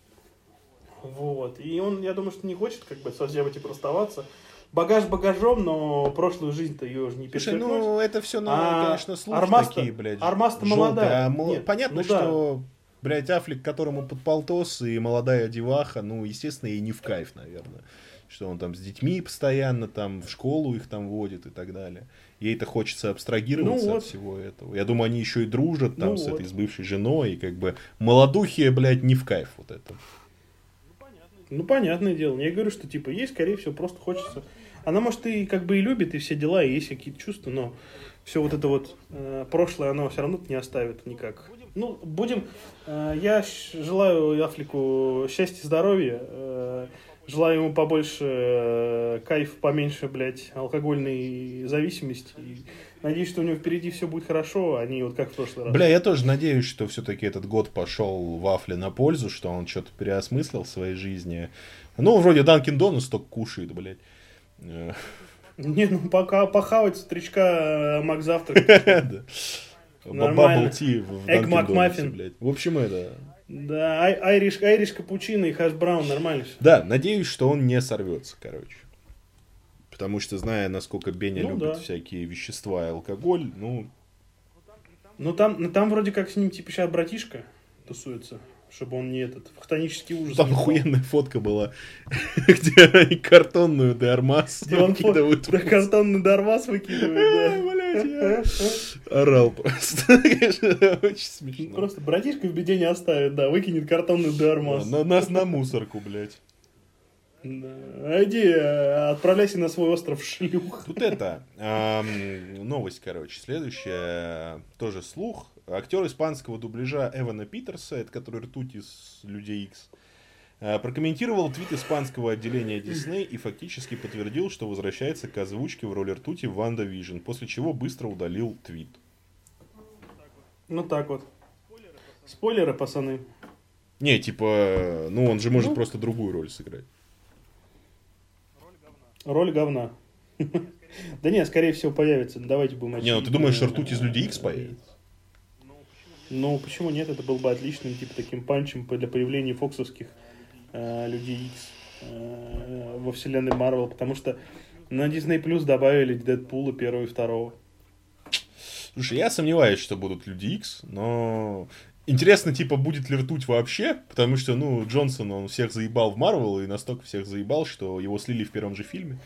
Вот. И он, я думаю, что не хочет как бы со всем этим расставаться. Багаж багажом, но прошлую жизнь-то ее уже не Слушай, ну это все, ну, а, конечно, слухи Армаста, такие, блядь. Армаста молодая. А, Нет, понятно, ну, что, да. Блядь, Афлик, которому под полтос и молодая деваха, ну, естественно, ей не в кайф, наверное. Что он там с детьми постоянно там в школу их там водит и так далее. Ей-то хочется абстрагироваться ну, вот. от всего этого. Я думаю, они еще и дружат там ну, с вот. этой с бывшей женой, и как бы молодухи, блядь, не в кайф вот это. Ну, понятное дело. Я говорю, что типа ей, скорее всего, просто хочется. Она, может, и как бы и любит, и все дела, и есть какие-то чувства, но все вот это вот э, прошлое она все равно не оставит никак. Ну, будем. Э, я желаю Афлику счастья, здоровья. Э, Желаю ему побольше э, кайф, поменьше, блядь, алкогольной зависимости. И надеюсь, что у него впереди все будет хорошо, а не вот как в прошлый раз. Бля, я тоже надеюсь, что все-таки этот год пошел Вафле на пользу, что он что-то переосмыслил в своей жизни. Ну, вроде Данкин Донус только кушает, блядь. Не, ну пока похавать стричка Мак завтрак. Бабл Ти в Данкин Донусе, В общем, это... Да, ай, айриш, айриш капучино и хаш браун нормально все. Да, надеюсь, что он не сорвется, короче. Потому что, зная, насколько Беня ну, любит да. всякие вещества и алкоголь, ну... Ну там, ну, там вроде как с ним типа сейчас братишка тусуется чтобы он не этот, в хтонический ужас. Там охуенная фотка была, где они картонную Дармас выкидывают. Да, картонный Дармас выкидывают, да. Орал просто. Очень смешно. Просто братишка в беде не оставит, да, выкинет картонный де Армас. На нас на мусорку, блядь. Да. Иди, э, отправляйся на свой остров шлюх. Тут это, эм, новость, короче, следующая, тоже слух. Актер испанского дубляжа Эвана Питерса, это который ртуть из Людей Икс, прокомментировал твит испанского отделения Дисней и фактически подтвердил, что возвращается к озвучке в роли ртути в Ванда Вижн, после чего быстро удалил твит. Ну так вот. Спойлеры, пацаны. Не, типа, ну он же может ну, просто другую роль сыграть. Роль говна. Да нет, скорее всего появится. Давайте будем Не, ну ты думаешь, что ртуть из Людей Икс появится? Ну, почему нет? Это был бы отличным, типа, таким панчем для появления фоксовских э, Людей Икс э, во вселенной Марвел, потому что на Disney Plus добавили Дэдпула первого и второго. Слушай, я сомневаюсь, что будут Люди Икс, но Интересно, типа, будет ли ртуть вообще, потому что, ну, Джонсон, он всех заебал в Марвел, и настолько всех заебал, что его слили в первом же фильме.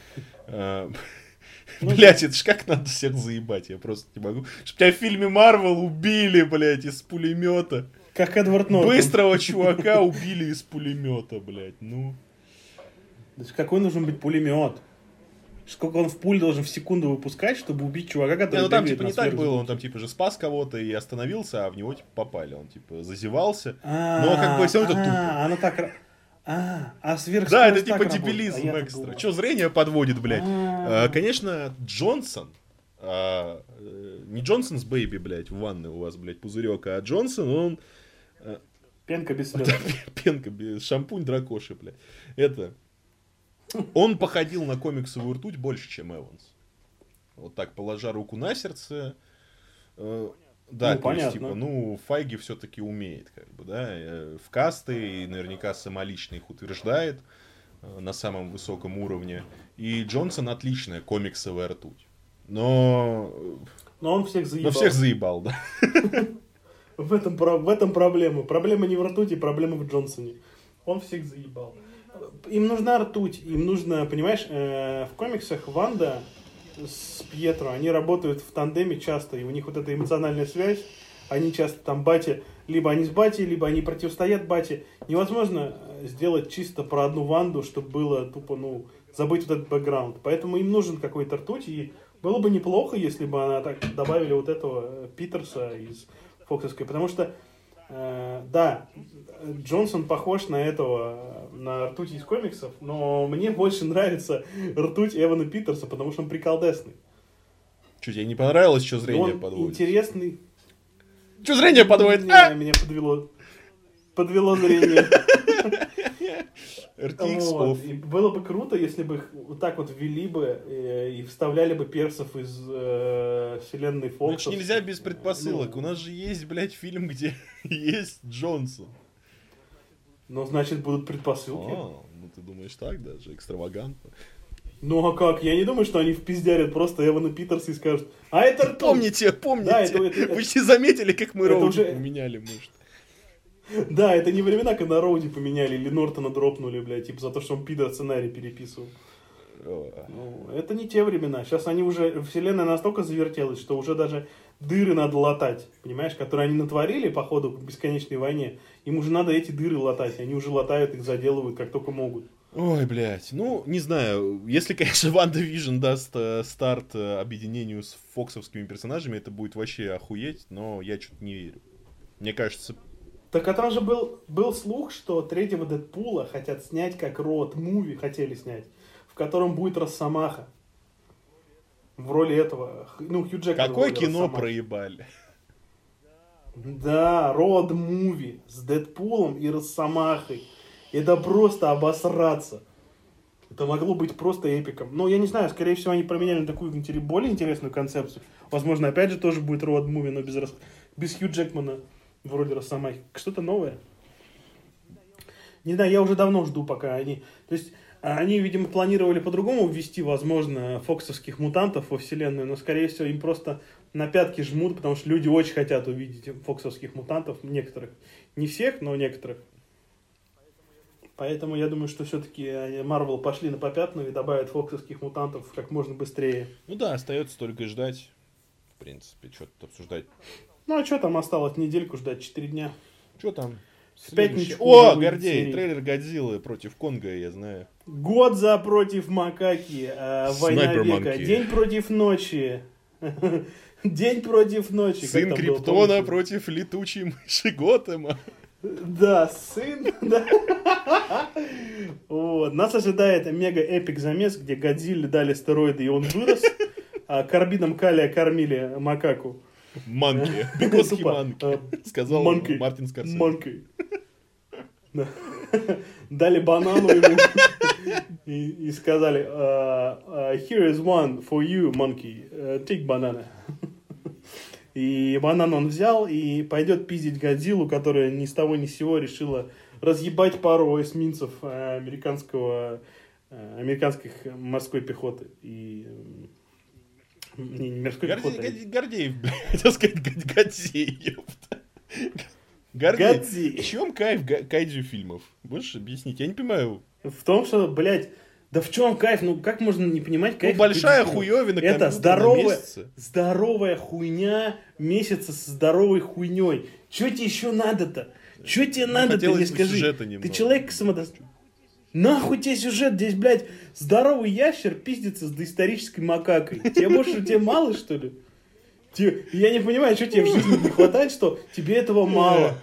А, ну, блять, это ж как надо всех заебать, я просто не могу. Чтоб тебя в фильме Марвел убили, блять, из пулемета. Как Эдвард Нортон. Быстрого чувака убили из пулемета, блять, ну. Какой нужен быть пулемет? сколько он в пуль должен в секунду выпускать, чтобы убить чувака, который... Не, ну там типа не так было, он там типа же спас кого-то и остановился, а в него типа попали, он типа зазевался, но как бы все это тупо. А, оно так... А, а сверх Да, это типа дебилизм а экстра. Че, зрение подводит, блядь. А, конечно, Джонсон, а, э, не Джонсон с Бэйби, блядь, в ванной у вас, блядь, пузырек, а Джонсон, он... Э, Пенка без слез. Пенка без... Шампунь дракоши, блядь. Это... Он походил на комиксовую ртуть больше, чем Эванс. Вот так, положа руку на сердце. Э, да, ну, то понятно. есть, типа, ну, Файги все-таки умеет, как бы, да, э, в касты, и наверняка самолично их утверждает э, на самом высоком уровне. И Джонсон отличная комиксовая ртуть. Но... Но он всех заебал. Но всех заебал, да. В этом, в этом проблема. Проблема не в ртути, проблема в Джонсоне. Он всех заебал им нужна ртуть, им нужно, понимаешь, э, в комиксах Ванда с Пьетро, они работают в тандеме часто, и у них вот эта эмоциональная связь, они часто там бати, либо они с бати, либо они противостоят бати. Невозможно э, сделать чисто про одну Ванду, чтобы было тупо, ну, забыть вот этот бэкграунд. Поэтому им нужен какой-то ртуть, и было бы неплохо, если бы она так добавили вот этого э, Питерса из Фоксовской, потому что Э, да, Джонсон похож на этого, на ртуть из комиксов, но мне больше нравится ртуть Эвана Питерса, потому что он приколдесный. Что, тебе не понравилось, что зрение он подводит? интересный. Что зрение подводит? Не, а? Меня подвело. Подвело зрение. RTX вот. И было бы круто, если бы их вот так вот ввели бы э, и вставляли бы персов из э, вселенной Фокса. Значит, нельзя без предпосылок. Ну, У нас же есть, блядь, фильм, где есть Джонсон. Ну, значит, будут предпосылки. А, ну ты думаешь так даже, экстравагантно. Ну а как? Я не думаю, что они впиздярят просто Эвана Питерса и скажут, а это ртуть. Помните, помните. Да, это, это, Вы все заметили, как мы Роуди уже... поменяли, может. Да, это не времена, когда Роуди поменяли или Нортона дропнули, блядь, типа за то, что он пидор сценарий переписывал. Ну, это не те времена. Сейчас они уже, вселенная настолько завертелась, что уже даже дыры надо латать, понимаешь, которые они натворили по ходу бесконечной войне. Им уже надо эти дыры латать. Они уже латают их, заделывают, как только могут. Ой, блядь, ну, не знаю, если, конечно, Ванда Вижн даст э, старт э, объединению с фоксовскими персонажами, это будет вообще охуеть, но я что-то не верю. Мне кажется, так а там же был, был слух, что третьего Дэдпула хотят снять как road movie, хотели снять, в котором будет Росомаха. В роли этого, ну, Хью Джекман. Какое кино Росомахи. проебали? Да, род муви с Дэдпулом и Росомахой. Это просто обосраться. Это могло быть просто эпиком. Но я не знаю, скорее всего, они променяли на такую более интересную концепцию. Возможно, опять же, тоже будет род муви, но без, без Хью Джекмана вроде Росомахи, что-то новое. Не знаю, я уже давно жду, пока они... То есть, они, видимо, планировали по-другому ввести, возможно, фоксовских мутантов во вселенную, но, скорее всего, им просто на пятки жмут, потому что люди очень хотят увидеть фоксовских мутантов, некоторых. Не всех, но некоторых. Поэтому я думаю, что все-таки Marvel пошли на попятную и добавят фоксовских мутантов как можно быстрее. Ну да, остается только ждать, в принципе, что-то обсуждать. Ну а что там осталось? Недельку ждать, 4 дня. Что там? В пятничку. О, Гордей, серии. трейлер Годзиллы против Конга, я знаю. Годза против макаки. Э, война Снайпер века. День против ночи. День против ночи. как Сын Криптона против летучей мыши Готэма. Да, сын, да. Вот. Нас ожидает мега-эпик замес, где Годзилле дали стероиды, и он вырос, а карбидом калия кормили макаку. Манки. Because he monkey. Сказал monkey. Мартин Скорсезе. Манкой. Да. Дали банану ему и, и сказали, «А, а, here is one for you, monkey, Uh, take banana. И банан он взял и пойдет пиздить Годзиллу, которая ни с того ни с сего решила разъебать пару эсминцев американского, американских морской пехоты. И не, не морской Гордей- пехоты. а Гордеев, блядь, хотел сказать Годзей, ёпта. Годзи. в чем кайф га- кайджи фильмов? Можешь объяснить? Я не понимаю. В том, что, блядь, да в чем кайф? Ну как можно не понимать Ну, кайф? большая от хуевина Это здоровая, здоровая хуйня месяца со здоровой хуйней. Че тебе еще надо-то? Че тебе надо-то, хотелось не скажи? Ты человек самодостаточный. Нахуй тебе сюжет? Здесь, блядь, здоровый ящер пиздится с доисторической макакой. Тебе больше, тебе мало, что ли? Тебе- Я не понимаю, что тебе в жизни не хватает, что тебе этого мало.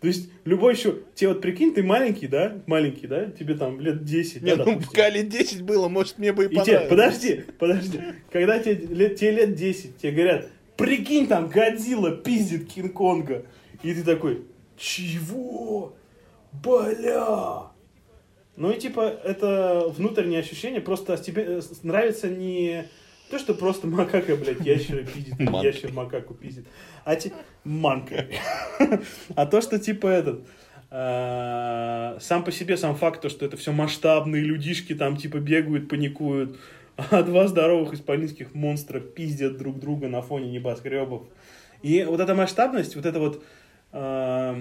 То есть, любой еще... Тебе вот прикинь, ты маленький, да? Маленький, да? Тебе там лет 10, Не, да, ну, допустим. пока лет 10 было, может, мне бы и И тебе, понравилось. подожди, подожди. Когда тебе лет, тебе лет 10, тебе говорят, прикинь, там Годзилла пиздит Кинг-Конга. И ты такой, чего? Бля! Ну и типа, это внутреннее ощущение, просто тебе э, нравится не то, что просто макака, блядь, ящера пиздит, ящер макаку пиздит, а те... манка. А то, что типа этот, а, сам по себе, сам факт, то, что это все масштабные людишки там типа бегают, паникуют, а два здоровых исполинских монстра пиздят друг друга на фоне небоскребов. И вот эта масштабность, вот эта вот, а,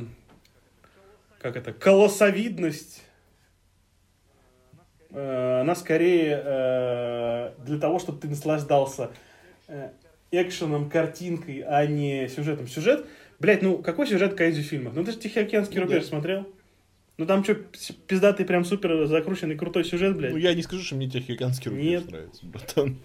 как это, колоссовидность, э, она скорее э, для того, чтобы ты наслаждался э, экшеном, картинкой, а не сюжетом. Сюжет, блядь, ну какой сюжет кайдзи фильмов? Ну ты же Тихоокеанский Ну, рубеж да. смотрел? Ну там что, пиздатый прям супер закрученный крутой сюжет, блядь? Ну, я не скажу, что мне Тихоокеанский рубеж Нет. нравится, братан.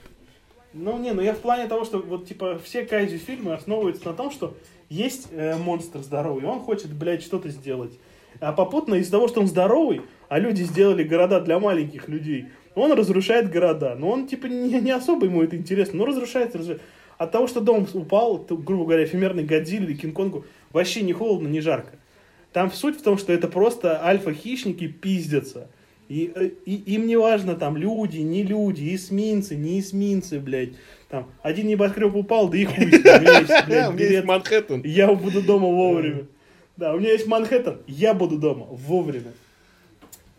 Ну, не, ну я в плане того, что вот, типа, все кайдзи фильмы основываются на том, что есть э, монстр здоровый, он хочет, блядь, что-то сделать. А попутно из-за того, что он здоровый, а люди сделали города для маленьких людей, он разрушает города. Но он, типа, не, не особо ему это интересно, но разрушает, разрушает. От того, что дом упал, то, грубо говоря, эфемерный Годзилле или Кинг-Конгу, вообще не холодно, не жарко. Там суть в том, что это просто альфа-хищники пиздятся. И, э, и им не важно, там, люди, не люди, эсминцы, не эсминцы, блядь. Там, один небоскреб упал, да и хуй. У меня есть, блядь, билет, Манхэттен. я буду дома вовремя. Да, у меня есть Манхэттен, я буду дома вовремя.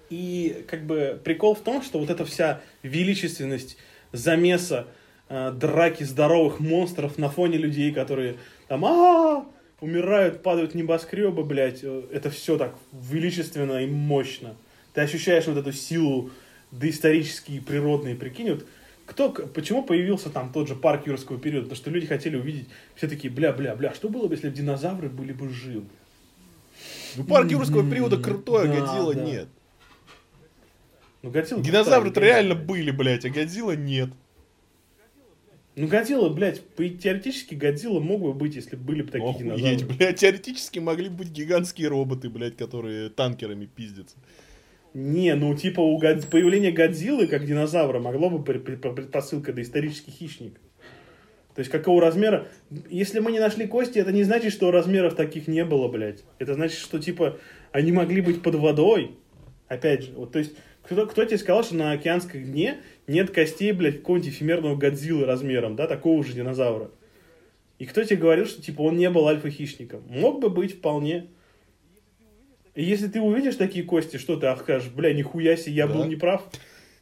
И как бы прикол в том, что вот эта вся величественность замеса э, драки здоровых монстров на фоне людей, которые там а умирают, падают небоскребы, блядь, э, это все так величественно и мощно. Ты ощущаешь вот эту силу доисторические, природные, прикинь, вот кто, почему появился там тот же парк юрского периода? Потому что люди хотели увидеть, все такие, бля-бля-бля, что было бы, если бы динозавры были бы живы? Ну, парк юрского периода крутой, а Да, Годзилла да. нет. Ну, Годзилла Динозавры-то реально были, блядь, а Годзилла нет. Ну, Годзилла, блядь, теоретически Годзилла мог бы быть, если бы были бы такие Охуеть, динозавры. блядь, теоретически могли быть гигантские роботы, блядь, которые танкерами пиздятся. Не, ну, типа, у Год- появление Годзиллы как динозавра могло бы предпосылка доисторический хищник. То есть, какого размера... Если мы не нашли кости, это не значит, что размеров таких не было, блядь. Это значит, что, типа, они могли быть под водой. Опять же, вот, то есть, кто, кто тебе сказал, что на океанском дне нет костей, блядь, какого-нибудь эфемерного Годзиллы размером, да, такого же динозавра? И кто тебе говорил, что, типа, он не был альфа-хищником? Мог бы быть вполне. И если ты увидишь такие кости, что ты ах, скажешь, бля, нихуя себе, я Да. был неправ?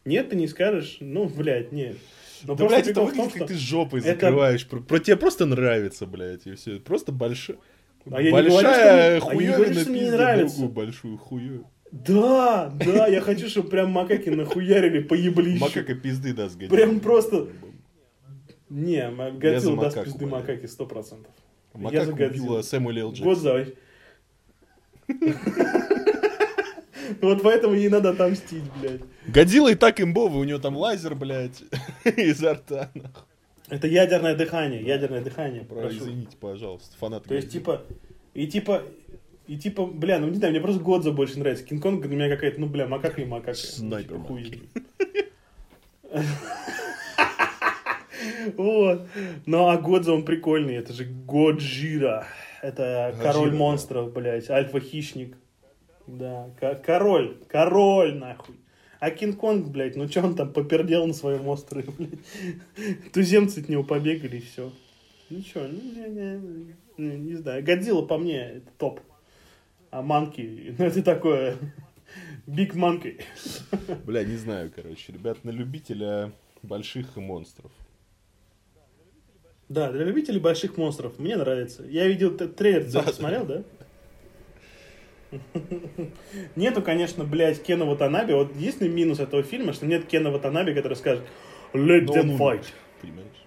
Нет, ты не скажешь, ну, блядь, нет. Но Да, блядь, это прикол в том, выглядит, как что- ты жопой это- закрываешь. Про, про тебе просто нравится, блядь, и все. Просто большая... А я не говорю, большая что мне- а я не говорю, хуёвина что мне не пиздит нравится. другую большую хую. Да, да, я хочу, чтобы прям макаки нахуярили по еблищу. Макака пизды даст Годзилла. Прям просто... Не, Годзилла даст пизды макаки, сто процентов. Макака убила Сэмюэля Л. Год Джексона. за... Вот поэтому ей надо отомстить, блядь. Годзилла и так имбовый, у него там лазер, блядь, изо рта. Это ядерное дыхание, ядерное дыхание, прошу. Извините, пожалуйста, фанат. То есть, типа, и типа, и типа, бля, ну не знаю, мне просто Годзо больше нравится. Кинг-Конг для меня какая-то, ну, бля, макака и макака. Снайпер. Вот. Ну, а Годзо, он прикольный. Это же Годжира. Это король монстров, блядь. Альфа-хищник. Да, король. Король, нахуй. А Кинг-Конг, блядь, ну что он там попердел на своем острове, блядь. Туземцы от него побегали и все. Что, ну, не, не, не, не знаю. Годзилла по мне это топ. А Манки, ну это такое... Биг Манки. Бля, не знаю, короче. Ребят, на любителя больших монстров. Да, для любителей больших монстров. Мне нравится. Я видел трейлер, да, смотрел, да? Нету, конечно, блядь, Кена Ватанаби. Вот единственный минус этого фильма, что нет Кена Ватанаби, который скажет Let them fight. Понимаешь?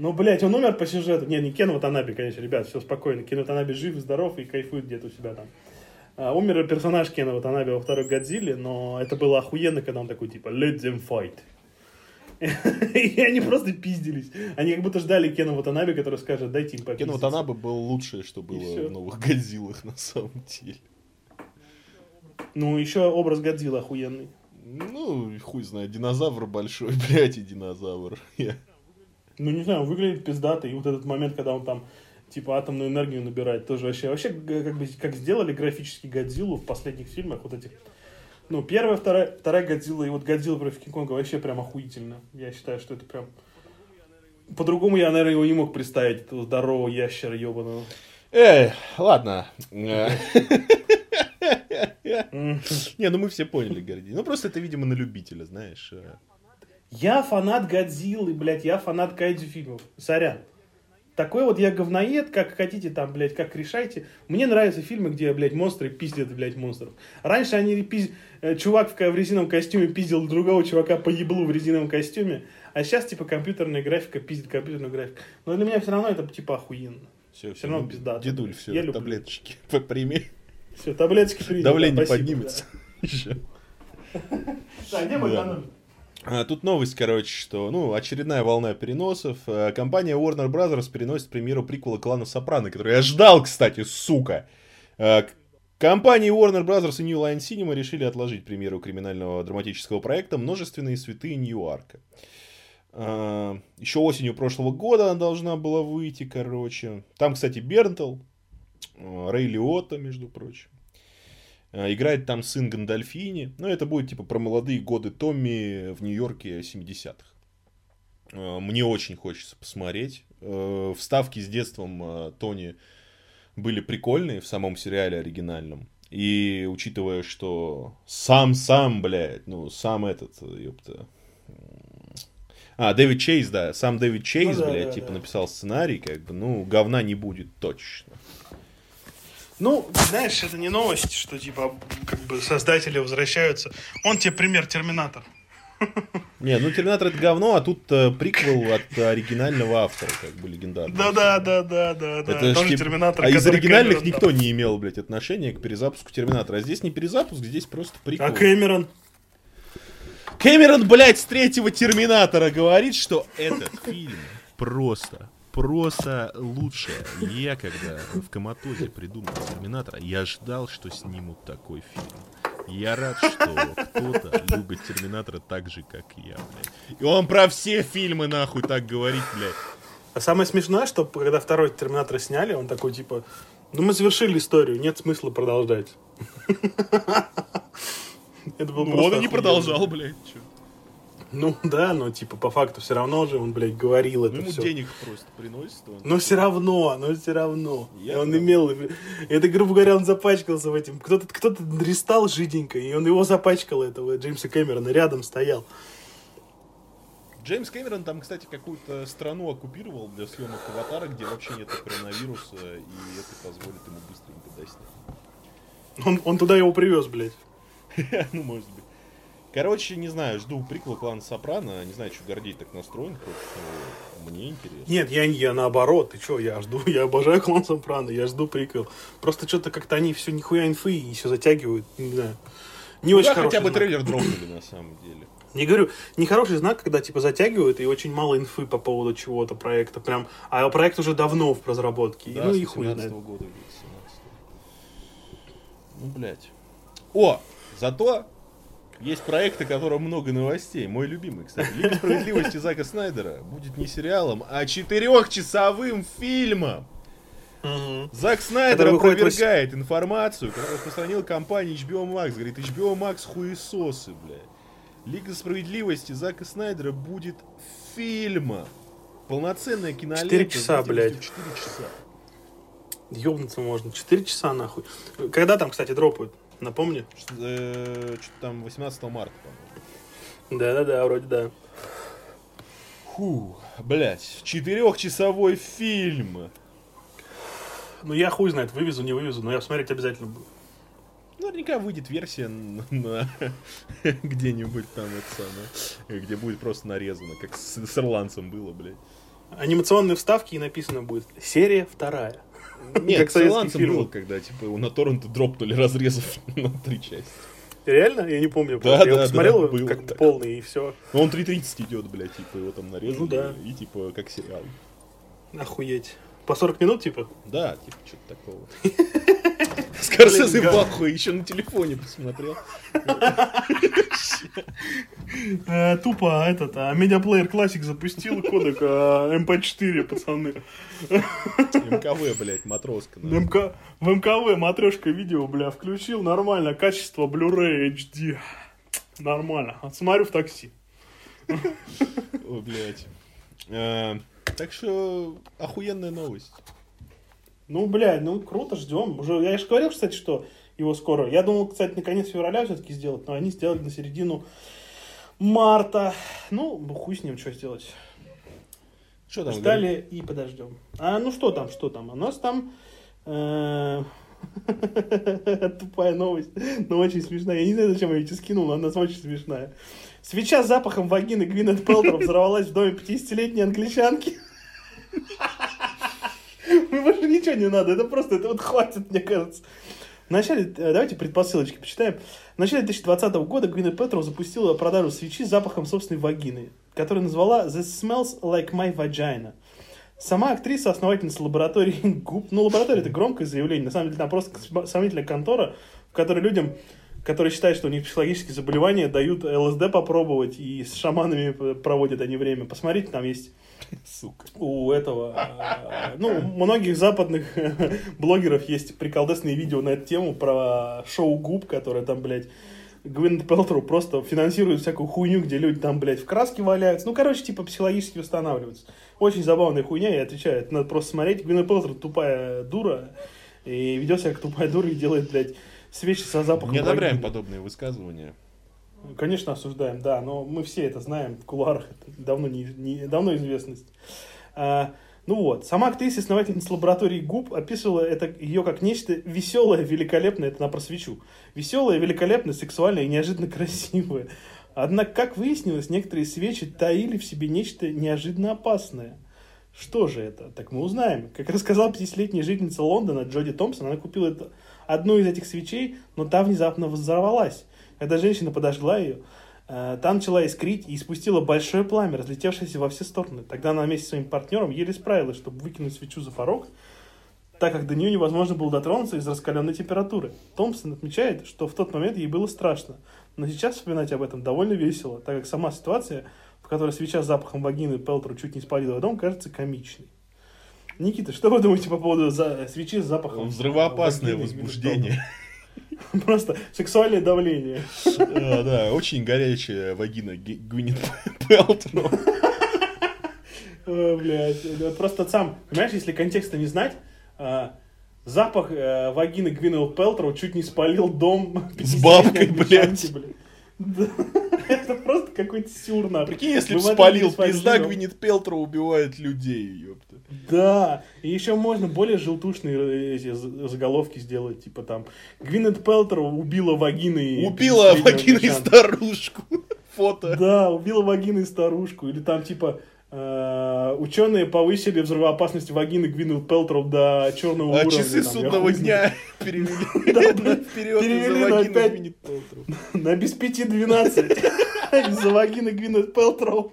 Ну, блядь, он умер по сюжету. Не, не Кен Ватанаби, конечно, ребят, все спокойно. Кен Ватанаби жив, здоров и кайфует где-то у себя там. А, умер персонаж Кена Ватанаби во второй Годзилле, но это было охуенно, когда он такой, типа, let them fight. И они просто пиздились. Они как будто ждали Кена Ватанаби, который скажет, дайте им попиздиться. Кен Ватанаби был лучшее, что было в новых Годзиллах на самом деле. Ну, еще образ Годзилла охуенный. Ну, хуй знает, динозавр большой, блядь, и динозавр. Ну, не знаю, выглядит пиздато. И вот этот момент, когда он там типа атомную энергию набирает, тоже вообще. Вообще, как бы как сделали графически Годзиллу в последних фильмах, вот этих. Ну, первая, вторая, вторая Годзилла и вот Годзилла против Кинг-Конга вообще прям охуительно. Я считаю, что это прям... По-другому я, наверное, его не мог представить, этого здорового ящера ебаного. Эй, ладно. Не, ну мы все поняли, Гордей. Ну просто это, видимо, на любителя, знаешь. Я фанат Годзиллы, блядь, я фанат кайдзю фильмов. Сорян. Такой вот я говноед, как хотите там, блядь, как решайте. Мне нравятся фильмы, где, блядь, монстры пиздят, блядь, монстров. Раньше они пиз... Э, чувак в резиновом костюме пиздил другого чувака по еблу в резиновом костюме, а сейчас, типа, компьютерная графика пиздит компьютерную графику. Но для меня все равно это, типа, охуенно. Все, все равно пизда. Дедуль, все, я таблеточки прими. Все, таблеточки прими. Давление поднимется. Еще. Да, где мой экономик? А, тут новость, короче, что, ну, очередная волна переносов. А, компания Warner Bros. переносит премьеру приквела клана Сопрано, который я ждал, кстати, сука. А, компании Warner Bros. и New Line Cinema решили отложить премьеру криминального драматического проекта «Множественные святые Ньюарка». Еще осенью прошлого года она должна была выйти, короче. Там, кстати, Бернтл, Рэй Лиотта, между прочим. Э, играет там сын Гандальфини. Ну, это будет типа про молодые годы Томми в Нью-Йорке 70-х. Э, мне очень хочется посмотреть. Э, вставки с детством Тони были прикольные в самом сериале оригинальном. И учитывая, что сам-сам, блядь, ну, сам этот, ёпта... А, Дэвид Чейз, да, сам Дэвид Чейз, ну, да, блядь, да, типа да. написал сценарий, как бы, ну, говна не будет точно. Ну, знаешь, это не новость, что типа как бы создатели возвращаются. Он тебе пример Терминатор. Не, ну Терминатор это говно, а тут э, приквел от оригинального автора, как бы легендарный. Да, да, да, да, да, да. Это Тоже Терминатор. А из оригинальных Кэмерон, никто не имел, блядь, отношения к перезапуску Терминатора. А здесь не перезапуск, здесь просто приквел. А Кэмерон? Кэмерон, блядь, с третьего Терминатора говорит, что этот фильм просто просто лучше. Я, когда в коматозе придумал Терминатора, я ждал, что снимут такой фильм. Я рад, что кто-то любит Терминатора так же, как я, блядь. И он про все фильмы, нахуй, так говорит, блядь. А самое смешное, что когда второй Терминатор сняли, он такой, типа, ну мы завершили историю, нет смысла продолжать. Это был ну, он и не продолжал, блядь. Ну да, но типа по факту все равно же он, блядь, говорил это ну, все. денег просто приносит. Он... Но все равно, но все равно. Я он имел... Это, грубо говоря, он запачкался в этим. Кто-то кто дристал жиденько, и он его запачкал, этого Джеймса Кэмерона, рядом стоял. Джеймс Кэмерон там, кстати, какую-то страну оккупировал для съемок Аватара, где вообще нет коронавируса, и это позволит ему быстренько доснять. Он, он туда его привез, блядь. ну, может быть. Короче, не знаю, жду приквел клана Сопрано. Не знаю, что Гордей так настроен против Мне интересно. Нет, я, я наоборот. Ты что, я жду, я обожаю клан Сопрано, я жду приквел. Просто что-то как-то они все нихуя инфы и все затягивают. Не знаю. Не ну, очень да, хотя бы знак. трейлер дропнули на самом деле. Не говорю, нехороший знак, когда типа затягивают и очень мало инфы по поводу чего-то проекта. Прям, а проект уже давно в разработке. Да, ну и хуй знает. года, 17 Ну, блядь. О, зато есть проекты, которым много новостей. Мой любимый, кстати. Лига справедливости Зака Снайдера будет не сериалом, а четырехчасовым фильмом. Угу. Зак Снайдер опровергает информацию, которую распространил компания HBO Max. Говорит, HBO Max хуесосы, блядь. Лига справедливости Зака Снайдера будет фильма. Полноценная кинолента. Четыре часа, блядь. Четыре часа. Ёбнуться можно. Четыре часа, нахуй. Когда там, кстати, дропают? Напомни. Что-то э, там 18 марта, по-моему. Да-да-да, вроде да. Фу, блять, четырехчасовой фильм. Ну я хуй знает, вывезу, не вывезу, но я смотреть обязательно буду. Наверняка выйдет версия на, на где-нибудь там это самое, где будет просто нарезано, как с, с ирландцем было, блядь. Анимационные вставки и написано будет серия вторая. Нет, как с ирландцем было, когда типа его на торренты дропнули, разрезав на три части. Реально? Я не помню. Да, я да, посмотрел да, как так. полный и все. Ну он 3.30 идет, блядь, типа его там нарезали. Ну да. И типа как сериал. Охуеть. По 40 минут, типа? Да, типа, что-то такого. Скорсезе бы охуел, еще на телефоне посмотрел. Э, тупо этот, а Media Player Classic запустил кодек MP4, пацаны. MKV, блядь, Matroska. MK... В MKV матрешка видео, бля, включил, нормально, качество Blu-ray HD. Нормально. Смотрю в такси. О, блядь. Э, так что охуенная новость. Ну, блядь, ну круто, ждем. Уже, я же говорил, кстати, что его скоро. Я думал, кстати, на конец февраля все-таки сделать, но они сделали на середину марта. Ну, хуй с ним, что сделать. Что там? Ждали говорит? и подождем. А ну что там, что там? У нас там э, Тупая новость, но очень смешная. Я не знаю, зачем я ее скинул, но она очень смешная. Свеча с запахом вагины Гвинет Пелтер взорвалась в доме 50-летней англичанки. Больше ничего не надо, это просто, это вот хватит, мне кажется. В начале, э, давайте предпосылочки почитаем. В начале 2020 года Гвинет Петров запустила продажу свечи с запахом собственной вагины, которую назвала «This smells like my vagina». Сама актриса, основательница лаборатории губ. Ну, лаборатория это громкое заявление. На самом деле, там просто сомнительная контора, в которой людям, которые считают, что у них психологические заболевания, дают ЛСД попробовать и с шаманами проводят они время. Посмотрите, там есть Сука. У этого, а, ну, у многих западных блогеров есть приколдесные видео на эту тему про шоу губ, которое там, блядь, Гвинет Пелтру просто финансирует всякую хуйню, где люди там, блядь, в краске валяются. Ну, короче, типа психологически устанавливаются. Очень забавная хуйня, я отвечаю, надо просто смотреть. Гвинет Пелтру тупая дура, и ведет себя как тупая дура и делает, блядь, свечи со запахом. Не одобряем подобные высказывания. Конечно, осуждаем, да, но мы все это знаем в кулуарах, это давно, не, не, давно известность. А, ну вот, сама актриса, основательница лаборатории губ, описывала это ее как нечто веселое, великолепное, это на просвечу. Веселое, великолепное, сексуальное и неожиданно красивое. Однако, как выяснилось, некоторые свечи таили в себе нечто неожиданно опасное. Что же это? Так мы узнаем. Как рассказала 50-летняя жительница Лондона Джоди Томпсон, она купила это, одну из этих свечей, но та внезапно взорвалась. Когда женщина подожгла ее, э, та начала искрить и испустила большое пламя, разлетевшееся во все стороны. Тогда она вместе с своим партнером еле справилась, чтобы выкинуть свечу за порог, так как до нее невозможно было дотронуться из-за раскаленной температуры. Томпсон отмечает, что в тот момент ей было страшно, но сейчас вспоминать об этом довольно весело, так как сама ситуация, в которой свеча с запахом вагины Пелтру чуть не спалила дом, кажется комичной. Никита, что вы думаете по поводу за... свечи с запахом? Взрывоопасное возбуждение. Просто сексуальное давление. Да, да, очень горячая вагина Гвинет Пелтроу. Блять, просто сам, понимаешь, если контекста не знать, а, запах э, вагины Гвинет Пелтроу чуть не спалил дом с бабкой, блядь. Это просто какой-то сюр, Прикинь, если бы спалил, пизда Гвинет Пелтроу убивает людей, ёпта. Да, и еще можно более желтушные эти заголовки сделать, типа там Гвинет Пелтер убила вагины. Убила вагиной старушку. Фото. Да, убила вагиной старушку. Или там типа э, ученые повысили взрывоопасность вагины Гвинет Пелтеров до черного а уровня. А часы судного дня перевели вперед На без пяти двенадцать из-за вагины Гвинет Пелтеров.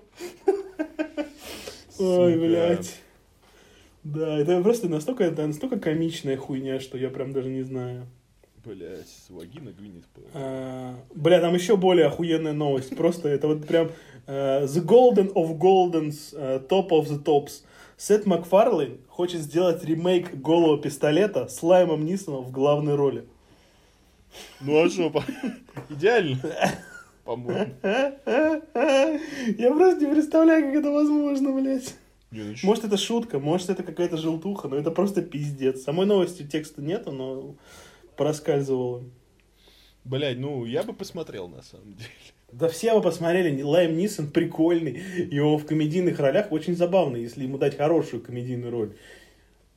Ой, блядь. Да, это просто настолько, это настолько комичная хуйня, что я прям даже не знаю. Блять, вагина Гвинет а, Бля, там еще более охуенная новость. Просто это вот прям uh, The Golden of Goldens, uh, Top of the Tops. Сет Макфарлейн хочет сделать ремейк голого пистолета с Лаймом Нисоном в главной роли. Ну а что, идеально, по-моему. Я просто не представляю, как это возможно, блядь. Может, это шутка, может, это какая-то желтуха, но это просто пиздец. Самой новости текста нету, но проскальзывало. Блядь, ну, я бы посмотрел, на самом деле. Да все бы посмотрели, Лайм Нисон прикольный, его в комедийных ролях очень забавно, если ему дать хорошую комедийную роль.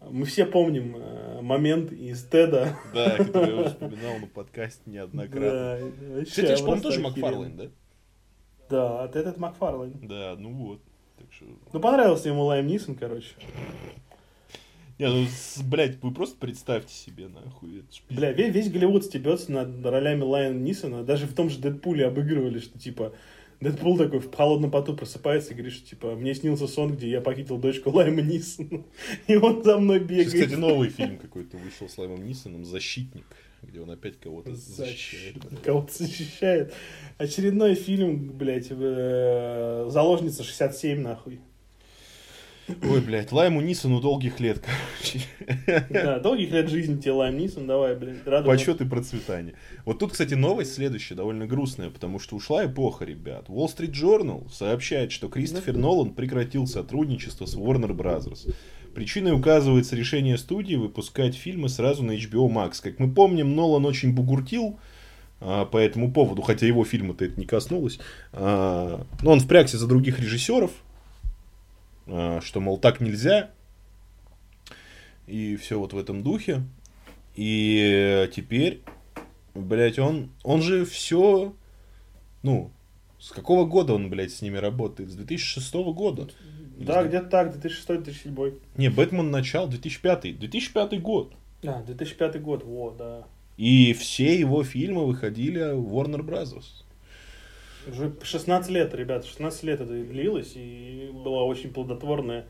Мы все помним э, момент из Теда. Да, который я вспоминал на подкасте неоднократно. Да, Кстати, это же, по-моему, тоже Макфарлейн, да? Да, Тед это Макфарлейн. Да, ну вот. Ну, понравился ему Лайм Нисон, короче. Не, ну, блядь, вы просто представьте себе, нахуй. Это Бля, весь, весь Голливуд стебется над ролями Лайана Нисона. Даже в том же Дэдпуле обыгрывали, что, типа, Дэдпул такой в холодном поту просыпается и говорит, что, типа, мне снился сон, где я похитил дочку Лайма Нисона. И он за мной бегает. Сейчас, кстати, новый фильм какой-то вышел с Лаймом Нисоном, «Защитник», где он опять кого-то защищает. Кого-то защищает. Очередной фильм, блядь, э, «Заложница 67», нахуй. Ой, блядь, Лайму Нисону долгих лет, короче. Да, долгих лет жизни тебе, Лайм Нисон, давай, блядь, радуй. Почет и процветание. Вот тут, кстати, новость следующая, довольно грустная, потому что ушла эпоха, ребят. Wall Street Journal сообщает, что Кристофер Нолан прекратил сотрудничество с Warner Bros. Причиной указывается решение студии выпускать фильмы сразу на HBO Max. Как мы помним, Нолан очень бугуртил а, по этому поводу, хотя его фильма-то это не коснулось. А, но он впрягся за других режиссеров, а, что, мол, так нельзя, и все вот в этом духе. И теперь, блядь, он, он же все, ну, с какого года он, блядь, с ними работает? С 2006 года. Да, где-то так, 2006-2007. Не, Бэтмен начал 2005. 2005 год. А, 2005 год, вот, да. И все его фильмы выходили в Warner Bros. Уже 16 лет, ребят, 16 лет это длилось, и была очень плодотворная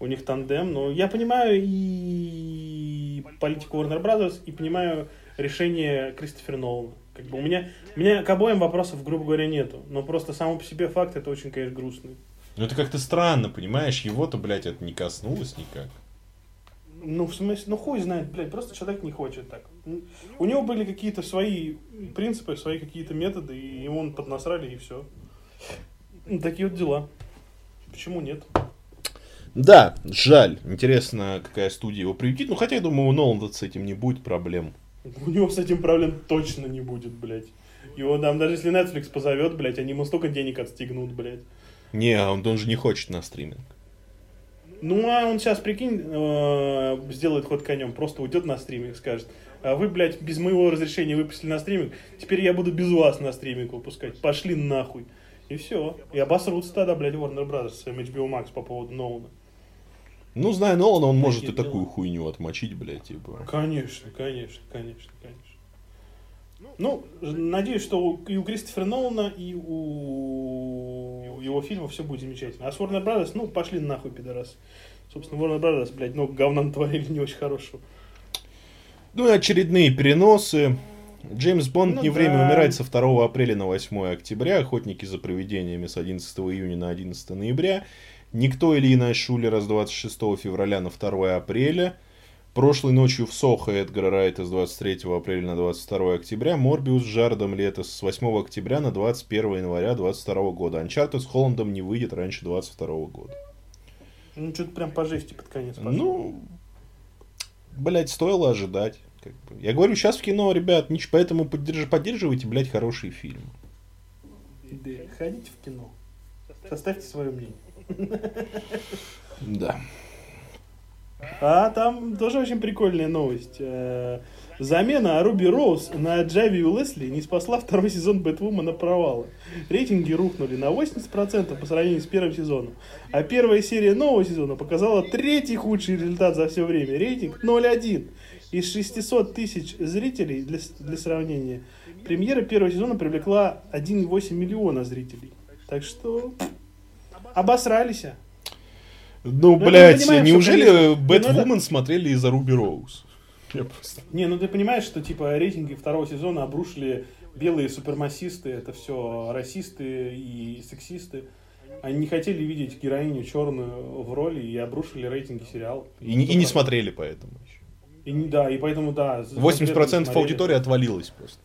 у них тандем. Но я понимаю и политику Warner Bros., и понимаю решение Кристофера Нолана. Как бы у меня, у меня к обоим вопросов, грубо говоря, нету. Но просто само по себе факт это очень, конечно, грустный. Ну это как-то странно, понимаешь? Его-то, блядь, это не коснулось никак. Ну, в смысле, ну хуй знает, блядь, просто человек не хочет так. У него были какие-то свои принципы, свои какие-то методы, и ему он поднасрали, и все. Ну, такие вот дела. Почему нет? Да, жаль. Интересно, какая студия его приютит. Ну, хотя, я думаю, у Ноланда с этим не будет проблем. У него с этим проблем точно не будет, блядь. Его там, даже если Netflix позовет, блядь, они ему столько денег отстегнут, блядь. Не, он, он же не хочет на стриминг. Ну, а он сейчас, прикинь, э, сделает ход конем, просто уйдет на стриминг, скажет, а вы, блядь, без моего разрешения выпустили на стриминг, теперь я буду без вас на стриминг выпускать, пошли нахуй. И все. И обосрутся тогда, блядь, Warner Bros. с HBO Max по поводу Нолана. Ну, зная Нолана, он может и такую хуйню отмочить, блядь, типа. Конечно, конечно, конечно, конечно. Ну, надеюсь, что и у Кристофера Нолана, и у его фильма все будет замечательно. А с Warner Brothers, ну, пошли нахуй, пидорас. Собственно, Warner Brothers, блядь, много говна натворили не очень хорошего. Ну и очередные переносы. Джеймс Бонд ну, «Не да. время умирать» со 2 апреля на 8 октября, «Охотники за привидениями» с 11 июня на 11 ноября, «Никто или иная Шулера» с 26 февраля на 2 апреля, Прошлой ночью в Сохо Эдгара Райта с 23 апреля на 22 октября, Морбиус с Жардом Лето с 8 октября на 21 января 22 года. Анчартед с Холландом не выйдет раньше 22 года. Ну, что-то прям по жести под конец пошло. Ну, блядь, стоило ожидать. Я говорю, сейчас в кино, ребят, ничего, поэтому поддерж... поддерживайте, блядь, хорошие фильмы. Да, ходите в кино. Составьте свое мнение. Да. А там тоже очень прикольная новость. Э, замена Руби Роуз на Джави Лесли не спасла второй сезон Бэтвумана провала. Рейтинги рухнули на 80% по сравнению с первым сезоном. А первая серия нового сезона показала третий худший результат за все время. Рейтинг 0,1. Из 600 тысяч зрителей, для, для сравнения, премьера первого сезона привлекла 1,8 миллиона зрителей. Так что обосрались. Ну, ну блядь, неужели Бэтвумен это... смотрели из-за Руби Роуз? Я просто... Не, ну ты понимаешь, что типа рейтинги второго сезона обрушили белые супермассисты, это все расисты и сексисты. Они не хотели видеть героиню черную в роли и обрушили рейтинги сериала. И, не, и не смотрели поэтому еще. И, да, и поэтому, да. 80% аудитории отвалилось просто.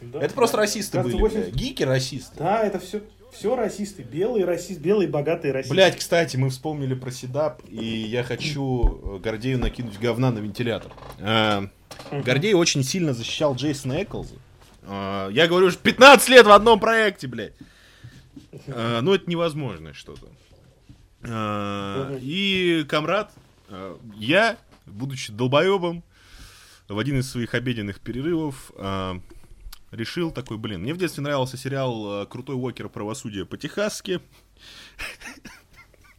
Да, это просто расисты были. 80... Гики расисты. Да, это все, все расисты. Белые расисты, белые богатые расисты. Блять, кстати, мы вспомнили про Седап, и я хочу э, Гордею накинуть говна на вентилятор. А, Гордей очень сильно защищал Джейсона Эклза. А, я говорю, что 15 лет в одном проекте, блядь. Ну, это невозможно что-то. И, комрад, я, будучи долбоебом, в один из своих обеденных перерывов решил такой, блин, мне в детстве нравился сериал э, «Крутой Уокер. Правосудие по-техасски».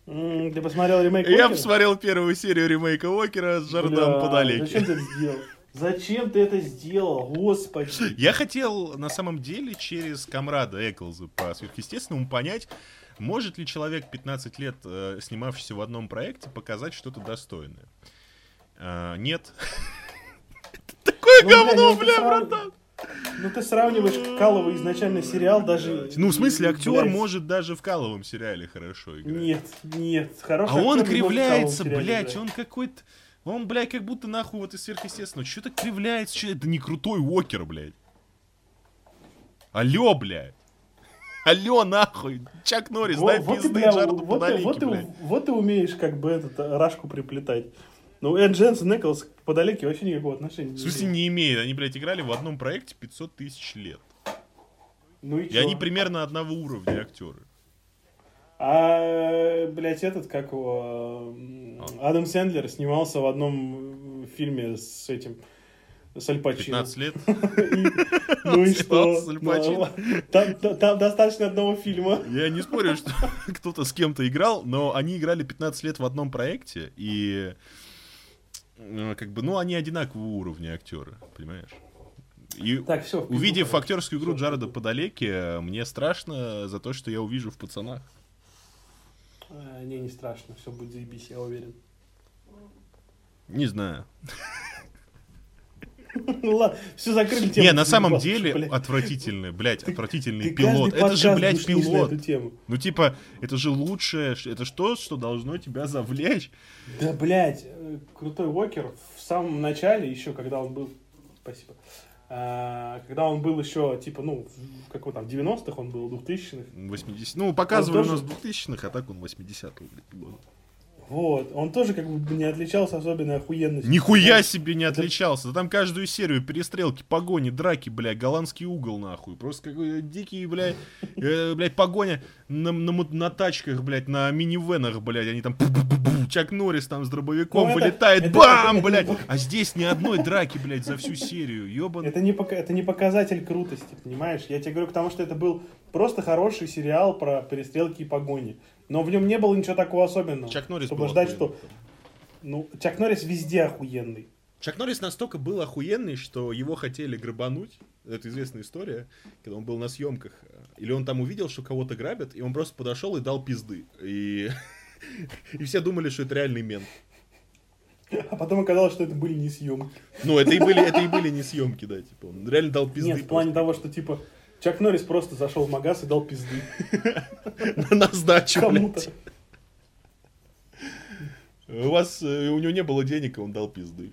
Ты посмотрел ремейк Я посмотрел первую серию ремейка Уокера с Джардом Подалеки. Зачем ты это сделал? Зачем ты это сделал, господи? Я хотел, на самом деле, через комрада Эклза по сверхъестественному понять, может ли человек 15 лет, э, снимавшийся в одном проекте, показать что-то достойное. А, нет. Такое ну, говно, бля, братан. Ну ты сравниваешь Калова изначально сериал даже... Ну в смысле актер может даже в Каловом сериале хорошо играть. Нет, нет, хороший А он кривляется, блядь, он какой-то... Он, блядь, как будто нахуй вот из сверхъестественного. Что-то кривляется, что это не крутой Уокер, блядь. Алло, блядь. Алло, нахуй. Чак Норрис, вот, дай вот пизды Джареду вот, Падалике, вот, блядь. вот ты умеешь как бы этот рашку приплетать. Ну, Эд Дженсен Николас по далеке вообще никакого отношения не В смысле, не имеет. Они, блядь, играли в одном проекте 500 тысяч лет. Ну и, и они примерно одного уровня актеры. А, блядь, этот, как его, а. Адам Сэндлер снимался в одном фильме с этим, с Аль 15 лет? Ну и что? Там достаточно одного фильма. Я не спорю, что кто-то с кем-то играл, но они играли 15 лет в одном проекте, и как бы, ну, они одинакового уровня актеры, понимаешь? И так, все, увидев пишу, актерскую игру все, Джареда Подалеки, мне страшно за то, что я увижу в пацанах. А, не, не страшно, все будет заебись, я уверен. Не знаю. Ну ладно, все закрыли тему. Не, на самом деле отвратительный, блядь, отвратительный пилот. Это же, блядь, пилот. Ну, типа, это же лучшее, это что, что должно тебя завлечь? Да, блядь, э, крутой Уокер в самом начале, еще когда он был... Спасибо. А, когда он был еще, типа, ну, как там, 90-х он был, 2000-х. 80 Ну, показывали у нас 2000-х, а так он 80-х был. Вот, он тоже как бы не отличался особенной охуенностью. Нихуя себе не отличался. Да там каждую серию перестрелки, погони, драки, бля, голландский угол, нахуй. Просто какой дикий, бля, э, блядь, погоня на, на, на тачках, блядь, на минивенах, блядь, они там Чак Норрис там с дробовиком ну, вылетает, это, бам, это, блядь. А здесь ни одной драки, блядь, за всю серию, ёбан. Это не, это не показатель крутости, понимаешь? Я тебе говорю, потому что это был просто хороший сериал про перестрелки и погони. Но в нем не было ничего такого особенного. Чак Норрис чтобы ждать, что... Ну, Чак Норрис везде охуенный. Чак Норрис настолько был охуенный, что его хотели грабануть. Это известная история, когда он был на съемках. Или он там увидел, что кого-то грабят, и он просто подошел и дал пизды. И, и все думали, что это реальный мент. А потом оказалось, что это были не съемки. Ну, это и были, это и были не съемки, да, типа. Он реально дал пизды. Нет, в плане того, что, типа, Чак Норрис просто зашел в магаз и дал пизды. На сдачу, Кому-то. У вас, э, у него не было денег, и он дал пизды.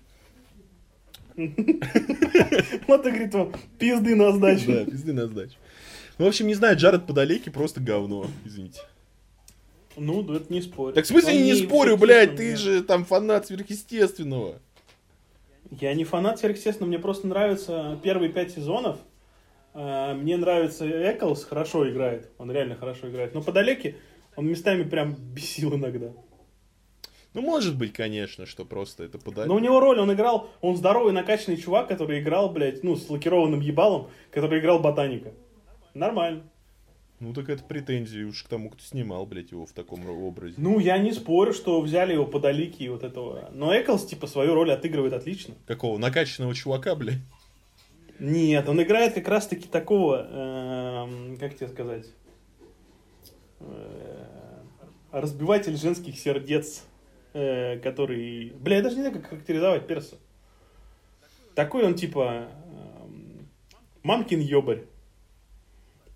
Вот и говорит вам, пизды на сдачу. Да, пизды на сдачу. Ну, в общем, не знаю, Джаред Подалеки просто говно, извините. Ну, да это не спорю. Так в смысле не, не спорю, блядь, ты же там фанат сверхъестественного. Я не фанат сверхъестественного, мне просто нравятся первые пять сезонов. А, мне нравится Эклс, хорошо играет. Он реально хорошо играет. Но подалеки он местами прям бесил иногда. Ну, может быть, конечно, что просто это подали. Но у него роль, он играл, он здоровый, накачанный чувак, который играл, блядь, ну, с лакированным ебалом, который играл ботаника. Нормально. Ну, так это претензии уж к тому, кто снимал, блядь, его в таком образе. Ну, я не спорю, что взяли его подалики и вот этого. Но Эклс, типа, свою роль отыгрывает отлично. Какого? Накачанного чувака, блядь? Нет, он играет как раз-таки такого, эм, как тебе сказать, э, разбиватель женских сердец, э, который... Бля, я даже не знаю, как характеризовать перса. Такой он типа эм, мамкин ёбарь.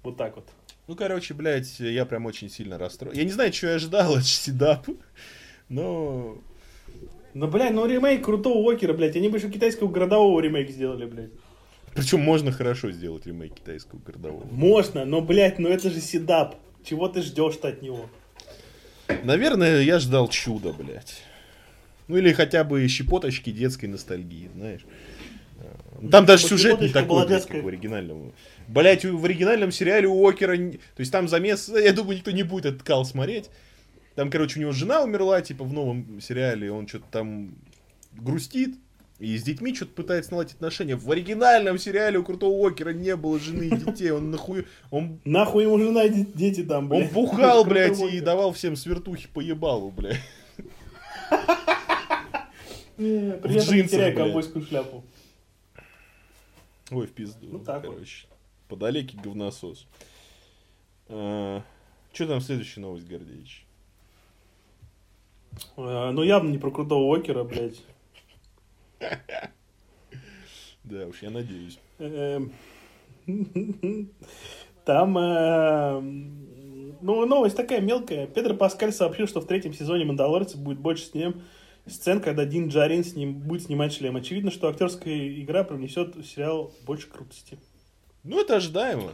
Вот так вот. Ну, короче, блядь, я прям очень сильно расстроен. Я не знаю, что я ожидал от Сидап, но... Ну, блядь, ну ремейк крутого Уокера, блядь. Они бы еще китайского городового ремейк сделали, блядь. Причем можно хорошо сделать ремейк китайского городового. Можно, но, блядь, ну это же Сидап. Чего ты ждешь-то от него? Наверное, я ждал чуда, блядь. Ну или хотя бы щепоточки детской ностальгии, знаешь. Там даже сюжет не такой, блядь, как в оригинальном. Блять, в оригинальном сериале у Окера, то есть там замес, я думаю, никто не будет этот кал смотреть. Там, короче, у него жена умерла, типа, в новом сериале, он что-то там грустит, и с детьми что-то пытается наладить отношения. В оригинальном сериале у Крутого Уокера не было жены и детей. Он нахуй... Он... Нахуй ему жена и дети там, блядь. Он бухал, блядь, и давал всем свертухи по ебалу, блядь. При этом не теряя ковбойскую шляпу. Ой, в пизду. Ну так короче. Подалекий говносос. А, что там следующая новость, Гордеевич? А, ну, явно не про крутого Окера, блядь. Да уж, я надеюсь. Эм. Там, э, ну, новость такая мелкая. Педро Паскаль сообщил, что в третьем сезоне «Мандалорца» будет больше с ним сцен, когда Дин Джарин с ним будет снимать шлем. Очевидно, что актерская игра привнесет в сериал больше крутости. Ну, это ожидаемо.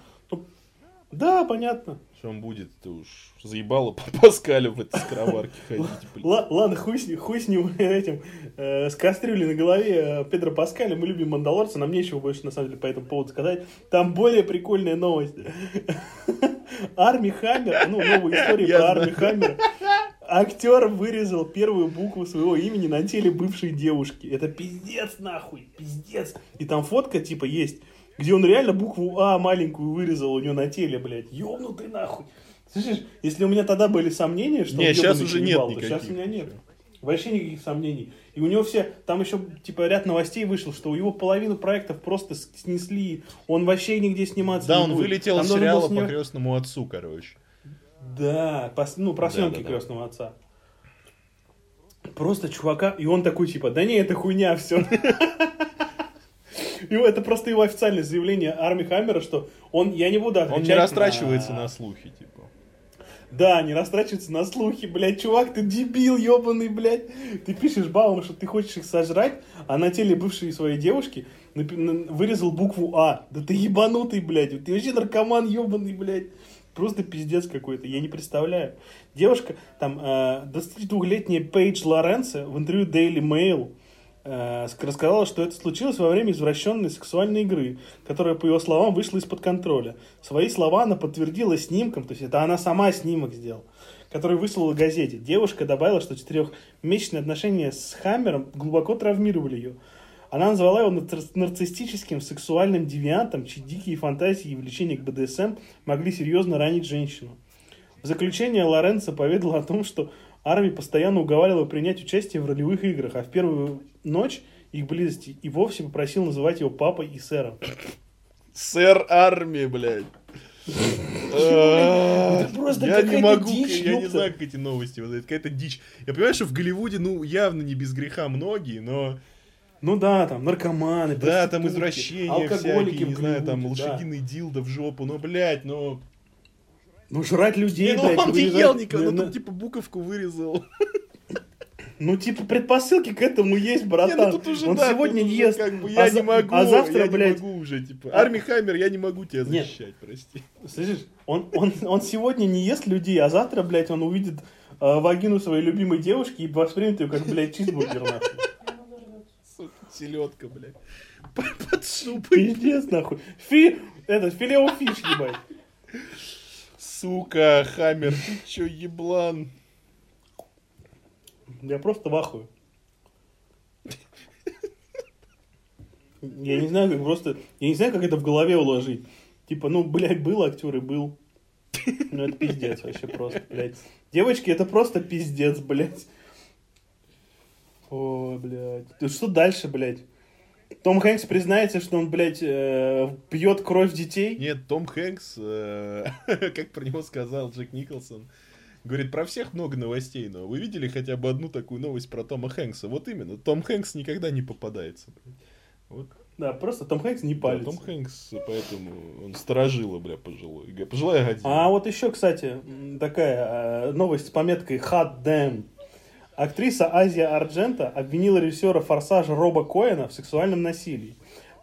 Да, понятно. Что он будет, ты уж заебало по Паскалю в этой скороварке ходить. Ладно, хуй с, хуй с ним этим, э, с кастрюлей на голове э, Педро Паскаля. Мы любим Мандалорца, нам нечего больше, на самом деле, по этому поводу сказать. Там более прикольная новость. Арми Хаммер, ну, новая история про Арми Хаммер. Актер вырезал первую букву своего имени на теле бывшей девушки. Это пиздец нахуй, пиздец. И там фотка типа есть где он реально букву А маленькую вырезал у него на теле, блядь. Ёбнутый нахуй. Слышишь, если у меня тогда были сомнения, что не, сейчас уже нет никаких. сейчас у меня нет. Вообще никаких сомнений. И у него все, там еще типа ряд новостей вышел, что у него половину проектов просто снесли. Он вообще нигде сниматься да, не будет. Да, он вылетел там с сериала сня... по крестному отцу, короче. Да, по, ну, про съемки да, да, крестного да. отца. Просто чувака, и он такой типа, да не, это хуйня, все. Его, это просто его официальное заявление Арми Хаммера, что он, я не буду отвечать Он не растрачивается на, на слухи, типа. Да, не растрачивается на слухи, блядь, чувак, ты дебил, ебаный, блядь. Ты пишешь Бауму, что ты хочешь их сожрать, а на теле бывшей своей девушки вырезал букву А. Да ты ебанутый, блядь, ты вообще наркоман ебаный, блядь. Просто пиздец какой-то, я не представляю. Девушка, там, э, 22-летняя Пейдж Лоренцо в интервью Daily Mail рассказала, что это случилось во время извращенной сексуальной игры, которая, по его словам, вышла из-под контроля. Свои слова она подтвердила снимком, то есть это она сама снимок сделала, который выслала газете. Девушка добавила, что четырехмесячные отношения с Хаммером глубоко травмировали ее. Она назвала его нарциссическим сексуальным девиантом, чьи дикие фантазии и влечения к БДСМ могли серьезно ранить женщину. В заключение Лоренцо поведала о том, что Арми постоянно уговаривал принять участие в ролевых играх, а в первую ночь их близости и вовсе попросил называть его папой и сэром. Сэр Арми, блядь. Я не могу, я не знаю, как эти новости, это какая-то дичь. Я понимаю, что в Голливуде, ну, явно не без греха многие, но... Ну да, там наркоманы, Да, там извращения всякие, не знаю, там лошадиный дилдо в жопу, но, блядь, ну... Ну, жрать людей, не, ну, он не ел никого, ну, типа, буковку вырезал. Ну, типа, предпосылки к этому есть, братан. Не, ну, тут уже, он да, сегодня тут ест. Как бы, я а не могу, а завтра, я блядь... не могу уже, типа. А... Арми Хаммер, я не могу тебя защищать, Нет. прости. Слышишь, он, он, он сегодня не ест людей, а завтра, блядь, он увидит э, вагину своей любимой девушки и воспримет ее как, блядь, чизбургер, нахуй. Сука, селедка, блядь. Под шубой. Пиздец, нахуй. Фи... Это, филео фиш, ебать. Сука, Хаммер, ты чё, еблан? Я просто в ахуе. Я не знаю, как просто... Я не знаю, как это в голове уложить. Типа, ну, блядь, был актер и был. Ну, это пиздец вообще просто, блядь. Девочки, это просто пиздец, блядь. О, блядь. Что дальше, блядь? Том Хэнкс признается, что он, блядь, э, пьет кровь детей? Нет, Том Хэнкс, э, как про него сказал Джек Николсон, говорит, про всех много новостей, но вы видели хотя бы одну такую новость про Тома Хэнкса? Вот именно, Том Хэнкс никогда не попадается. Вот. Да, просто Том Хэнкс не палится. Да, Том Хэнкс, поэтому он сторожила, бля, пожилой. Пожилая година. А вот еще, кстати, такая э, новость с пометкой «Hot damn». Актриса Азия Арджента обвинила режиссера «Форсажа» Роба Коэна в сексуальном насилии.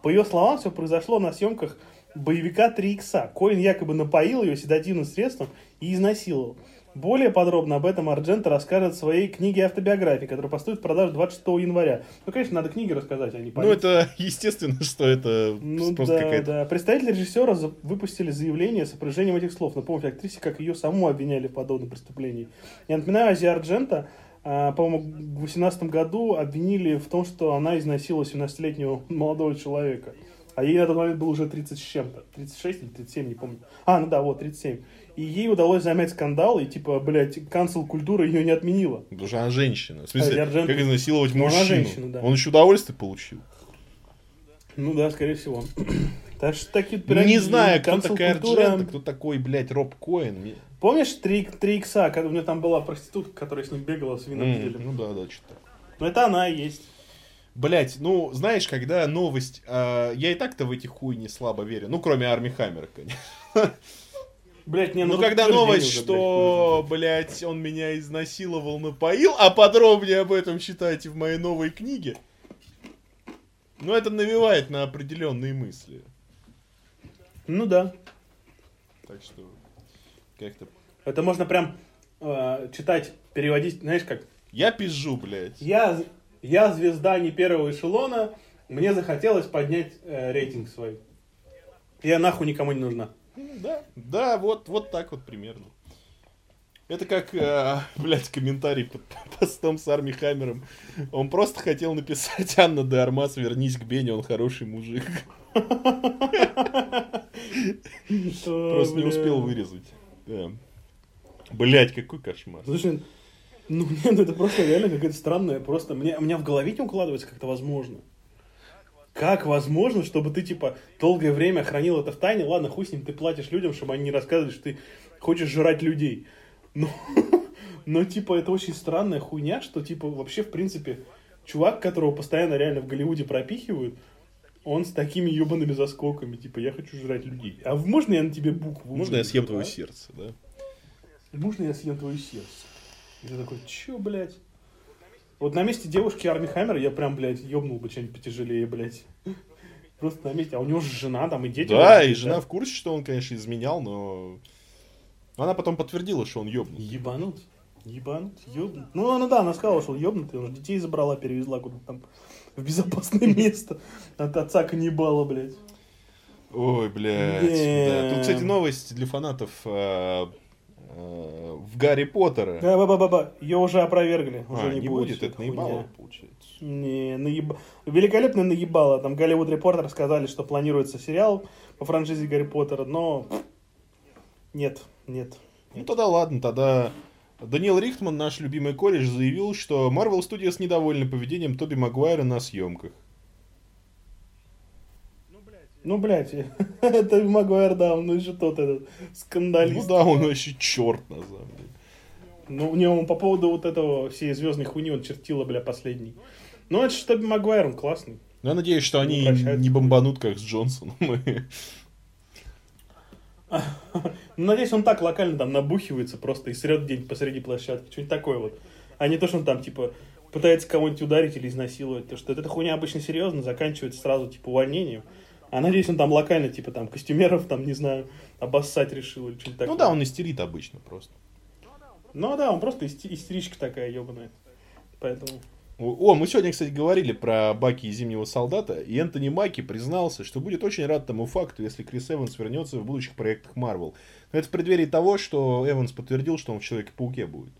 По ее словам, все произошло на съемках боевика 3 икса. Коэн якобы напоил ее седативным средством и изнасиловал. Более подробно об этом Арджента расскажет в своей книге автобиографии, которая поступит в продажу 26 января. Ну, конечно, надо книги рассказать, а не Ну, это естественно, что это ну, просто да, какая-то... да. Представители режиссера выпустили заявление с опровержением этих слов. Напомню, актрисе, как ее саму обвиняли в подобном преступлении. Я напоминаю, Азия Арджента, а, по-моему, в 2018 году обвинили в том, что она изнасиловала 17-летнего молодого человека. А ей на тот момент было уже 30 с чем-то. 36 или 37, не помню. А, ну да, вот, 37. И ей удалось замять скандал, и типа, блядь, канцел культура ее не отменила. Потому что она женщина. В смысле, Арджент... как изнасиловать ну, мужчину? Она женщина, да. Он еще удовольствие получил. Ну да, скорее всего. Так что такие пироги, Не знаю, кто такая культура... Арджента, кто такой, блядь, Роб Коэн. Помнишь 3, 3 икса, когда у меня там была проститутка, которая с ним бегала с вином mm, Ну да, да, что-то. Ну это она и есть. Блять, ну, знаешь, когда новость... Э, я и так-то в эти хуйни слабо верю. Ну, кроме Арми Хаммера, конечно. Блять, не, ну, ну когда новость, уже, что, блять, он меня изнасиловал, напоил, а подробнее об этом читайте в моей новой книге. Ну, это навевает на определенные мысли. Ну да. Так что, как-то... Это можно прям э, читать, переводить, знаешь как? Я пизжу, блядь. Я, я звезда не первого эшелона, мне захотелось поднять э, рейтинг свой. Я нахуй никому не нужна. Да, да, вот, вот так вот примерно. Это как, э, блядь, комментарий под постом с Арми Хаммером. Он просто хотел написать Анна де Армас, вернись к Бене, он хороший мужик. Просто не успел вырезать. Блять, какой кошмар. Слушай, ну ну это просто реально какая-то странная, просто мне, у меня в голове не укладывается как-то возможно. Как возможно, чтобы ты, типа, долгое время хранил это в тайне? Ладно, хуй с ним, ты платишь людям, чтобы они не рассказывали, что ты хочешь жрать людей. Но, но типа, это очень странная хуйня, что, типа, вообще, в принципе, чувак, которого постоянно реально в Голливуде пропихивают, он с такими ебаными заскоками, типа, я хочу жрать людей. А можно я на тебе букву? Можно я съем твое сердце, да? Можно я съем твое сердце? И ты такой, чё, блядь? Вот на месте девушки Арми Хаммер я прям, блядь, ёбнул бы что-нибудь потяжелее, блядь. Просто на месте. А у него же жена там и дети. Да, и жена в курсе, что он, конечно, изменял, но... Она потом подтвердила, что он ёбнут. Ебанут. Ебанут, ёбнут. Ну, она, да, она сказала, что он ёбнутый, он детей забрала, перевезла куда-то там в безопасное место от отца каннибала, блядь. Ой, блядь. Да. Тут, кстати, новость для фанатов а, в Гарри Поттера. Да, ба ба ба ба Ее уже опровергли. Уже а, не, не будет, это наебало, получается. Не, наеб... великолепно наебало. Там Голливуд Репортер сказали, что планируется сериал по франшизе Гарри Поттера, но нет, нет. Ну тогда ладно, тогда Даниэл Рихтман, наш любимый кореш, заявил, что Marvel Studios недовольны поведением Тоби Магуайра на съемках. Ну, блядь, это Магуайр, да, он еще тот этот скандалист. Ну да, он вообще черт, на самом деле. Ну, у него по поводу вот этого всей звездной хуйни он чертила, бля, последний. Ну, это что Магуайр, он классный. Ну, я надеюсь, что они не бомбанут, как с Джонсоном. Ну, надеюсь, он так локально там набухивается просто и срет день посреди площадки. Что-нибудь такое вот. А не то, что он там, типа, пытается кого-нибудь ударить или изнасиловать. Потому что эта хуйня обычно серьезно заканчивается сразу, типа, увольнением. А надеюсь, он там локально, типа, там, костюмеров, там, не знаю, обоссать решил или что-нибудь такое. Ну да, он истерит обычно просто. Ну да, он просто истеричка такая ебаная. Поэтому... О, мы сегодня, кстати, говорили про Баки и Зимнего Солдата, и Энтони Маки признался, что будет очень рад тому факту, если Крис Эванс вернется в будущих проектах Марвел. Но это в преддверии того, что Эванс подтвердил, что он в Человеке-пауке будет.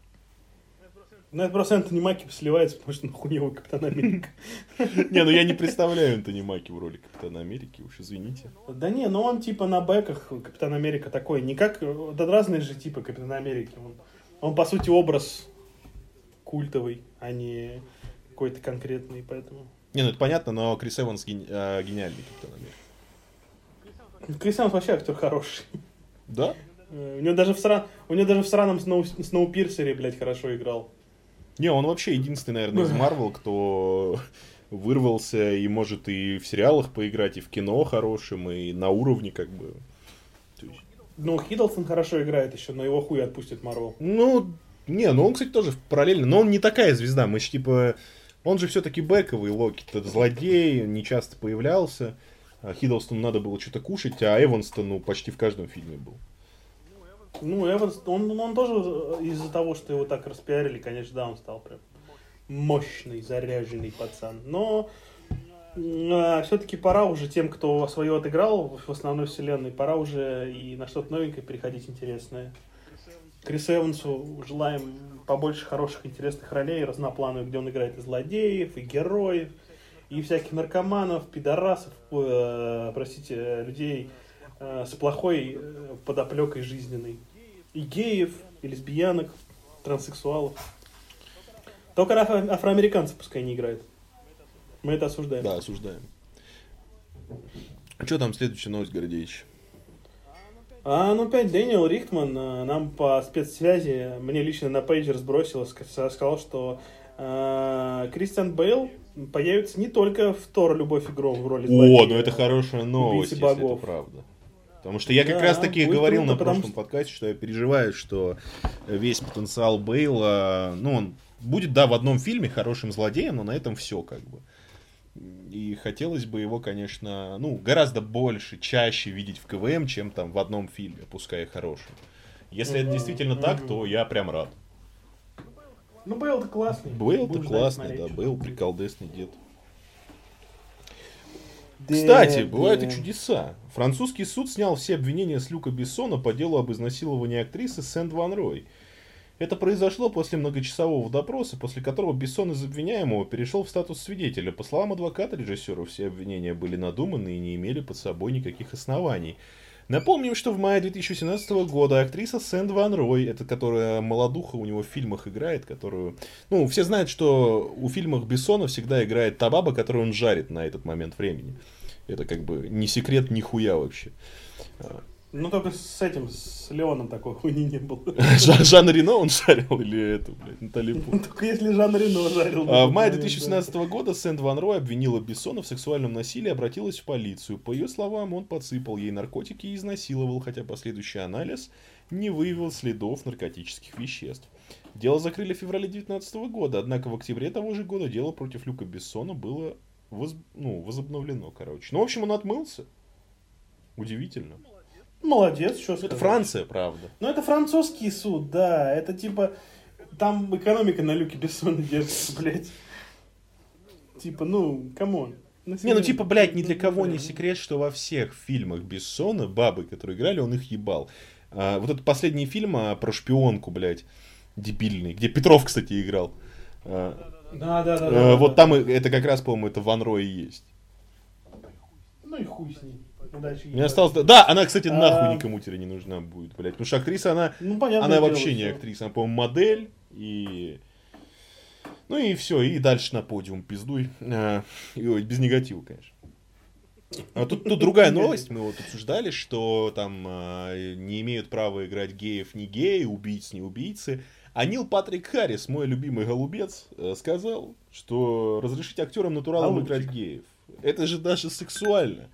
Ну, это просто Антони Маки сливается, потому что нахуй него Капитан Америка. Не, ну я не представляю Антони Маки в роли Капитана Америки, уж извините. Да не, ну он типа на бэках Капитан Америка такой, не как... Да разные же типы Капитана Америки. Он, он по сути образ культовый, а не какой-то конкретный, поэтому... Не, ну это понятно, но Крис Эванс э, гениальный Капитан Америка. Крис Эванс вообще актер хороший. Да? Э, У него даже в, сра... У него даже в сраном Сноу... Сноупирсере, блядь, хорошо играл. Не, он вообще единственный, наверное, из Марвел, кто вырвался и может и в сериалах поиграть, и в кино хорошим, и на уровне как бы. Есть- Ну, Хиддлстон хорошо играет еще, но его хуй отпустит Марвел. Ну, не, ну он, кстати, тоже параллельно, но он не такая звезда, мы ж типа... Он же все-таки бэковый Локи, это злодей, не часто появлялся. А Хиддлстону надо было что-то кушать, а Эванстон, ну, почти в каждом фильме был. Ну, Эванс, он, он тоже э, из-за того, что его так распиарили, конечно, да, он стал прям мощный, заряженный пацан. Но все-таки пора уже тем, кто свое отыграл в основной вселенной, пора уже и на что-то новенькое переходить интересное. Крис Эвансу желаем побольше хороших, интересных ролей, разноплановых, где он играет и злодеев, и героев, и всяких наркоманов, пидорасов, э, простите, людей э, с плохой э, подоплекой жизненной. И геев, и лесбиянок, транссексуалов. Только афро- афроамериканцев пускай не играет. Мы это осуждаем. Да, осуждаем. Что там следующая новость, Гордеевич? А, ну, опять Дэниел Рихтман э, нам по спецсвязи, мне лично на пейджер сбросил, ска- сказал, что э, Кристиан Бейл появится не только в Тор «Любовь и гром» в роли О, ну это хорошая новость, если это правда. Потому что я как Да, раз таки говорил круто, на потому прошлом подкасте, что я переживаю, что весь потенциал Бейла, ну, он будет, да, в одном фильме хорошим злодеем, но на этом все как бы. И хотелось бы его, конечно, ну, гораздо больше, чаще видеть в КВМ, чем там в одном фильме, пускай и хорошем. Если это действительно так, то я прям рад. Ну, Бейл-то классный. Бейл-то классный, да, будет. приколдесный дед. Кстати, бывают и чудеса. Французский суд снял все обвинения с Люка Бессона по делу об изнасиловании актрисы Сэнд Ван Рой. Это произошло после многочасового допроса, после которого Бессон из обвиняемого перешел в статус свидетеля. По словам адвоката режиссера, все обвинения были надуманы и не имели под собой никаких оснований. Напомним, что в мае 2017 года актриса Сэнд Ван Рой, это которая молодуха у него в фильмах играет, которую... Ну, все знают, что у фильмах Бессона всегда играет та баба, которую он жарит на этот момент времени. Это как бы не секрет нихуя вообще. Ну, только с этим, с Леоном такой хуйни не было. Жан, Жан Рено он жарил или это, блядь, Натали Пу? Только если Жан Рено жарил. А, В мае Да. 2017 года Сэнд Ван Рой обвинила Бессона в сексуальном насилии и обратилась в полицию. По ее словам, он подсыпал ей наркотики и изнасиловал, хотя последующий анализ не выявил следов наркотических веществ. Дело закрыли в феврале 2019 года, однако в октябре того же года дело против Люка Бессона было воз- ну, возобновлено, короче. Ну, в общем, он отмылся. Удивительно. Молодец, что Это Франция, правда. Ну, это французский суд, да. Это типа... Там экономика на Люке Бессона держится, блядь. Типа, ну, come on. Не, ну типа, блядь, ни для кого не секрет, что во всех фильмах Бессона бабы, которые играли, он их ебал. А, вот этот последний фильм а, про шпионку, блядь, дебильный, где Петров, кстати, играл. А, Да, да, да. э, да, вот да. там и- это как раз, по-моему, это Ван Рой и есть. Ну и хуй с ней. Удачи. Мне осталось... Да, она, кстати, А. нахуй никому теперь не нужна будет, блядь. Потому что актриса, она... Ну, понятно. Она вообще не актриса, она, по-моему, модель и... Ну и все, и дальше на подиум пиздуй. А, и, без негатива, конечно. А тут, тут другая новость, мы вот обсуждали, что там а, не имеют права играть геев не геи, убийц не убийцы. А Нил Патрик Харрис, мой любимый голубец, э, сказал, что разрешить актерам натуралам Голубчик. играть геев. Это же даже сексуально.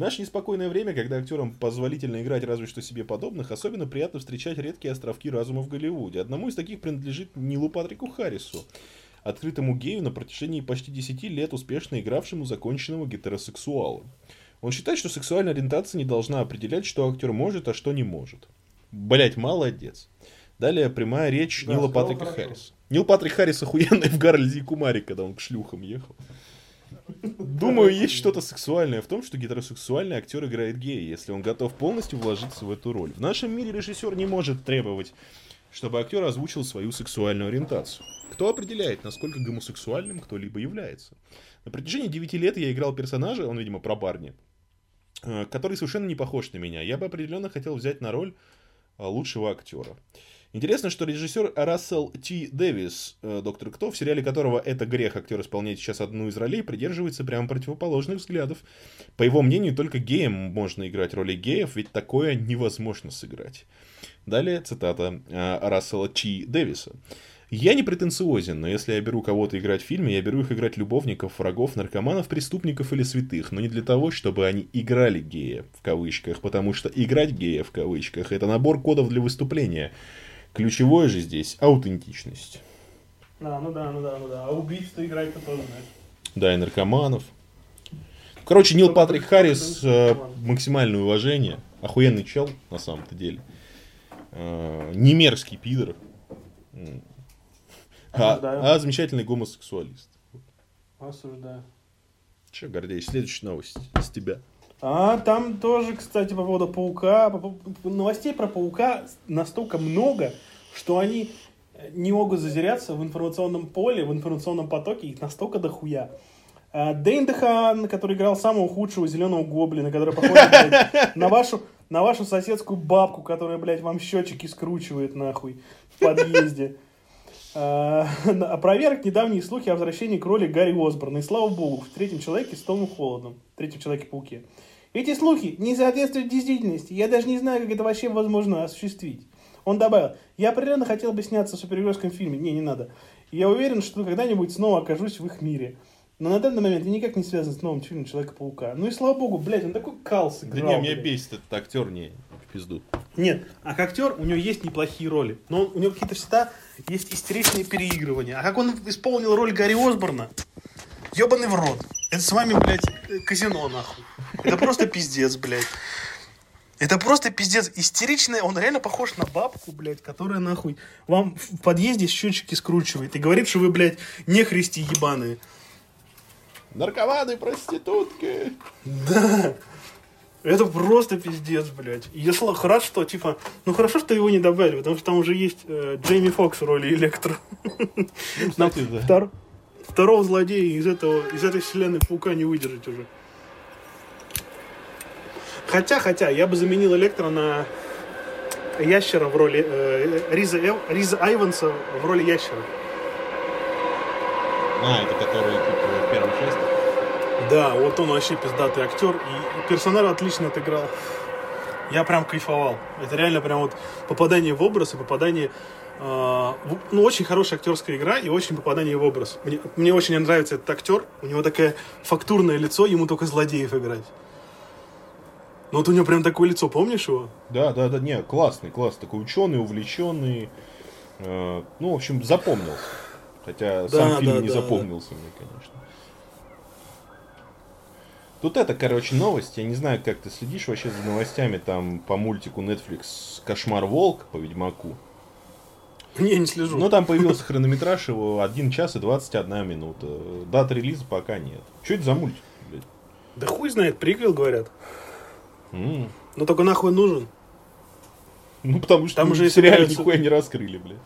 В наше неспокойное время, когда актерам позволительно играть разве что себе подобных, особенно приятно встречать редкие островки разума в Голливуде. Одному из таких принадлежит Нилу Патрику Харрису, открытому гею на протяжении почти 10 лет успешно игравшему законченного гетеросексуала. Он считает, что сексуальная ориентация не должна определять, что актер может, а что не может. Блять, молодец. Далее прямая речь Да, Нила Патрика хорошо. Харриса. Нил Патрик Харрис охуенный в Гарльзе и Кумаре, когда он к шлюхам ехал. Думаю, есть что-то сексуальное в том, что гетеросексуальный актер играет гея, если он готов полностью вложиться в эту роль. В нашем мире режиссер не может требовать чтобы актер озвучил свою сексуальную ориентацию. Кто определяет, насколько гомосексуальным кто-либо является? На протяжении 9 лет я играл персонажа, он, видимо, про барни, э, который совершенно не похож на меня. Я бы определенно хотел взять на роль э, лучшего актера. Интересно, что режиссер Рассел Т. Дэвис, э, доктор Кто, в сериале которого это грех актер исполняет сейчас одну из ролей, придерживается прямо противоположных взглядов. По его мнению, только геям можно играть роли геев, ведь такое невозможно сыграть. Далее цитата Рассела Т. Дэвиса. Я не претенциозен, но если я беру кого-то играть в фильме, я беру их играть любовников, врагов, наркоманов, преступников или святых, но не для того, чтобы они играли гея, в кавычках, потому что играть гея, в кавычках, это набор кодов для выступления. Ключевое же здесь аутентичность. Да, ну да, ну да, ну да. А убийц-то играть-то тоже, знаешь. Да, и наркоманов. Короче, Нил Патрик Харрис, э, максимальное уважение. Охуенный чел, на самом-то деле. Э, не мерзкий пидор. А, а замечательный гомосексуалист. Осуждаю. Че, Гордеич, следующая новость с тебя. А там тоже, кстати, по поводу паука. Новостей про паука настолько много, что они не могут зазеряться в информационном поле, в информационном потоке, их настолько дохуя. А, Дэйн Дехан, который играл самого худшего зеленого гоблина, который похож на вашу, на вашу соседскую бабку, которая, блядь, вам счетчики скручивает нахуй в подъезде. А, опроверг недавние слухи о возвращении к Гарри Осборна. И слава богу, в третьем человеке с Томом Холодом. Третьем человеке-пауке. Эти слухи не соответствуют действительности. Я даже не знаю, как это вообще возможно осуществить. Он добавил, я определенно хотел бы сняться в супергеройском фильме. Не, не надо. Я уверен, что когда-нибудь снова окажусь в их мире. Но на данный момент я никак не связан с новым фильмом Человека-паука. Ну и слава богу, блядь, он такой кал сыграл. Да не, меня бесит этот актер, не, в пизду. Нет, а как актер у него есть неплохие роли. Но он, у него какие-то всегда есть истеричные переигрывания. А как он исполнил роль Гарри Осборна, ебаный в рот. Это с вами, блядь, казино, нахуй. Это просто пиздец, блядь. Это просто пиздец. Истеричная, он реально похож на бабку, блядь, которая нахуй вам в подъезде счетчики скручивает и говорит, что вы, блядь, не христи ебаные. Наркоманы, проститутки. Да. Это просто пиздец, блядь. Я рад, что, типа, ну хорошо, что его не добавили, потому что там уже есть э, Джейми Фокс в роли Электро. Ну, кстати, да. Втор... Второго злодея из, этого, из этой вселенной паука не выдержать уже. Хотя, хотя, я бы заменил Электро на ящера в роли э, Риза, Эв, Риза Айванса в роли ящера. А, это который типа, в первой части? Да, вот он вообще пиздатый актер. И персонаж отлично отыграл. Я прям кайфовал. Это реально прям вот попадание в образ и попадание... Э, ну, очень хорошая актерская игра и очень попадание в образ. Мне, мне очень нравится этот актер. У него такое фактурное лицо, ему только злодеев играть. Ну вот у него прям такое лицо, помнишь его? Да, да, да, не, классный, классный, такой ученый, увлеченный. Э, ну, в общем, запомнился. Хотя да, сам фильм да, не да, запомнился да. мне, конечно. Тут это, короче, новость. Я не знаю, как ты следишь вообще за новостями там по мультику Netflix «Кошмар Волк» по Ведьмаку. Не, не слежу. Ну, там появился хронометраж его 1 час и 21 минута. Дат релиза пока нет. Что это за мультик, блядь? Да хуй знает, приквел, говорят. Mm. Ну, только нахуй нужен. Ну, потому что там уже сериал нихуя не раскрыли, блядь.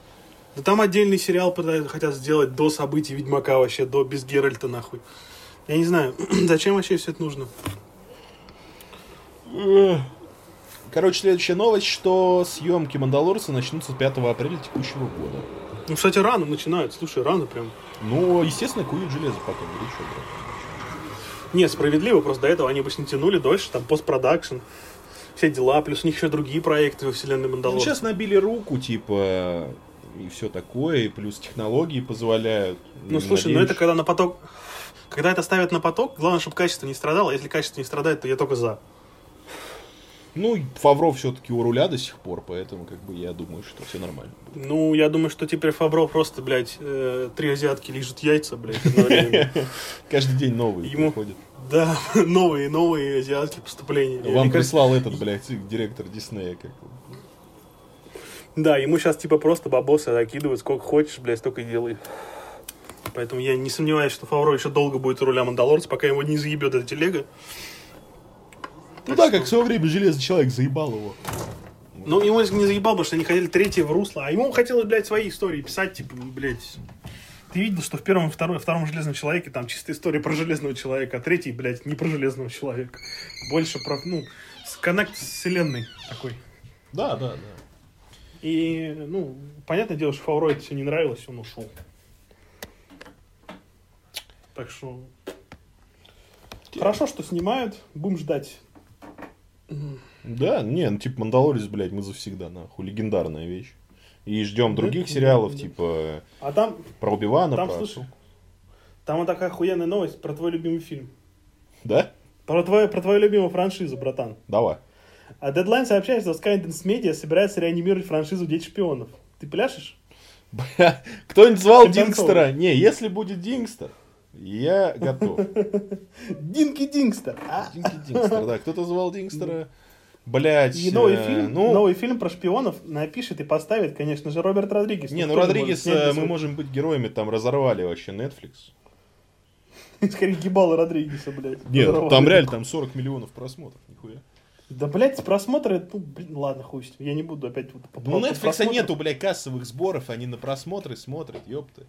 Да там отдельный сериал хотят сделать до событий Ведьмака вообще, до без Геральта, нахуй. Я не знаю, зачем вообще все это нужно? Короче, следующая новость, что съемки Мандалорца начнутся 5 апреля текущего года. Ну, кстати, рано начинают. Слушай, рано прям. Ну, естественно, куют железо пока горячо, брат. Не, справедливо, просто до этого они обычно тянули дольше, там, постпродакшн, все дела, плюс у них еще другие проекты во вселенной Мандалорца. Ну, сейчас набили руку, типа, и все такое, и плюс технологии позволяют. Ну, слушай, надеюсь... ну это когда на поток когда это ставят на поток, главное, чтобы качество не страдало. Если качество не страдает, то я только за. Ну, Фавро все-таки у руля до сих пор, поэтому как бы я думаю, что все нормально. Будет. Ну, я думаю, что теперь Фавро просто, блядь, э, три азиатки лежат яйца, блядь, Каждый день новые Ему... приходят. Да, новые, новые азиатские поступления. Вам прислал этот, блядь, директор Диснея. Как... Да, ему сейчас типа просто бабосы закидывают, сколько хочешь, блядь, столько и делай. Поэтому я не сомневаюсь, что Фавро еще долго будет у руля Мандалорца, пока его не заебет эта телега. Ну так как в свое время Железный Человек заебал его. Ну, ему не заебал, потому что они хотели третьего русла, а ему хотелось, блядь, свои истории писать, типа, блядь... Ты видел, что в первом и втором, втором Железном Человеке там чистая история про Железного Человека, а третий, блядь, не про Железного Человека. Больше про, ну, коннект с вселенной такой. Да, да, да. И, ну, понятное дело, что Фауро это все не нравилось, он ушел. Так что... Хорошо, что снимают, будем ждать. Да, не, ну типа Мандалорец, блядь, мы завсегда, нахуй, легендарная вещь. И ждем других сериалов, типа а там, про Убивана, там, про... слушай, там вот такая охуенная новость про твой любимый фильм. Да? Про твою, про твою любимую франшизу, братан. Давай. А Deadline сообщает, что Skydance Media собирается реанимировать франшизу Дети шпионов. Ты пляшешь? Бля, Кто-нибудь звал Дингстера? Не, если будет Дингстер, я готов. Динки Дингстер. а? Динки Дингстер, да. Кто-то звал Дингстера. Блять. И новый фильм, новый фильм про шпионов напишет и поставит, конечно же, Роберт Родригес. Не, ну Родригес, мы можем быть героями, там разорвали вообще Netflix. Скорее гибало Родригеса, блядь. Нет, там реально там 40 миллионов просмотров, нихуя. Да, блядь, просмотры, ну, блин, ладно, хуй с ним, я не буду опять... Вот, ну, Netflix нету, блядь, кассовых сборов, они на просмотры смотрят, ёпты.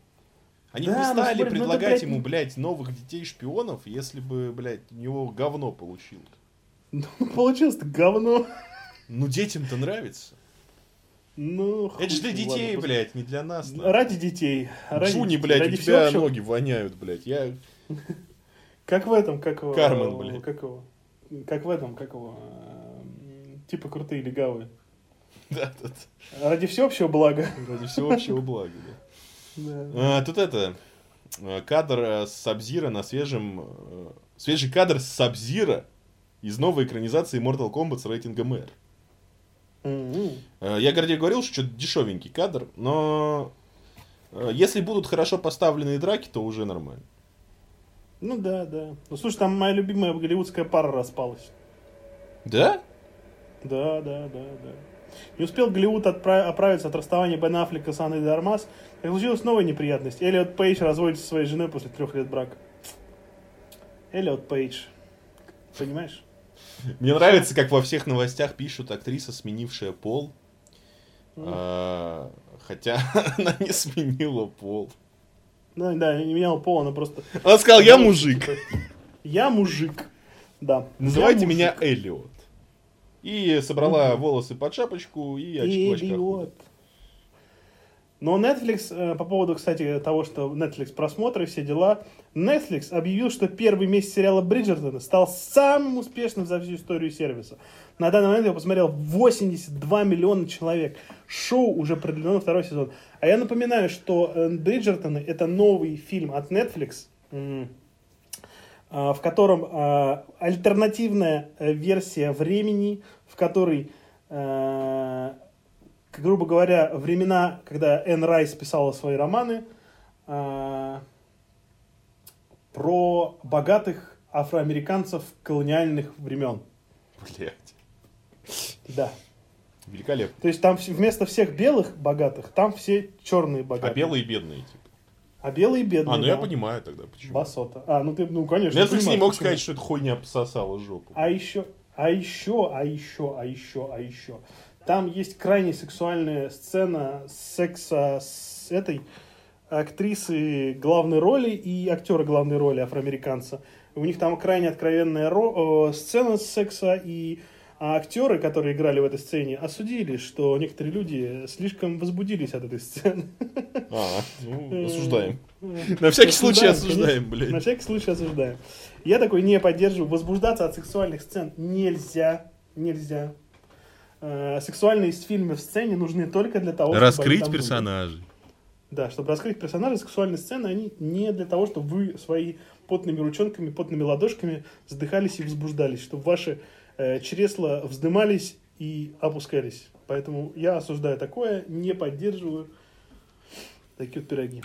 Они да, бы стали спорим, предлагать это, блядь... ему, блядь, новых детей-шпионов, если бы, блядь, у него говно получилось. Ну, получилось-то говно. Ну, детям-то нравится. Ну, Это же для детей, ладно, блядь, не для нас. Да. Ради детей. Ради Джуни, блядь, ради у тебя всеобщего... ноги воняют, блядь. Я... Как в этом, как его... Кармен, блядь. Как его... Как в этом, как его... Типа крутые легавые. Да, да. Ради всеобщего блага. Ради всеобщего блага, да. А, тут это... Э, кадр э, с Сабзира на свежем... Э, свежий кадр с Сабзира из новой экранизации Mortal Kombat с рейтингом R. Mm-hmm. Я, Гордей, говорил, что что-то дешевенький кадр, но если будут хорошо поставленные драки, то уже нормально. Ну да, да. Ну слушай, там моя любимая голливудская пара распалась. Да? Да, да, да, да. Не успел Голливуд отправ... оправиться от расставания Бен Аффлека с Анной Дармас, как случилась новая неприятность. Эллиот Пейдж разводится со своей женой после трех лет брака. Эллиот Пейдж. Понимаешь? Мне нравится, как во всех новостях пишут актриса, сменившая пол. А, хотя она не сменила пол. Да, да, не менял пол, она просто... Она сказала, я мужик. Я мужик. Да. Называйте меня Эллиот. И собрала волосы под шапочку и очки Эллиот. Но Netflix, э, по поводу, кстати, того, что Netflix просмотры, все дела, Netflix объявил, что первый месяц сериала Бриджертона стал самым успешным за всю историю сервиса. На данный момент его посмотрел 82 миллиона человек. Шоу уже продлено на второй сезон. А я напоминаю, что э, Бриджертоны это новый фильм от Netflix, а, в котором альтернативная э, версия времени, в которой грубо говоря, времена, когда Энн Райс писала свои романы э, про богатых афроамериканцев колониальных времен. Блять. Да. Великолепно. То есть там вместо всех белых богатых, там все черные богатые. А белые бедные, типа. А белые бедные. А, ну да. я понимаю тогда, почему. Басота. А, ну ты, ну конечно. Netflix не мог почему. сказать, что это хуйня пососала жопу. А еще, а еще, а еще, а еще, а еще. Там есть крайне сексуальная сцена секса с этой актрисы главной роли и актера главной роли афроамериканца. У них там крайне откровенная ро- э, сцена секса, и актеры, которые играли в этой сцене, осудили, что некоторые люди слишком возбудились от этой сцены. А, ну, э, осуждаем. На всякий случай осуждаем, блядь. На всякий случай осуждаем. Я такой не поддерживаю. Возбуждаться от сексуальных сцен нельзя. Нельзя. Э, сексуальные фильмы в сцене нужны только для того, чтобы... Раскрыть персонажей. Да, чтобы раскрыть персонажей, сексуальные сцены, они не для того, чтобы вы свои потными ручонками, потными ладошками задыхались и возбуждались, чтобы ваши э, чресла вздымались и опускались. Поэтому я осуждаю такое, не поддерживаю такие вот пироги.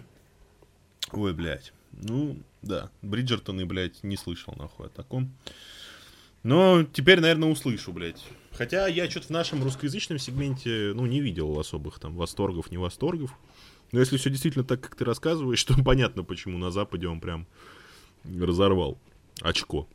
Ой, блядь. Ну, да. Бриджертон и, блядь, не слышал нахуй о таком. Но теперь, наверное, услышу, блядь. Хотя я что-то в нашем русскоязычном сегменте, ну, не видел особых там восторгов, не восторгов. Но если все действительно так, как ты рассказываешь, то понятно, почему на Западе он прям разорвал очко.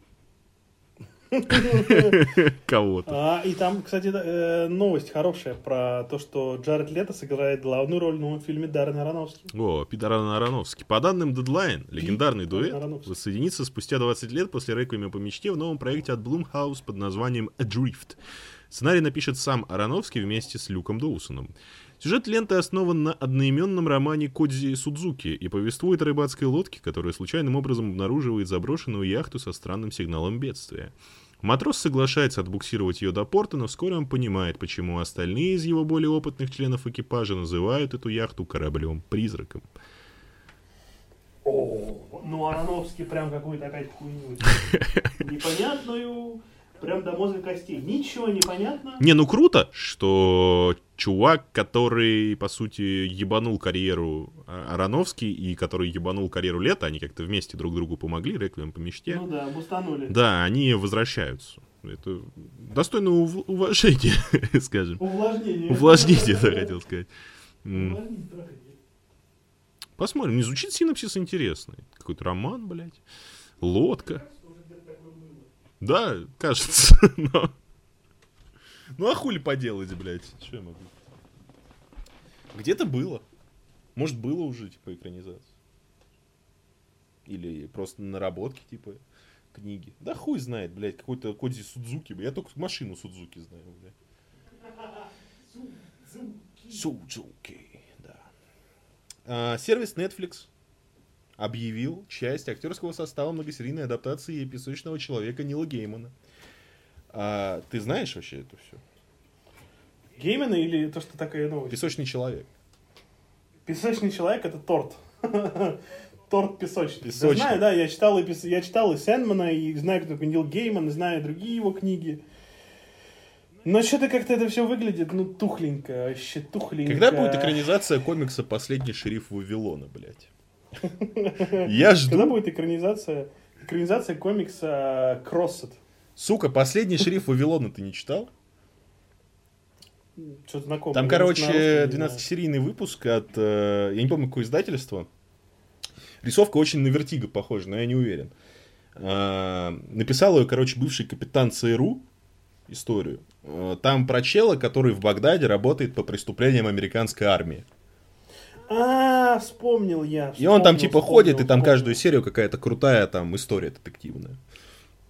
Кого-то. А, и там, кстати, э, новость хорошая про то, что Джаред Лето сыграет главную роль в новом фильме Даррена Аронофски. О, Даррен Аронофски. По данным Deadline, легендарный дуэт воссоединится спустя 20 лет после «Реквиема по мечте» в новом проекте от Blumhouse под названием «Adrift». Сценарий напишет сам Аронофский вместе с Люком Доусоном. Сюжет ленты основан на одноименном романе Кодзи Судзуки и повествует о рыбацкой лодке, которая случайным образом обнаруживает заброшенную яхту со странным сигналом бедствия. Матрос соглашается отбуксировать ее до порта, но вскоре он понимает, почему остальные из его более опытных членов экипажа называют эту яхту кораблем-призраком. О, ну Ароновский прям какую-то опять хуйню. Непонятную, прям до мозга костей. Ничего не понятно. Не, ну круто, что чувак, который, по сути, ебанул карьеру А- Ароновский и который ебанул карьеру Лета, они как-то вместе друг другу помогли, реквием по мечте. Ну да, бустанули. Да, они возвращаются. Это достойно ув- уважения, скажем. Увлажнение. Увлажнение, да, хотел сказать. Посмотрим. Не звучит синопсис интересный. Какой-то роман, блядь. Лодка. Да, кажется. но- Ну а хули поделать, блядь? Что я могу? Где-то было. Может, было уже, типа, экранизация. Или просто наработки, типа, книги. Да хуй знает, блядь, какой-то Кодзи Судзуки. Я только машину Судзуки знаю, блядь. Судзуки, да. А, сервис Netflix объявил часть актерского состава многосерийной адаптации «Песочного человека» Нила Геймана. А, ты знаешь вообще это все? Геймена или то, что такая новость? «Песочный человек». Песочный человек это торт. Торт песочный. Песочный. Да, знаю, да, я читал и, я читал и Сэндмана, и знаю, кто такой Нил Гейман, и знаю другие его книги. Но что-то как-то это все выглядит, ну, тухленько, вообще тухленько. Когда будет экранизация комикса «Последний шериф Вавилона», блядь? Я жду. Когда будет экранизация, экранизация комикса Кроссет? Сука, «Последний шериф Вавилона» ты не читал? Что-то знакомое. Там, короче, не знаю. 12-серийный выпуск от... э, Я не помню, какое издательство. Рисовка очень на Вертиго похожа, но я не уверен. А, Написал ее, короче, бывший капитан ЦРУ историю. Э, Там про чела, который в Багдаде работает по преступлениям американской армии. А, вспомнил я. И он там вспомнил, типа ходит, и вспомнил, там вспомнил. каждую серию какая-то крутая там история детективная.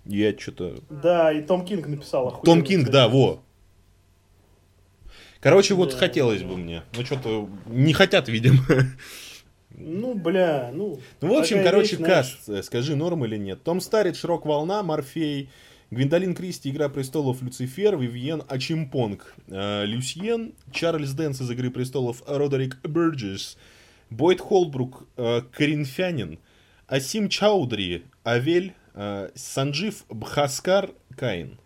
Я что-то... Да, и Том Кинг написал охуенно. Том Кинг, да, во. Короче, вот Да. хотелось бы мне. Ну, что-то не хотят, видимо. Ну, бля, ну... Ну, в общем, короче, вещь, знаешь. каст, э, скажи, норм или нет. Том Старридж, Рок Волна, Морфей, Гвиндолин Кристи, Игра престолов, Люцифер, Вивьен Ачимпонг, э, Люсьен, Чарльз Дэнс из Игры престолов, Родерик Бърджес, Бойд Холбрук, э, Коринфянин, Асим Чаудри, Авель, э, Санджив Бхаскар, Каин.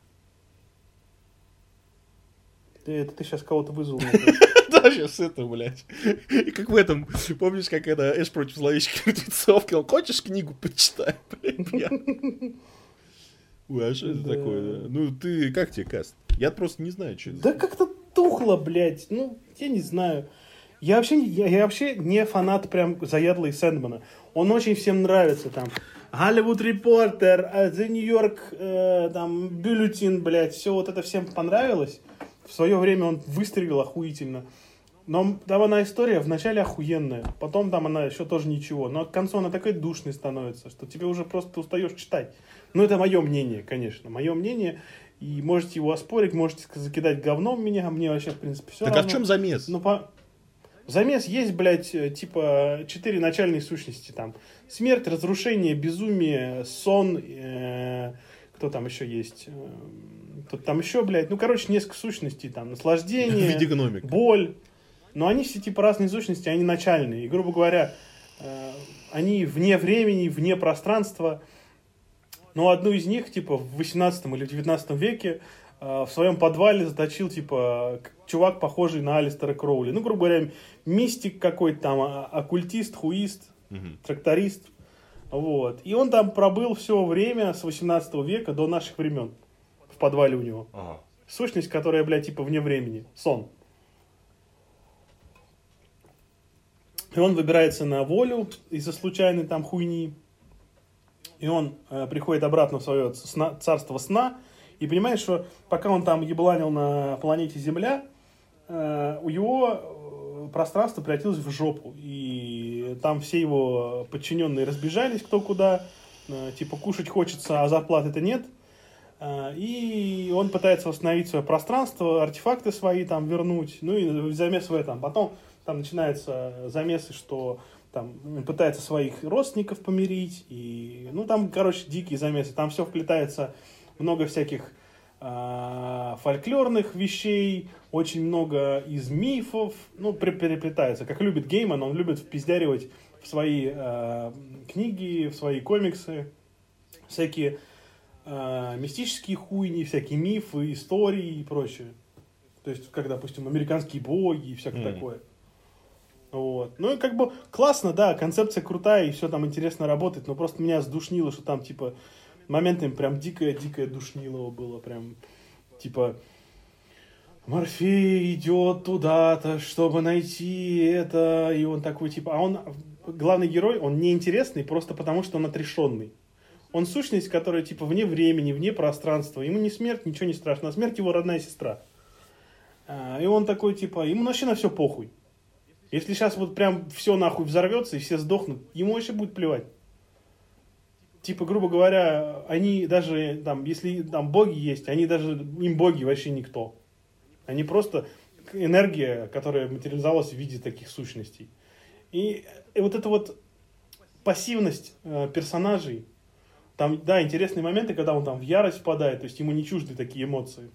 Ты, это ты сейчас кого-то вызвал. Да, сейчас это, блядь. И как в этом, помнишь, как это Эш против зловещих мертвецов, сказал, хочешь книгу почитай, блядь. Ой, а что это Да. такое, да? Ну, ты, как тебе каст? Я просто не знаю, что это. Да как-то тухло, блядь. Ну, я не знаю. Я вообще, я, я вообще не фанат прям заядлый Сэндмана. Он очень всем нравится там. Голливуд Репортер, э, The New York, э, там, Бюллетин, блядь, все вот это всем понравилось. В свое время он выстрелил охуительно. Но там она история вначале охуенная, потом там она еще тоже ничего. Но к концу она такой душной становится, что тебе уже просто устаешь читать. Ну, это мое мнение, конечно. Мое мнение. И можете его оспорить, можете закидать говном меня, а мне вообще, в принципе, все Так а в чем замес? ну, по... Замес есть, блядь, э, типа, четыре начальные сущности там. Смерть, разрушение, безумие, сон, э, кто там еще есть? Э, Кто там еще, блядь, ну, короче, несколько сущностей там. Наслаждение, виде гномик. боль. Но они все типа разные сущности, они начальные. И, грубо говоря, э, они вне времени, вне пространства. Но одну из них, типа, в 18 или в 19 веке э, в своем подвале заточил, типа, чувак, похожий на Алистера Кроули. Ну, грубо говоря, мистик какой-то там, а- оккультист, хуист, Мгм. тракторист. Вот. И он там пробыл все время с 18 века до наших времен. В подвале у него. Ага. Сущность, которая, блядь, типа вне времени. Сон. И он выбирается на волю из-за случайной там хуйни. И он э, приходит обратно в свое сна- царство сна, И понимаешь, что пока он там ебланил на планете Земля, э, у его э, пространство превратилось в жопу. И там все его подчиненные разбежались кто куда. Э, типа кушать хочется, а зарплаты-то нет. И он пытается восстановить свое пространство, артефакты свои там вернуть. Ну и замес в этом. Потом там начинаются замесы, что там пытается своих родственников помирить, и, ну, там, короче, дикие замесы, там все вплетается, много всяких э, фольклорных вещей, очень много из мифов, ну, переплетается, как любит Гейман, он любит впиздяривать в свои э, книги, в свои комиксы, всякие э, мистические хуйни, всякие мифы, истории и прочее. То есть, как, допустим, американские боги и всякое mm. такое. Вот. Ну и как бы классно, да, концепция крутая и все там интересно работает, но просто меня сдушнило, что там типа моментами прям дикое-дикое душнило было, прям типа Морфей идет туда-то, чтобы найти это, и он такой типа, а он главный герой, он неинтересный просто потому, что он отрешенный. Он сущность, которая типа вне времени, вне пространства. Ему не смерть, ничего не страшно. А смерть его родная сестра. А, и он такой типа, ему вообще на все похуй. Если сейчас вот прям все нахуй взорвется и все сдохнут, ему вообще будет плевать. Типа, грубо говоря, они даже, там, если там боги есть, они даже, им боги вообще никто. Они просто энергия, которая материализовалась в виде таких сущностей. И, и вот эта вот пассивность э, персонажей, там, да, интересные моменты, когда он там в ярость впадает, то есть ему не чужды такие эмоции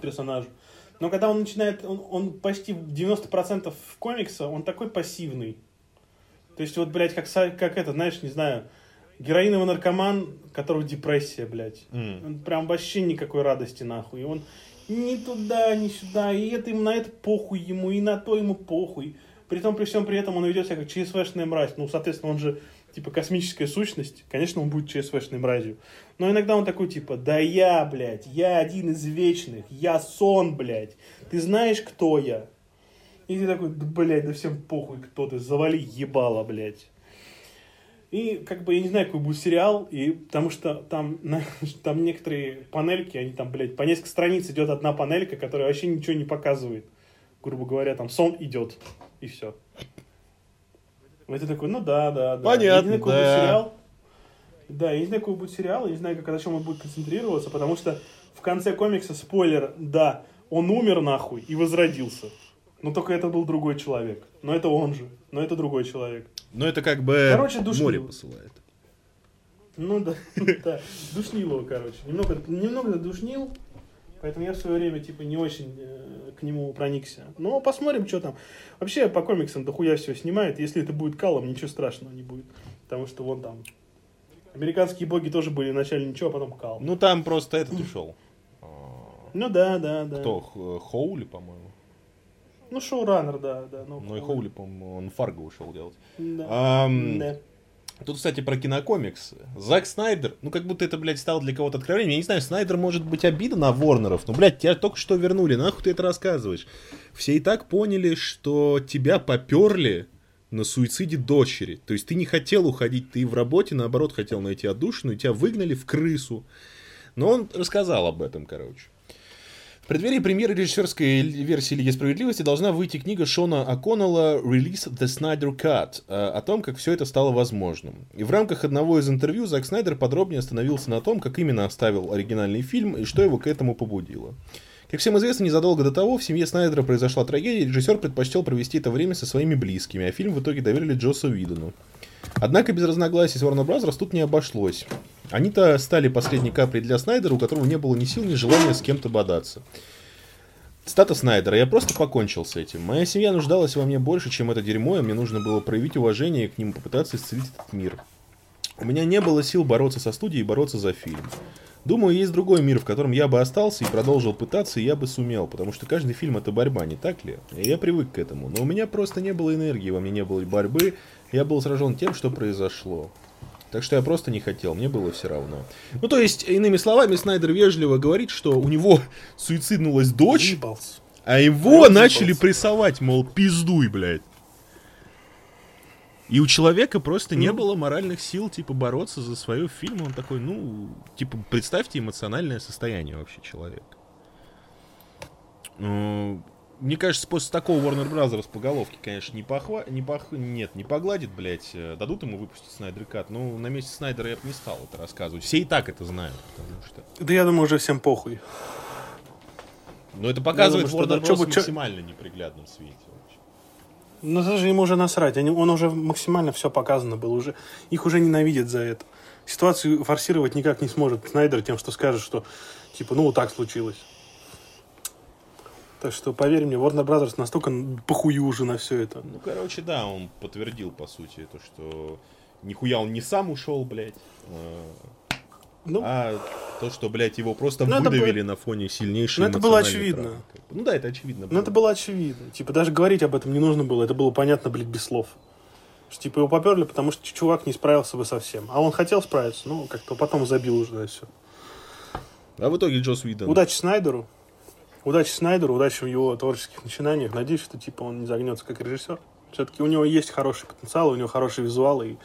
персонажу. Но когда он начинает, он, он почти 90% комикса, он такой пассивный. То есть вот, блядь, как, как это, знаешь, не знаю, героиновый наркоман, которого депрессия, блядь. Mm. Он прям вообще никакой радости, нахуй. И он ни туда, ни сюда, и это ему на это похуй ему, и на то ему похуй. При том, при всем при этом он ведет себя как ЧСВшная мразь. Ну, соответственно, он же типа космическая сущность, конечно, он будет ЧСВшной мразью. Но иногда он такой, типа, да я, блядь, я один из вечных, я сон, блядь, ты знаешь, кто я? И ты такой, да, блядь, да всем похуй, кто ты, завали ебало, блядь. И как бы я не знаю, какой будет сериал, и потому что там, на, там некоторые панельки, они там, блядь, по несколько страниц идет одна панелька, которая вообще ничего не показывает. Грубо говоря, там сон идет, и все. И ты такой, ну да, да, да. Понятно, я не знаю, да. будет сериал. Да, я не знаю, какой будет сериал, я не знаю, как, на чем он будет концентрироваться, потому что в конце комикса, спойлер, да, он умер нахуй и возродился. Но только это был другой человек. Но это он же. Но это другой человек. Но это как бы короче, море посылает. Ну да, да. Душнил его, короче. Немного, немного душнил, поэтому я в свое время типа не очень э, к нему проникся. Но посмотрим, что там. Вообще по комиксам дохуя все снимает. Если это будет калом, ничего страшного не будет. Потому что вон там Американские боги тоже были вначале ничего, а потом кал. Ну там просто этот ушел. Ну да, да, да. Кто? Хоули, по-моему. Ну, шоураннер, да, да. Ну, ну и Хоули, по-моему, он Фарго ушел делать. Да. Да. Тут, кстати, про кинокомиксы. Зак Снайдер, ну как будто это, блядь, стало для кого-то откровением. Я не знаю, Снайдер может быть обида на Ворнеров, но, блядь, тебя только что вернули, нахуй ты это рассказываешь? Все и так поняли, что тебя поперли на суициде дочери. То есть ты не хотел уходить, ты в работе, наоборот, хотел найти отдушину, и тебя выгнали в крысу. Но он рассказал об этом, короче. В преддверии премьеры режиссерской версии Лиги Справедливости должна выйти книга Шона О'Коннелла «Release the Snyder Cut» о том, как все это стало возможным. И в рамках одного из интервью Зак Снайдер подробнее остановился на том, как именно оставил оригинальный фильм и что его к этому побудило. Как всем известно, незадолго до того в семье Снайдера произошла трагедия, режиссер предпочтел провести это время со своими близкими, а фильм в итоге доверили Джосу Видону. Однако без разногласий с Warner Bros. тут не обошлось. Они-то стали последней каплей для Снайдера, у которого не было ни сил, ни желания с кем-то бодаться. Стата Снайдера. Я просто покончил с этим. Моя семья нуждалась во мне больше, чем это дерьмо, и мне нужно было проявить уважение к ним, попытаться исцелить этот мир. У меня не было сил бороться со студией и бороться за фильм. Думаю, есть другой мир, в котором я бы остался и продолжил пытаться, и я бы сумел, потому что каждый фильм это борьба, не так ли? И я привык к этому. Но у меня просто не было энергии, во мне не было борьбы, я был сражен тем, что произошло. Так что я просто не хотел, мне было все равно. Ну, то есть, иными словами, Снайдер вежливо говорит, что у него суициднулась дочь, а его начали прессовать, мол, пиздуй, блядь. И у человека просто не было моральных сил, типа, бороться за свою фильм. Он такой, ну, типа, представьте эмоциональное состояние вообще человека. Ну, мне кажется, после такого Warner Brothers по головке, конечно, не похва... не пох... Нет, не погладит, блядь. Э, дадут ему выпустить Снайдер Кат. Ну, на месте Снайдера я бы не стал это рассказывать. Все и так это знают, потому что... Да я думаю, уже всем похуй. Но это показывает думаю, Warner Bros. в максимально неприглядном свете. Ну, даже ему уже насрать. Они, он уже максимально все показано было. Уже, их уже ненавидят за это. Ситуацию форсировать никак не сможет Снайдер тем, что скажет, что типа, ну, вот так случилось. Так что, поверь мне, Warner Brothers настолько похую уже на все это. Ну, короче, да, он подтвердил, по сути, то, что нихуя он не сам ушел, блядь. А, ну, а то, что, блядь, его просто ну, выдавили было... на фоне сильнейшей Ну, это было очевидно. Травмы. Ну да, это очевидно было. Ну, это было очевидно. Типа, даже говорить об этом не нужно было. Это было понятно, блядь, без слов. Что, типа, его поперли, потому что чувак не справился бы совсем. А он хотел справиться, ну, как-то потом забил уже, да, все. А в итоге Джос Уидон. Удачи Снайдеру. Удачи Снайдеру, удачи в его творческих начинаниях. Надеюсь, что, типа, он не загнется как режиссер. Все-таки у него есть хороший потенциал, у него хороший визуал, и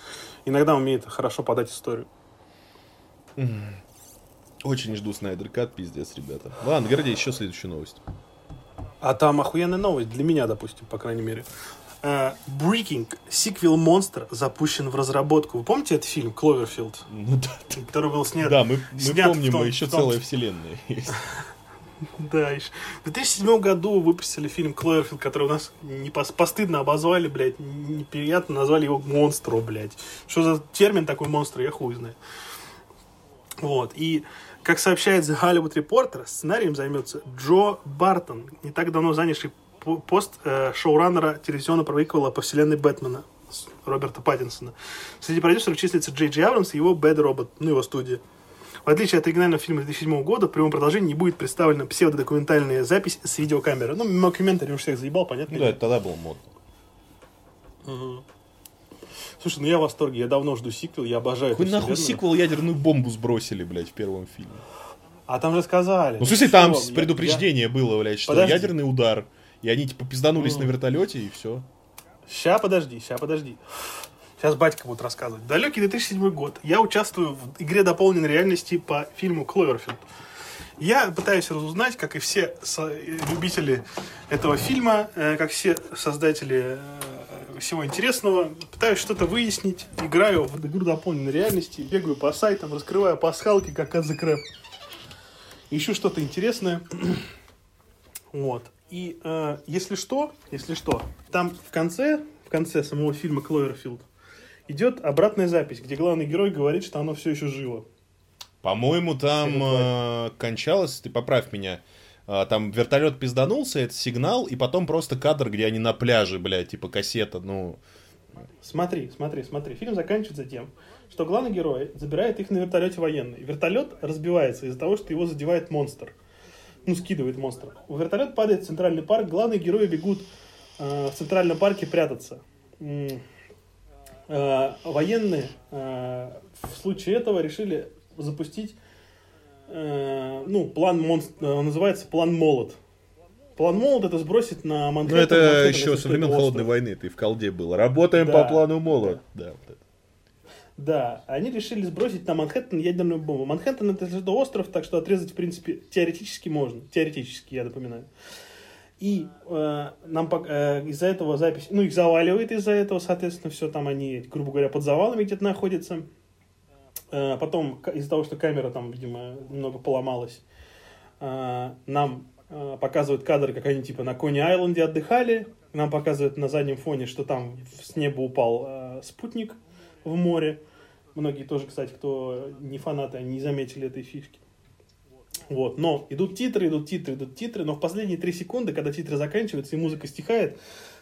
иногда умеет хорошо подать историю. Очень жду Снайдер Кат, пиздец, ребята. Ладно, Гордей, еще следующую новость. А там охуенная новость, для меня, допустим, по крайней мере. Uh, Breaking, сиквел Монстр, запущен в разработку. Вы помните этот фильм Кловерфилд? Ну, да. Который был снят. Да, мы, мы снят помним, том, еще том... целая вселенная есть. Да, еще. В 2007 году выпустили фильм Кловерфилд, который у нас не постыдно обозвали, блядь, неприятно назвали его монстром, блядь. Что за термин такой монстр, я хуй знаю. Вот, и как сообщает The Hollywood Reporter, сценарием займется Джо Бартон, не так давно занявший пост э, шоураннера телевизионного приквела по вселенной Бэтмена Роберта Паттинсона. Среди продюсеров числится Джей Джей Абрамс и его Bad Robot, ну, его студия. В отличие от оригинального фильма 2007 года, в прямом продолжении не будет представлена псевдодокументальная запись с видеокамеры. Ну, мокьюментари уж всех заебал, понятно? Ну, да, это тогда было модно. Угу. Слушай, ну я в восторге, я давно жду сиквел, я обожаю Какой нахуй сиквел ядерную бомбу сбросили, блядь, в первом фильме? А там же сказали. Ну, в смысле, там что? предупреждение я... было, блядь, что подожди. ядерный удар. И они, типа, пизданулись mm. на вертолете, и все. Ща, подожди, ща, подожди. Сейчас батька будет рассказывать. Далекий 2007 год. Я участвую в игре дополненной реальности по фильму «Кловерфилд». Я пытаюсь разузнать, как и все любители этого фильма, э, как все создатели э, всего интересного. Пытаюсь что-то выяснить, играю в игру дополненной реальности, бегаю по сайтам, раскрываю пасхалки, как The Ищу что-то интересное. вот. И э, если что, если что, там в конце, в конце самого фильма Кловерфилд идет обратная запись, где главный герой говорит, что оно все еще живо. По-моему, там э, кончалось, ты поправь меня, там вертолет пизданулся, это сигнал, и потом просто кадр, где они на пляже, блядь, типа кассета, ну... Смотри, смотри, смотри. Фильм заканчивается тем, что главный герой забирает их на вертолете военный. Вертолет разбивается из-за того, что его задевает монстр. Ну, скидывает монстр. У вертолет падает в центральный парк, главные герои бегут э, в центральном парке прятаться. Э, военные э, в случае этого решили запустить э, ну, план монст... Э, называется план молот. План молот это сбросить на Манхэттен. Ну, это Манхэттен, еще со времен Холодной войны, ты в колде был. Работаем да, по плану молот. Да. Да, да, они решили сбросить на Манхэттен ядерную бомбу. Манхэттен это же остров, так что отрезать, в принципе, теоретически можно. Теоретически, я напоминаю. И э, нам э, из-за этого запись, ну, их заваливает из-за этого, соответственно, все там они, грубо говоря, под завалами где-то находятся. Э, потом, из-за того, что камера там, видимо, немного поломалась, э, нам э, показывают кадры, как они типа на Кони-Айленде отдыхали. Нам показывают на заднем фоне, что там с неба упал спутник в море. Многие тоже, кстати, кто не фанаты, они не заметили этой фишки. Вот, но идут титры, идут титры, идут титры, но в последние три секунды, когда титры заканчиваются и музыка стихает,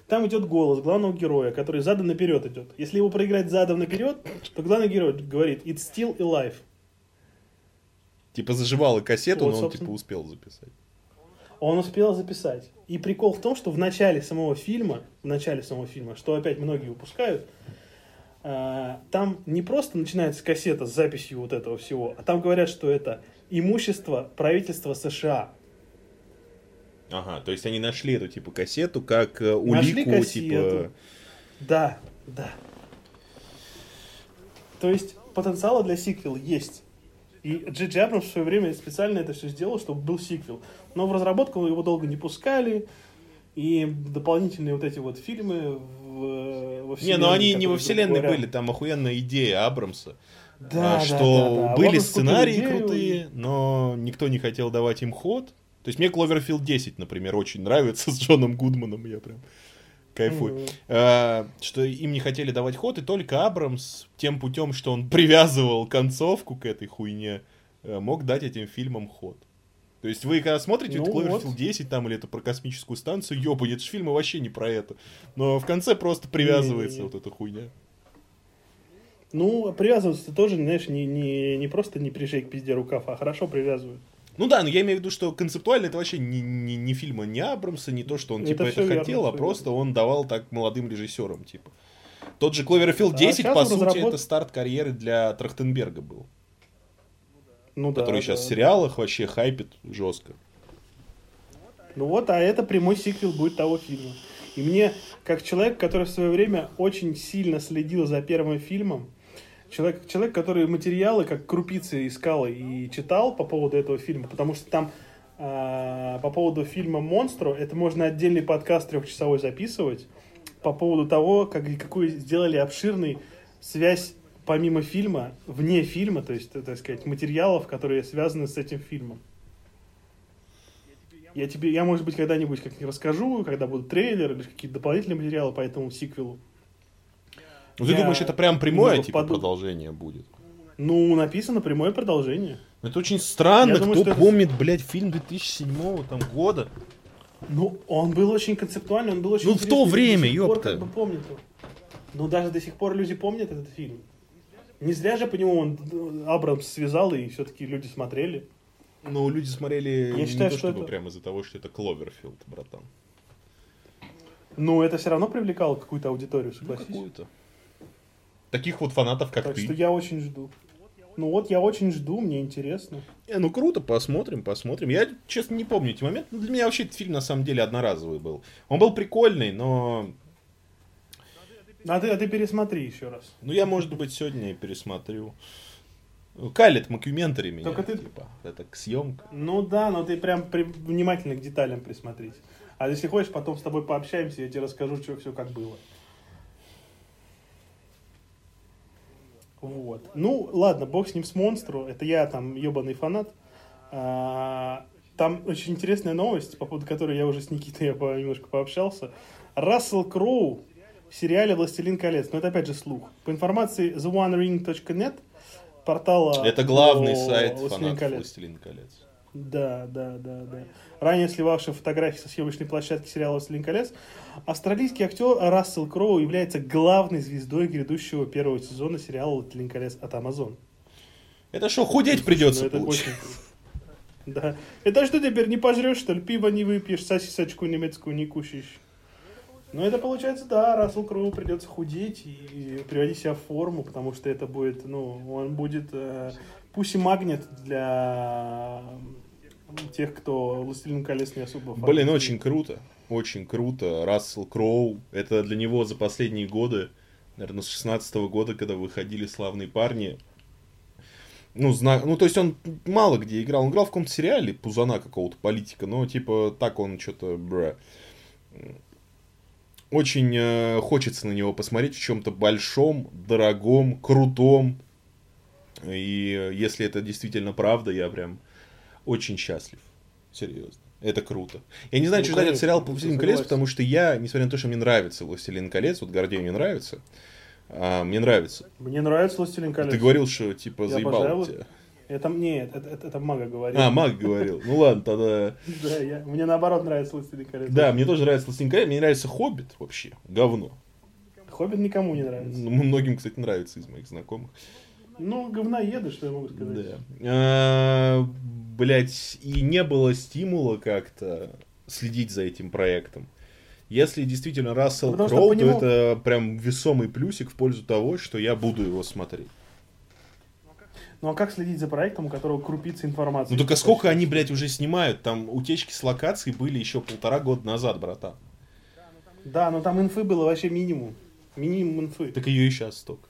там идет голос главного героя, который задом наперед идет. Если его проиграть задом наперед, то главный герой говорит «It's still alive». Типа заживал и кассету, вот, но он типа успел записать. Он успел записать. И прикол в том, что в начале самого фильма, в начале самого фильма, что опять многие упускают, э, там не просто начинается кассета с записью вот этого всего, а там говорят, что это имущество правительства США. Ага, то есть они нашли эту типа кассету как э, улику, типа. Да, да. То есть потенциала для сиквела есть. И Джей Абрамс в свое время специально это все сделал, чтобы был сиквел. Но в разработку его долго не пускали. И дополнительные вот эти вот фильмы в, во вселенной. Не, но они не во вселенной говоря... были, там охуенная идея Абрамса. Да, а, что да, да, были Абрамс сценарии крутые, но никто не хотел давать им ход. То есть мне Кловерфилд 10, например, очень нравится с Джоном Гудманом, я прям кайфую. Mm-hmm. А, что им не хотели давать ход, и только Абрамс тем путем, что он привязывал концовку к этой хуйне, э, мог дать этим фильмам ход. То есть вы когда смотрите ну, Cloverfield вот. 10 там или это про космическую станцию, ёбу, это же фильмы вообще не про это. Но в конце просто привязывается не, не, не. вот эта хуйня. Ну, привязываться тоже, знаешь, не, не, не просто не прижей к пизде рукав, а хорошо привязывают. Ну да, но я имею в виду, что концептуально это вообще не, не, не фильма не Абрамса, не то, что он типа это, это хотел, верно, а просто верно. он давал так молодым режиссерам, типа. Тот же Cloverfield 10, а по сути, разработ... это старт карьеры для Трахтенберга был. Ну, да, который сейчас да, в сериалах да. вообще хайпит жестко. Ну вот, а это прямой сиквел будет того фильма. И мне, как человек, который в свое время очень сильно следил за первым фильмом, человек, человек, который материалы как крупицы искал и читал по поводу этого фильма, потому что там э, по поводу фильма «Монстро» это можно отдельный подкаст трехчасовой записывать по поводу того, как, какую сделали обширный связь помимо фильма, вне фильма, то есть, так сказать, материалов, которые связаны с этим фильмом. Я тебе, я, может быть, когда-нибудь как-нибудь расскажу, когда будут трейлеры или какие-то дополнительные материалы по этому сиквелу. Ну, ты думаешь, это прям прямое, типа, поду... продолжение будет? Ну, написано прямое продолжение. Это очень странно, я кто думаю, помнит, это... блядь, фильм 2007 там, года. Ну, он был очень концептуальный, он был очень Ну, в то время, ёпта. Как бы помнит. Ну, даже до сих пор люди помнят этот фильм. Не зря же по нему он э, Абрамс связал, и все-таки люди смотрели. Ну, люди смотрели Я не считаю, то, что чтобы это... прямо из-за того, что это Кловерфилд, братан. Ну, это все равно привлекало какую-то аудиторию, ну, согласись. Ну, какую-то. Таких вот фанатов, как так ты. Так что я очень жду. Ну вот я очень жду, мне интересно. Не, ну круто, посмотрим, посмотрим. Я, честно, не помню эти моменты. Ну, для меня вообще этот фильм на самом деле одноразовый был. Он был прикольный, но а ты, а ты пересмотри еще раз. Ну, я, может быть, сегодня и пересмотрю. Калит макюментари меня, Только ты... типа, это к съемка. Ну да, но ты прям при... внимательно к деталям присмотрись. А если хочешь, потом с тобой пообщаемся, я тебе расскажу, что все как было. Вот. Ну, ладно, бог с ним с монстру. Это я там ебаный фанат. А, там очень интересная новость, по поводу которой я уже с Никитой я немножко пообщался. Рассел Кроу в сериале «Властелин колец». Но это опять же слух. По информации theonering.net, портала... Это главный сайт фанатов колец. «Властелин колец». Да, да, да, да. Ранее сливавший фотографии со съемочной площадки сериала «Властелин колец», австралийский актер Рассел Кроу является главной звездой грядущего первого сезона сериала «Властелин колец» от Amazon. Это что, худеть придется, это очень... Да. Это что теперь, не пожрешь, что ли? Пиво не выпьешь, сосисочку немецкую не кушаешь? Ну, это получается, да, Рассел Кроу придется худеть и приводить себя в форму, потому что это будет, ну, он будет э, пусть и магнит для тех, кто «Властелин колес» не особо Блин, очень круто, очень круто. Рассел Кроу, это для него за последние годы, наверное, с 16 -го года, когда выходили «Славные парни», ну, зна... ну, то есть он мало где играл. Он играл в каком-то сериале Пузана какого-то политика, но типа так он что-то, бра очень э, хочется на него посмотреть в чем-то большом, дорогом, крутом. И если это действительно правда, я прям очень счастлив. Серьезно. Это круто. Я не знаю, ну, что ждать от сериала «Властелин колец», потому что я, несмотря на то, что мне нравится «Властелин колец», вот Гордей мне нравится, а, мне нравится. Мне нравится «Властелин колец». Ты говорил, что типа я заебал тебя. Это нет, это, это, это Мага говорил. А, Маг говорил. Ну ладно, тогда... Да, я, мне наоборот нравится «Властелин колец». Да, мне тоже нравится «Властелин колец», мне нравится «Хоббит» вообще, говно. «Хоббит» никому не нравится. Ну, многим, кстати, нравится из моих знакомых. Ну, говноеды, что я могу сказать. Да. А, блять, и не было стимула как-то следить за этим проектом. Если действительно Рассел Кроу, то это прям весомый плюсик в пользу того, что я буду его смотреть. Ну а как следить за проектом, у которого крупица информации? Ну только сколько они, блядь, уже снимают? Там утечки с локаций были еще полтора года назад, братан. Да, но там инфы было вообще минимум. Минимум инфы. Так ее и сейчас столько.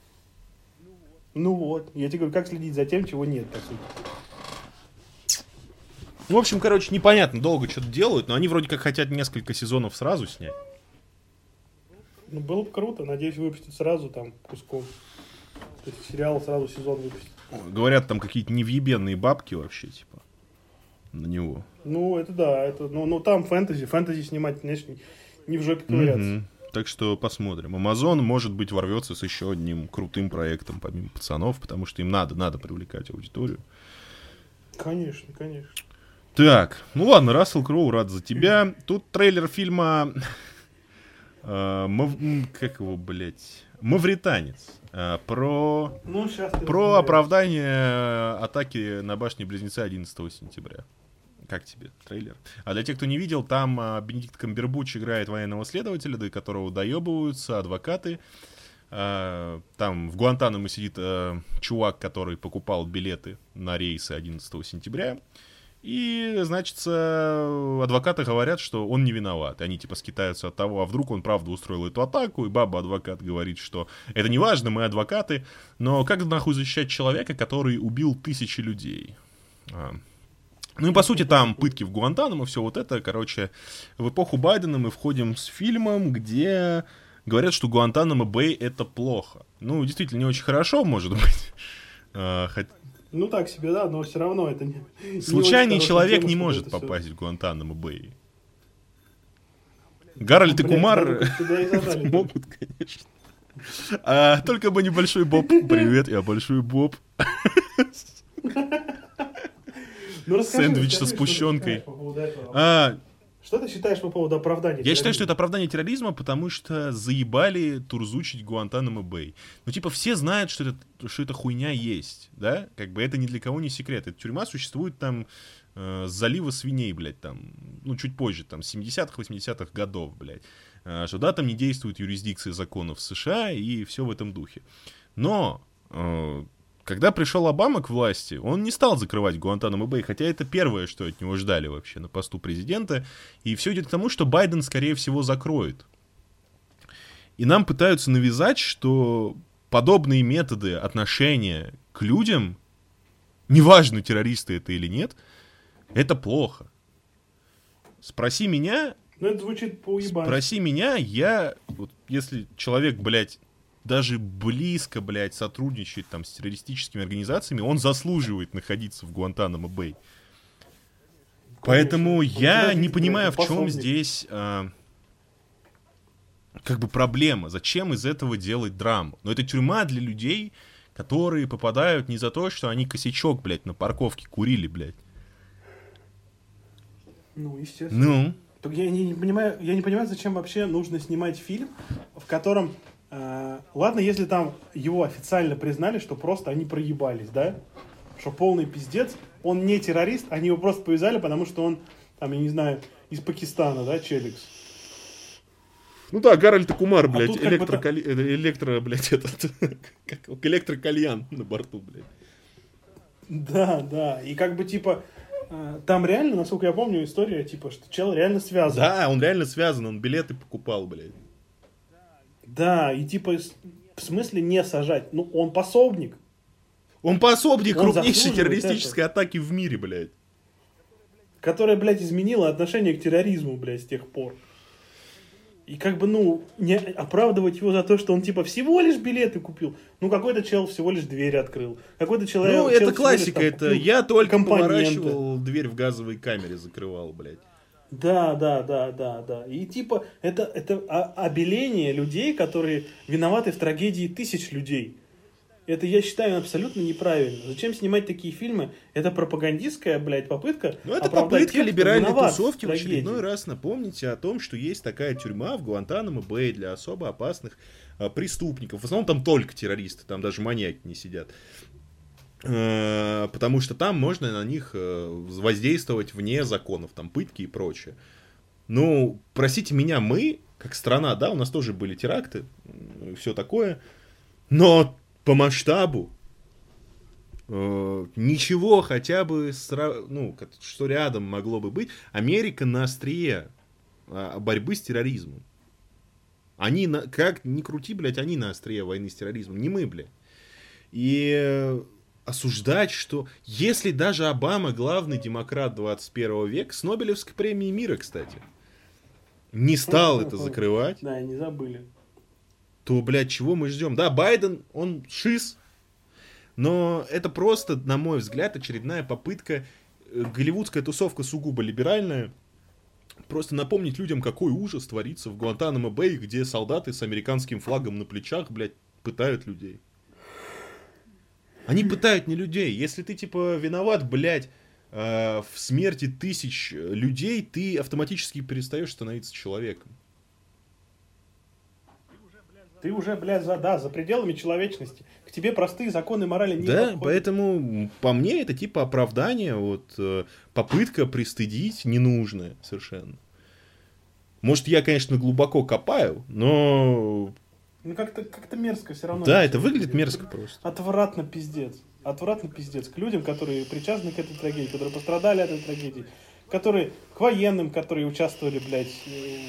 Ну вот, я тебе говорю, как следить за тем, чего нет, по сути. В общем, короче, непонятно, долго что-то делают, но они вроде как хотят несколько сезонов сразу снять. Ну, было бы круто, надеюсь, выпустят сразу там куском. То есть сериал сразу сезон выпустит. Говорят, там какие-то невъебенные бабки вообще, типа, на него. Ну, это да, это, ну, ну там фэнтези, фэнтези снимать, конечно, не в жопе ковыряться. Mm-hmm. Так что посмотрим. Амазон, может быть, ворвется с еще одним крутым проектом, помимо пацанов, потому что им надо, надо привлекать аудиторию. Конечно, конечно. Так, ну ладно, Рассел Кроу, рад за тебя. Тут трейлер фильма... Э, как его, блядь? Мавританец. Э, про... Ну, про оправдание атаки на башне Близнеца 11 сентября. Как тебе трейлер? А для тех, кто не видел, там а, Бенедикт Камбербуч играет военного следователя, до которого доебываются адвокаты. А, там в Гуантанамо сидит а, чувак, который покупал билеты на рейсы 11 сентября. И, значит, адвокаты говорят, что он не виноват. И они типа скитаются от того, а вдруг он правда устроил эту атаку, и баба-адвокат говорит, что это не важно, мы адвокаты, но как нахуй защищать человека, который убил тысячи людей? Ну и по сути там пытки в Гуантанамо, все вот это, короче, в эпоху Байдена мы входим с фильмом, где говорят, что Гуантанамо Бэй это плохо. Ну, действительно, не очень хорошо, может быть. А, хоть... Ну так себе, да, но все равно это не... Случайный не человек тема, не может попасть все. в Гуантанамо Бэй. Гарольд и Кумар могут, конечно. А, только бы небольшой Боб. Привет, я большой Боб. Ну, расскажи, Сэндвич расскажи, со сгущенкой. Что а, что ты считаешь по поводу оправдания Я терроризма? считаю, что это оправдание терроризма, потому что заебали турзучить Гуантанамо Бэй. Ну, типа, все знают, что это, что это хуйня есть, да? Как бы это ни для кого не секрет. Эта тюрьма существует там э, с залива свиней, блядь, там, ну, чуть позже, там, 70-х, 80-х годов, блядь. Э, что, да, там не действует юрисдикция законов США и все в этом духе. Но э, когда пришел Обама к власти, он не стал закрывать Гуантанамо Бэй, хотя это первое, что от него ждали вообще на посту президента. И все идет к тому, что Байден, скорее всего, закроет. И нам пытаются навязать, что подобные методы отношения к людям, неважно, террористы это или нет, это плохо. Спроси меня... Ну, это звучит по Спроси меня, я... Вот, если человек, блядь, даже близко, блядь, сотрудничает там с террористическими организациями, он заслуживает находиться в Гуантанамо-Бэй. Поэтому я не понимаю, в чем здесь а, как бы проблема. Зачем из этого делать драму? Но это тюрьма для людей, которые попадают не за то, что они косячок, блядь, на парковке курили, блядь. Ну, естественно. Ну. Так я не, не понимаю, я не понимаю, зачем вообще нужно снимать фильм, в котором ладно, если там его официально признали, что просто они проебались, да? Что полный пиздец. Он не террорист, они его просто повязали, потому что он, там, я не знаю, из Пакистана, да, Челикс. Ну да, Гарольд Кумар, а блядь, а электрокали... Бы... Э, электро, блядь, этот, как электрокальян на борту, блядь. Да, да, и как бы, типа, э, там реально, насколько я помню, история, типа, что чел реально связан. Да, он реально связан, он билеты покупал, блядь. Да, и типа, в смысле не сажать? Ну, он пособник. Он пособник он крупнейшей террористической это. атаки в мире, блядь. Которая, блядь, изменила отношение к терроризму, блядь, с тех пор. И как бы, ну, не оправдывать его за то, что он, типа, всего лишь билеты купил. Ну, какой-то чел всего лишь дверь открыл. Какой-то человек... Ну, это классика, лишь, там, это я только поворачивал дверь в газовой камере, закрывал, блядь. Да, да, да, да, да. И типа это, это обеление людей, которые виноваты в трагедии тысяч людей. Это, я считаю, абсолютно неправильно. Зачем снимать такие фильмы? Это пропагандистская, блядь, попытка. Ну, это попытка тех, либеральной тусовки в, очередной раз напомнить о том, что есть такая тюрьма в Гуантанамо Бэй для особо опасных а, преступников. В основном там только террористы, там даже маньяки не сидят. Э, потому что там можно на них э, воздействовать вне законов, там пытки и прочее. Ну, простите меня, мы, как страна, да, у нас тоже были теракты, все такое, но по масштабу э, ничего хотя бы, ну, что рядом могло бы быть, Америка на острие а, борьбы с терроризмом. Они, на, как ни крути, блядь, они на острие войны с терроризмом, не мы, блядь. И осуждать, что если даже Обама главный демократ 21 века, с Нобелевской премией мира, кстати, не стал это закрывать. Да, не забыли. То, блядь, чего мы ждем? Да, Байден, он шиз, но это просто, на мой взгляд, очередная попытка, э, голливудская тусовка сугубо либеральная, просто напомнить людям, какой ужас творится в Гуантанамо-Бэй, где солдаты с американским флагом на плечах, блядь, пытают людей. Они пытают не людей. Если ты, типа, виноват, блядь, э, в смерти тысяч людей, ты автоматически перестаешь становиться человеком. Ты уже, блядь, за, да, за пределами человечности. К тебе простые законы морали не Да, подходят. поэтому по мне это типа оправдание, вот э, попытка пристыдить ненужное совершенно. Может, я, конечно, глубоко копаю, но ну как-то как мерзко все равно. Да, это выглядит мерзко просто. Отвратно пиздец. Отвратно пиздец. К людям, которые причастны к этой трагедии, которые пострадали от этой трагедии, которые к военным, которые участвовали, блядь,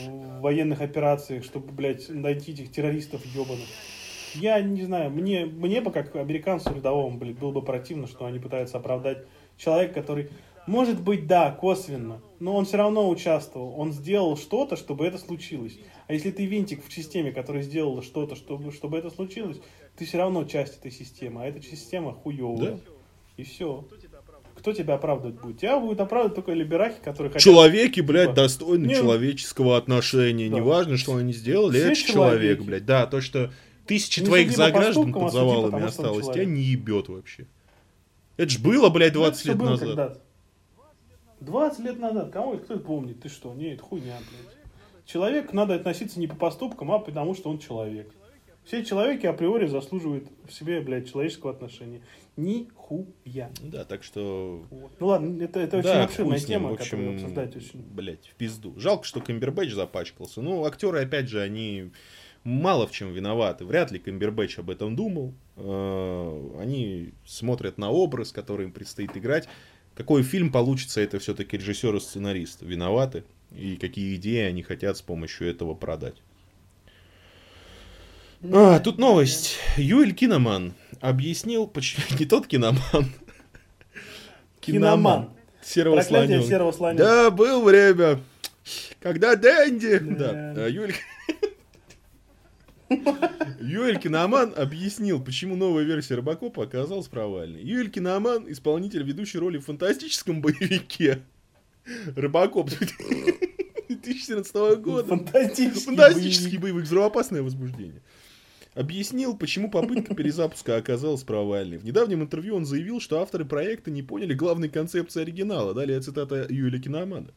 в военных операциях, чтобы, блядь, найти этих террористов ебаных. Я не знаю, мне, мне бы, как американцу рядовому, блядь, было бы противно, что они пытаются оправдать человека, который, может быть, да, косвенно, но он все равно участвовал, он сделал что-то, чтобы это случилось. А если ты винтик в системе, которая сделала что-то, чтобы, чтобы это случилось, ты все равно часть этой системы. А эта система хуевая. Да. И все. Кто тебя оправдывать будет? Тебя будет оправдывать только либерахи, которые хотят... Человеки, блядь, типа, достойны не, человеческого отношения. Да. Неважно, что они сделали, Все это человеки. человек, блядь. Да, то, что тысячи не твоих заграждан под завалами осталось, тебя не ебет вообще. Это ж было, блядь, 20 лет назад. 20 лет назад. Кому это кто это помнит? Ты что? Не, это хуйня, блядь. Человек надо относиться не по поступкам, а потому что он человек. Все человеки априори заслуживают в себе, блядь, человеческого отношения. Нихуя. Да, так что... Вот. Ну ладно, это, это да, очень обширная тема, в общем, которую обсуждать очень... Блядь, в пизду. Жалко, что Камбербэтч запачкался. Ну, актеры, опять же, они мало в чем виноваты. Вряд ли Камбербэтч об этом думал. Э, они смотрят на образ, который им предстоит играть. Какой фильм получится, это все-таки режиссер и сценарист виноваты и какие идеи они хотят с помощью этого продать. А, тут новость. Юэль Киноман объяснил, почему не тот Киноман. Киноман. Серого слоненка. серого слоненка. Да, был время, когда Дэнди... Да, да. Юэль... Юэль Киноман объяснил, почему новая версия Робокопа оказалась провальной. Юэль Киноман, исполнитель ведущей роли в фантастическом боевике Рыбакоп 2014 года. Фантастический, Фантастический боевик. боевик. Взрывоопасное возбуждение. Объяснил, почему попытка перезапуска оказалась провальной. В недавнем интервью он заявил, что авторы проекта не поняли главной концепции оригинала. Далее цитата Юэля Киномана.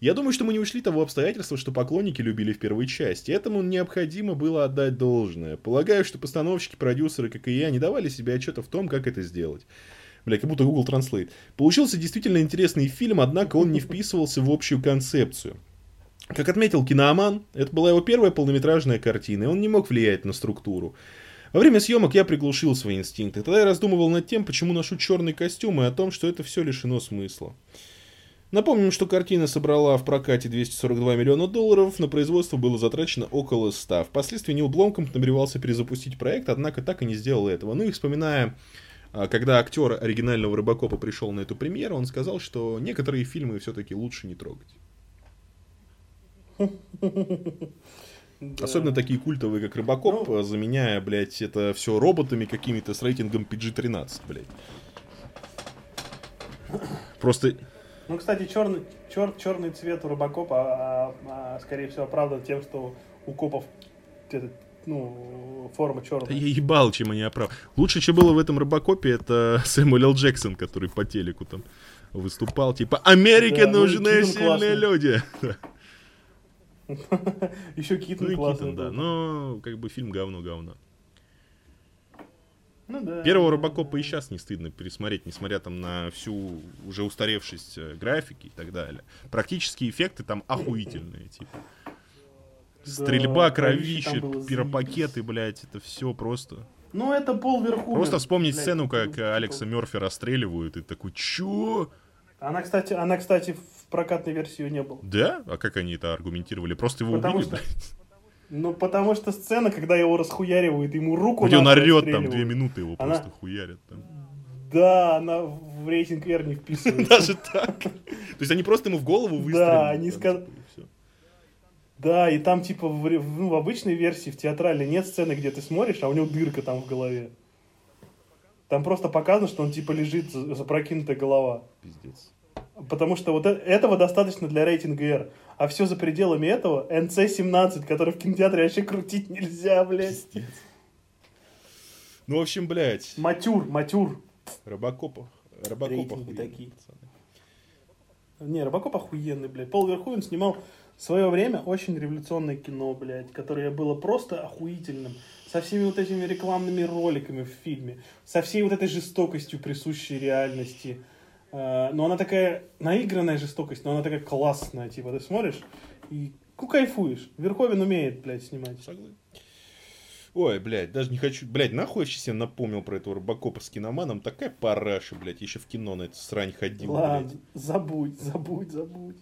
Я думаю, что мы не ушли того обстоятельства, что поклонники любили в первой части. Этому необходимо было отдать должное. Полагаю, что постановщики, продюсеры, как и я, не давали себе отчета в том, как это сделать. Бля, как будто Google Translate. Получился действительно интересный фильм, однако он не вписывался в общую концепцию. Как отметил кинооман, это была его первая полнометражная картина, и он не мог влиять на структуру. Во время съемок я приглушил свои инстинкты. Тогда я раздумывал над тем, почему ношу черный костюм, и о том, что это все лишено смысла. Напомним, что картина собрала в прокате 242 миллиона долларов, на производство было затрачено около 100. Впоследствии Нил Бломкомп намеревался перезапустить проект, однако так и не сделал этого. Ну и вспоминая а, когда актер оригинального Рыбакопа пришел на эту премьеру, он сказал, что некоторые фильмы все-таки лучше не трогать. Особенно такие культовые, как Рыбакоп, ну, заменяя, блядь, это все роботами какими-то с рейтингом PG-13, блядь. Просто... Ну, кстати, черный, чер, черный цвет у Рыбакопа, а, а, а, скорее всего, оправдан тем, что у копов этот ну, форма черная. Да я ебал, чем они оправ. Лучше, чем было в этом Робокопе, это Сэмюэл Л. Джексон, который по телеку там выступал, типа «Америке да, ну, нужны ну, сильные люди». Еще Китон ну, классный. Китон, да, но как бы фильм говно-говно. Ну, да. Первого Робокопа и сейчас не стыдно пересмотреть, несмотря там на всю уже устаревшесть э, графики и так далее. Практически эффекты там охуительные, типа. Стрельба, кровище, пиропакеты, блядь, это все просто. Ну, это пол верху. Просто вспомнить блядь, сцену, как Алекса Мерфи расстреливают, и такой, чё? Она, кстати, она, кстати, в прокатной версии не было. Да? А как они это аргументировали? Просто его Потому убили, что... Ну, потому что сцена, когда его расхуяривают, ему руку Где он орет там, две минуты его она... просто хуярят там. Да, она в рейтинг R не вписывается. Даже так? То есть они просто ему в голову выстрелили? Да, они сказали... Да, и там типа в, ну, в обычной версии, в театральной, нет сцены, где ты смотришь, а у него дырка там в голове. Там просто показано, что он типа лежит, запрокинутая голова. Пиздец. Потому что вот э, этого достаточно для рейтинга R. А все за пределами этого NC-17, который в кинотеатре вообще крутить нельзя, блядь. Ну, в общем, блядь. Матюр, матюр. Робокоп. Робокоп такие. Не, Робокоп охуенный, блядь. Пол Верховен снимал в свое время очень революционное кино, блядь, которое было просто охуительным. Со всеми вот этими рекламными роликами в фильме, со всей вот этой жестокостью, присущей реальности. А, но она такая наигранная жестокость, но она такая классная. Типа, ты смотришь и ну, кайфуешь. Верховен умеет, блядь, снимать. Согласен. Ой, блядь, даже не хочу... Блядь, нахуй я себе напомнил про этого Робокопа с киноманом. Такая параша, блядь, еще в кино на эту срань ходил, Ладно, блядь. забудь, забудь, забудь.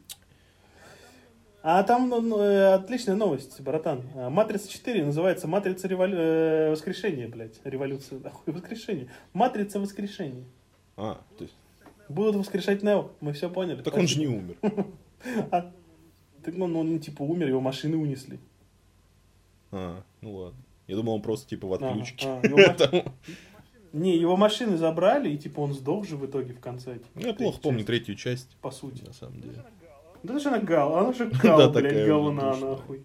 А там ну, ну, э, отличная новость, братан. А, Матрица 4 называется Матрица револю... э, Воскрешения, блядь. Революция. Охуй, воскрешение. Матрица Воскрешения. А, то есть... Будут воскрешать Нео, мы все поняли. Так он же не умер. а, так ну, он, он типа умер, его машины унесли. А, ну ладно. Я думал, он просто типа в отключке. А, а, Не, его машины забрали, и типа он сдох же в итоге в конце. Ну, я плохо помню третью часть. По сути. На самом деле. Да это же она гал, она же гал, блядь, говна, нахуй.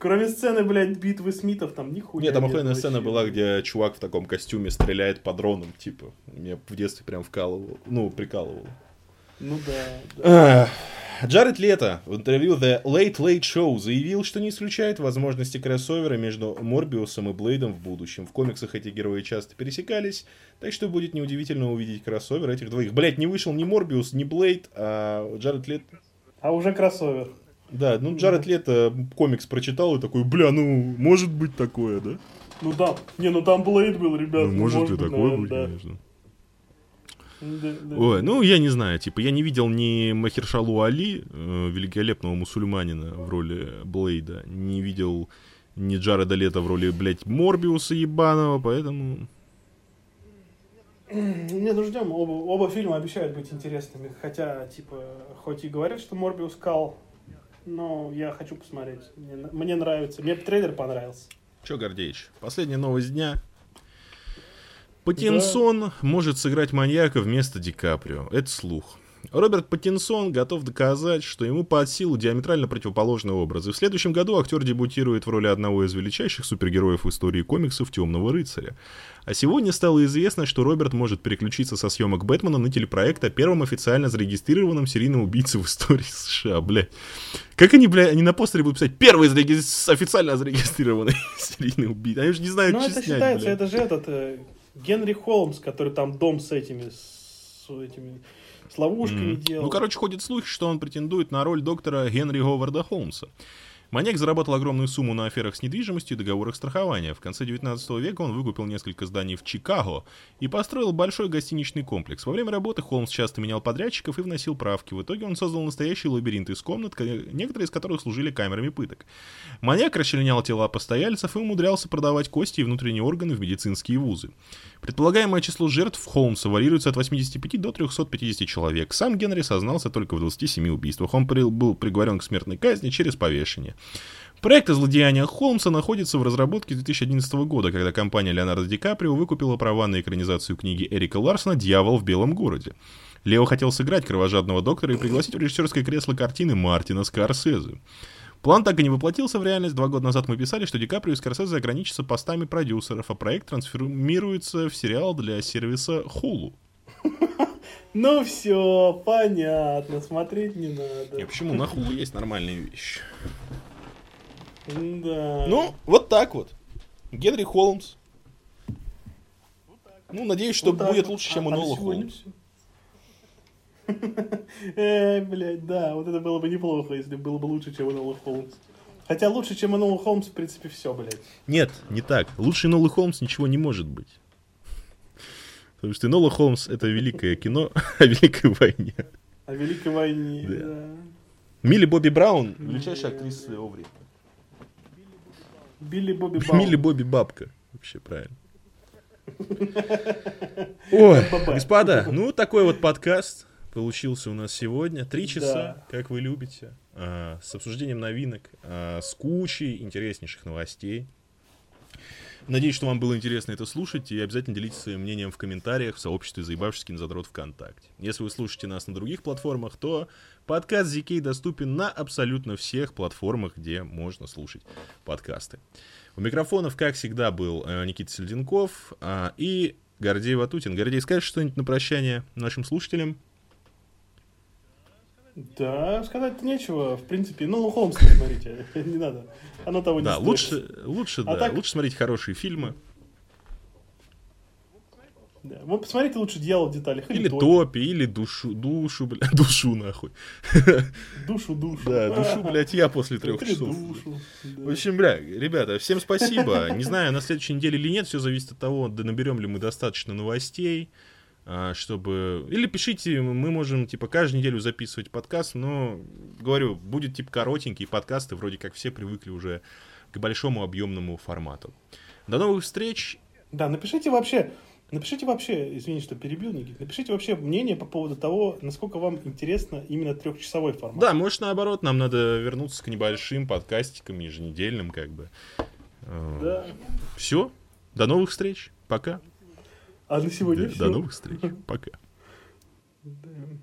Кроме сцены, блядь, битвы Смитов, там нихуя нет. там охуенная сцена была, где чувак в таком костюме стреляет по дронам, типа. Меня в детстве прям вкалывал, ну, прикалывал. Ну да. да. Джаред Лето в интервью The Late Late Show заявил, что не исключает возможности кроссовера между Морбиусом и Блейдом в будущем. В комиксах эти герои часто пересекались, так что будет неудивительно увидеть кроссовер этих двоих. Блять, не вышел ни Морбиус, ни Блейд, а Джаред Лето а уже кроссовер. Да, ну Джаред Лето комикс прочитал и такой, бля, ну, может быть такое, да? Ну да, не, ну там Блейд был, ребят. Ну, может, может и быть, такое будет, да. конечно. Да, да. Ой, ну я не знаю, типа я не видел ни Махершалу Али, э, великолепного мусульманина в роли Блейда, не видел ни Джареда Лето в роли, блядь, Морбиуса ебаного, поэтому не, ну ждем. Оба, оба фильма обещают быть интересными. Хотя, типа, хоть и говорят, что Морбиус кал, но я хочу посмотреть. Мне, мне нравится. Мне трейлер понравился. Че, Гордеич, последняя новость дня. Патинсон да. может сыграть маньяка вместо Ди Каприо. Это слух. Роберт Паттинсон готов доказать, что ему под силу диаметрально противоположный образ. И в следующем году актер дебютирует в роли одного из величайших супергероев в истории комиксов «Темного рыцаря». А сегодня стало известно, что Роберт может переключиться со съемок Бэтмена на телепроект о первом официально зарегистрированном серийном убийце в истории США, блядь. Как они, блядь, они на постере будут писать «Первый зареги... официально зарегистрированный серийный убийца». Они уже не знают, Ну, это снять, считается, блядь. это же этот э, Генри Холмс, который там дом с этими, с этими с ловушками mm. делал. Ну, короче, ходит слух, что он претендует на роль доктора Генри Говарда Холмса. Маньяк заработал огромную сумму на аферах с недвижимостью и договорах страхования. В конце 19 века он выкупил несколько зданий в Чикаго и построил большой гостиничный комплекс. Во время работы Холмс часто менял подрядчиков и вносил правки. В итоге он создал настоящий лабиринт из комнат, некоторые из которых служили камерами пыток. Маньяк расчленял тела постояльцев и умудрялся продавать кости и внутренние органы в медицинские вузы. Предполагаемое число жертв Холмса варьируется от 85 до 350 человек. Сам Генри сознался только в 27 убийствах. Он был приговорен к смертной казни через повешение. Проект о злодеяниях Холмса находится в разработке 2011 года, когда компания Леонардо Ди Каприо выкупила права на экранизацию книги Эрика Ларсона «Дьявол в белом городе». Лео хотел сыграть кровожадного доктора и пригласить в режиссерское кресло картины Мартина Скорсезе. План так и не воплотился в реальность. Два года назад мы писали, что Ди Каприо и Скорсезе ограничатся постами продюсеров, а проект трансформируется в сериал для сервиса Hulu. Ну все, понятно, смотреть не надо. Не, почему? На Hulu есть нормальные вещи. Да. Ну, вот так вот. Генри Холмс. Ну, надеюсь, что будет лучше, чем Энола Холмс. Эй, блядь, да, вот это было бы неплохо, если было бы лучше, чем Энола Холмс. Хотя лучше, чем Энола Холмс, в принципе, все, блядь. Нет, не так. Лучше Энола Холмс ничего не может быть. Потому что Энола Холмс — это великое кино о Великой войне. О Великой войне, да. Милли Бобби Браун — величайшая актриса своего времени. Билли Бобби Бабка. Билли Бобби Бабка. Вообще правильно. Ой, господа, ну такой вот подкаст получился у нас сегодня. Три часа, да. как вы любите, а, с обсуждением новинок, а, с кучей интереснейших новостей. Надеюсь, что вам было интересно это слушать, и обязательно делитесь своим мнением в комментариях в сообществе «Заебавшись кинозадрот ВКонтакте». Если вы слушаете нас на других платформах, то подкаст ZK доступен на абсолютно всех платформах, где можно слушать подкасты. У микрофонов, как всегда, был э, Никита Сельденков э, и Гордей Ватутин. Гордей, скажешь что-нибудь на прощание нашим слушателям? Да, сказать нечего, в принципе. Ну, Холмса смотрите, не надо. Оно того не да, стоит. Лучше, лучше, а да, так... лучше смотреть хорошие фильмы. Да. Вот посмотрите лучше «Дьявол в деталях». Или, или топи. или душу, душу, бля, душу нахуй. Душу, душу. Да, душу, блядь, я после трех часов. Душу, да. В общем, бля, ребята, всем спасибо. Не знаю, на следующей неделе или нет, все зависит от того, наберем ли мы достаточно новостей, чтобы... Или пишите, мы можем, типа, каждую неделю записывать подкаст, но, говорю, будет, типа, коротенький подкасты, вроде как все привыкли уже к большому объемному формату. До новых встреч. Да, напишите вообще, Напишите вообще, извини, что перебил, Никит, напишите вообще мнение по поводу того, насколько вам интересно именно трехчасовой формат. Да, может, наоборот, нам надо вернуться к небольшим подкастикам еженедельным, как бы. Да. Все. До новых встреч. Пока. А на сегодня да, все. До новых встреч. Пока. Да, пока.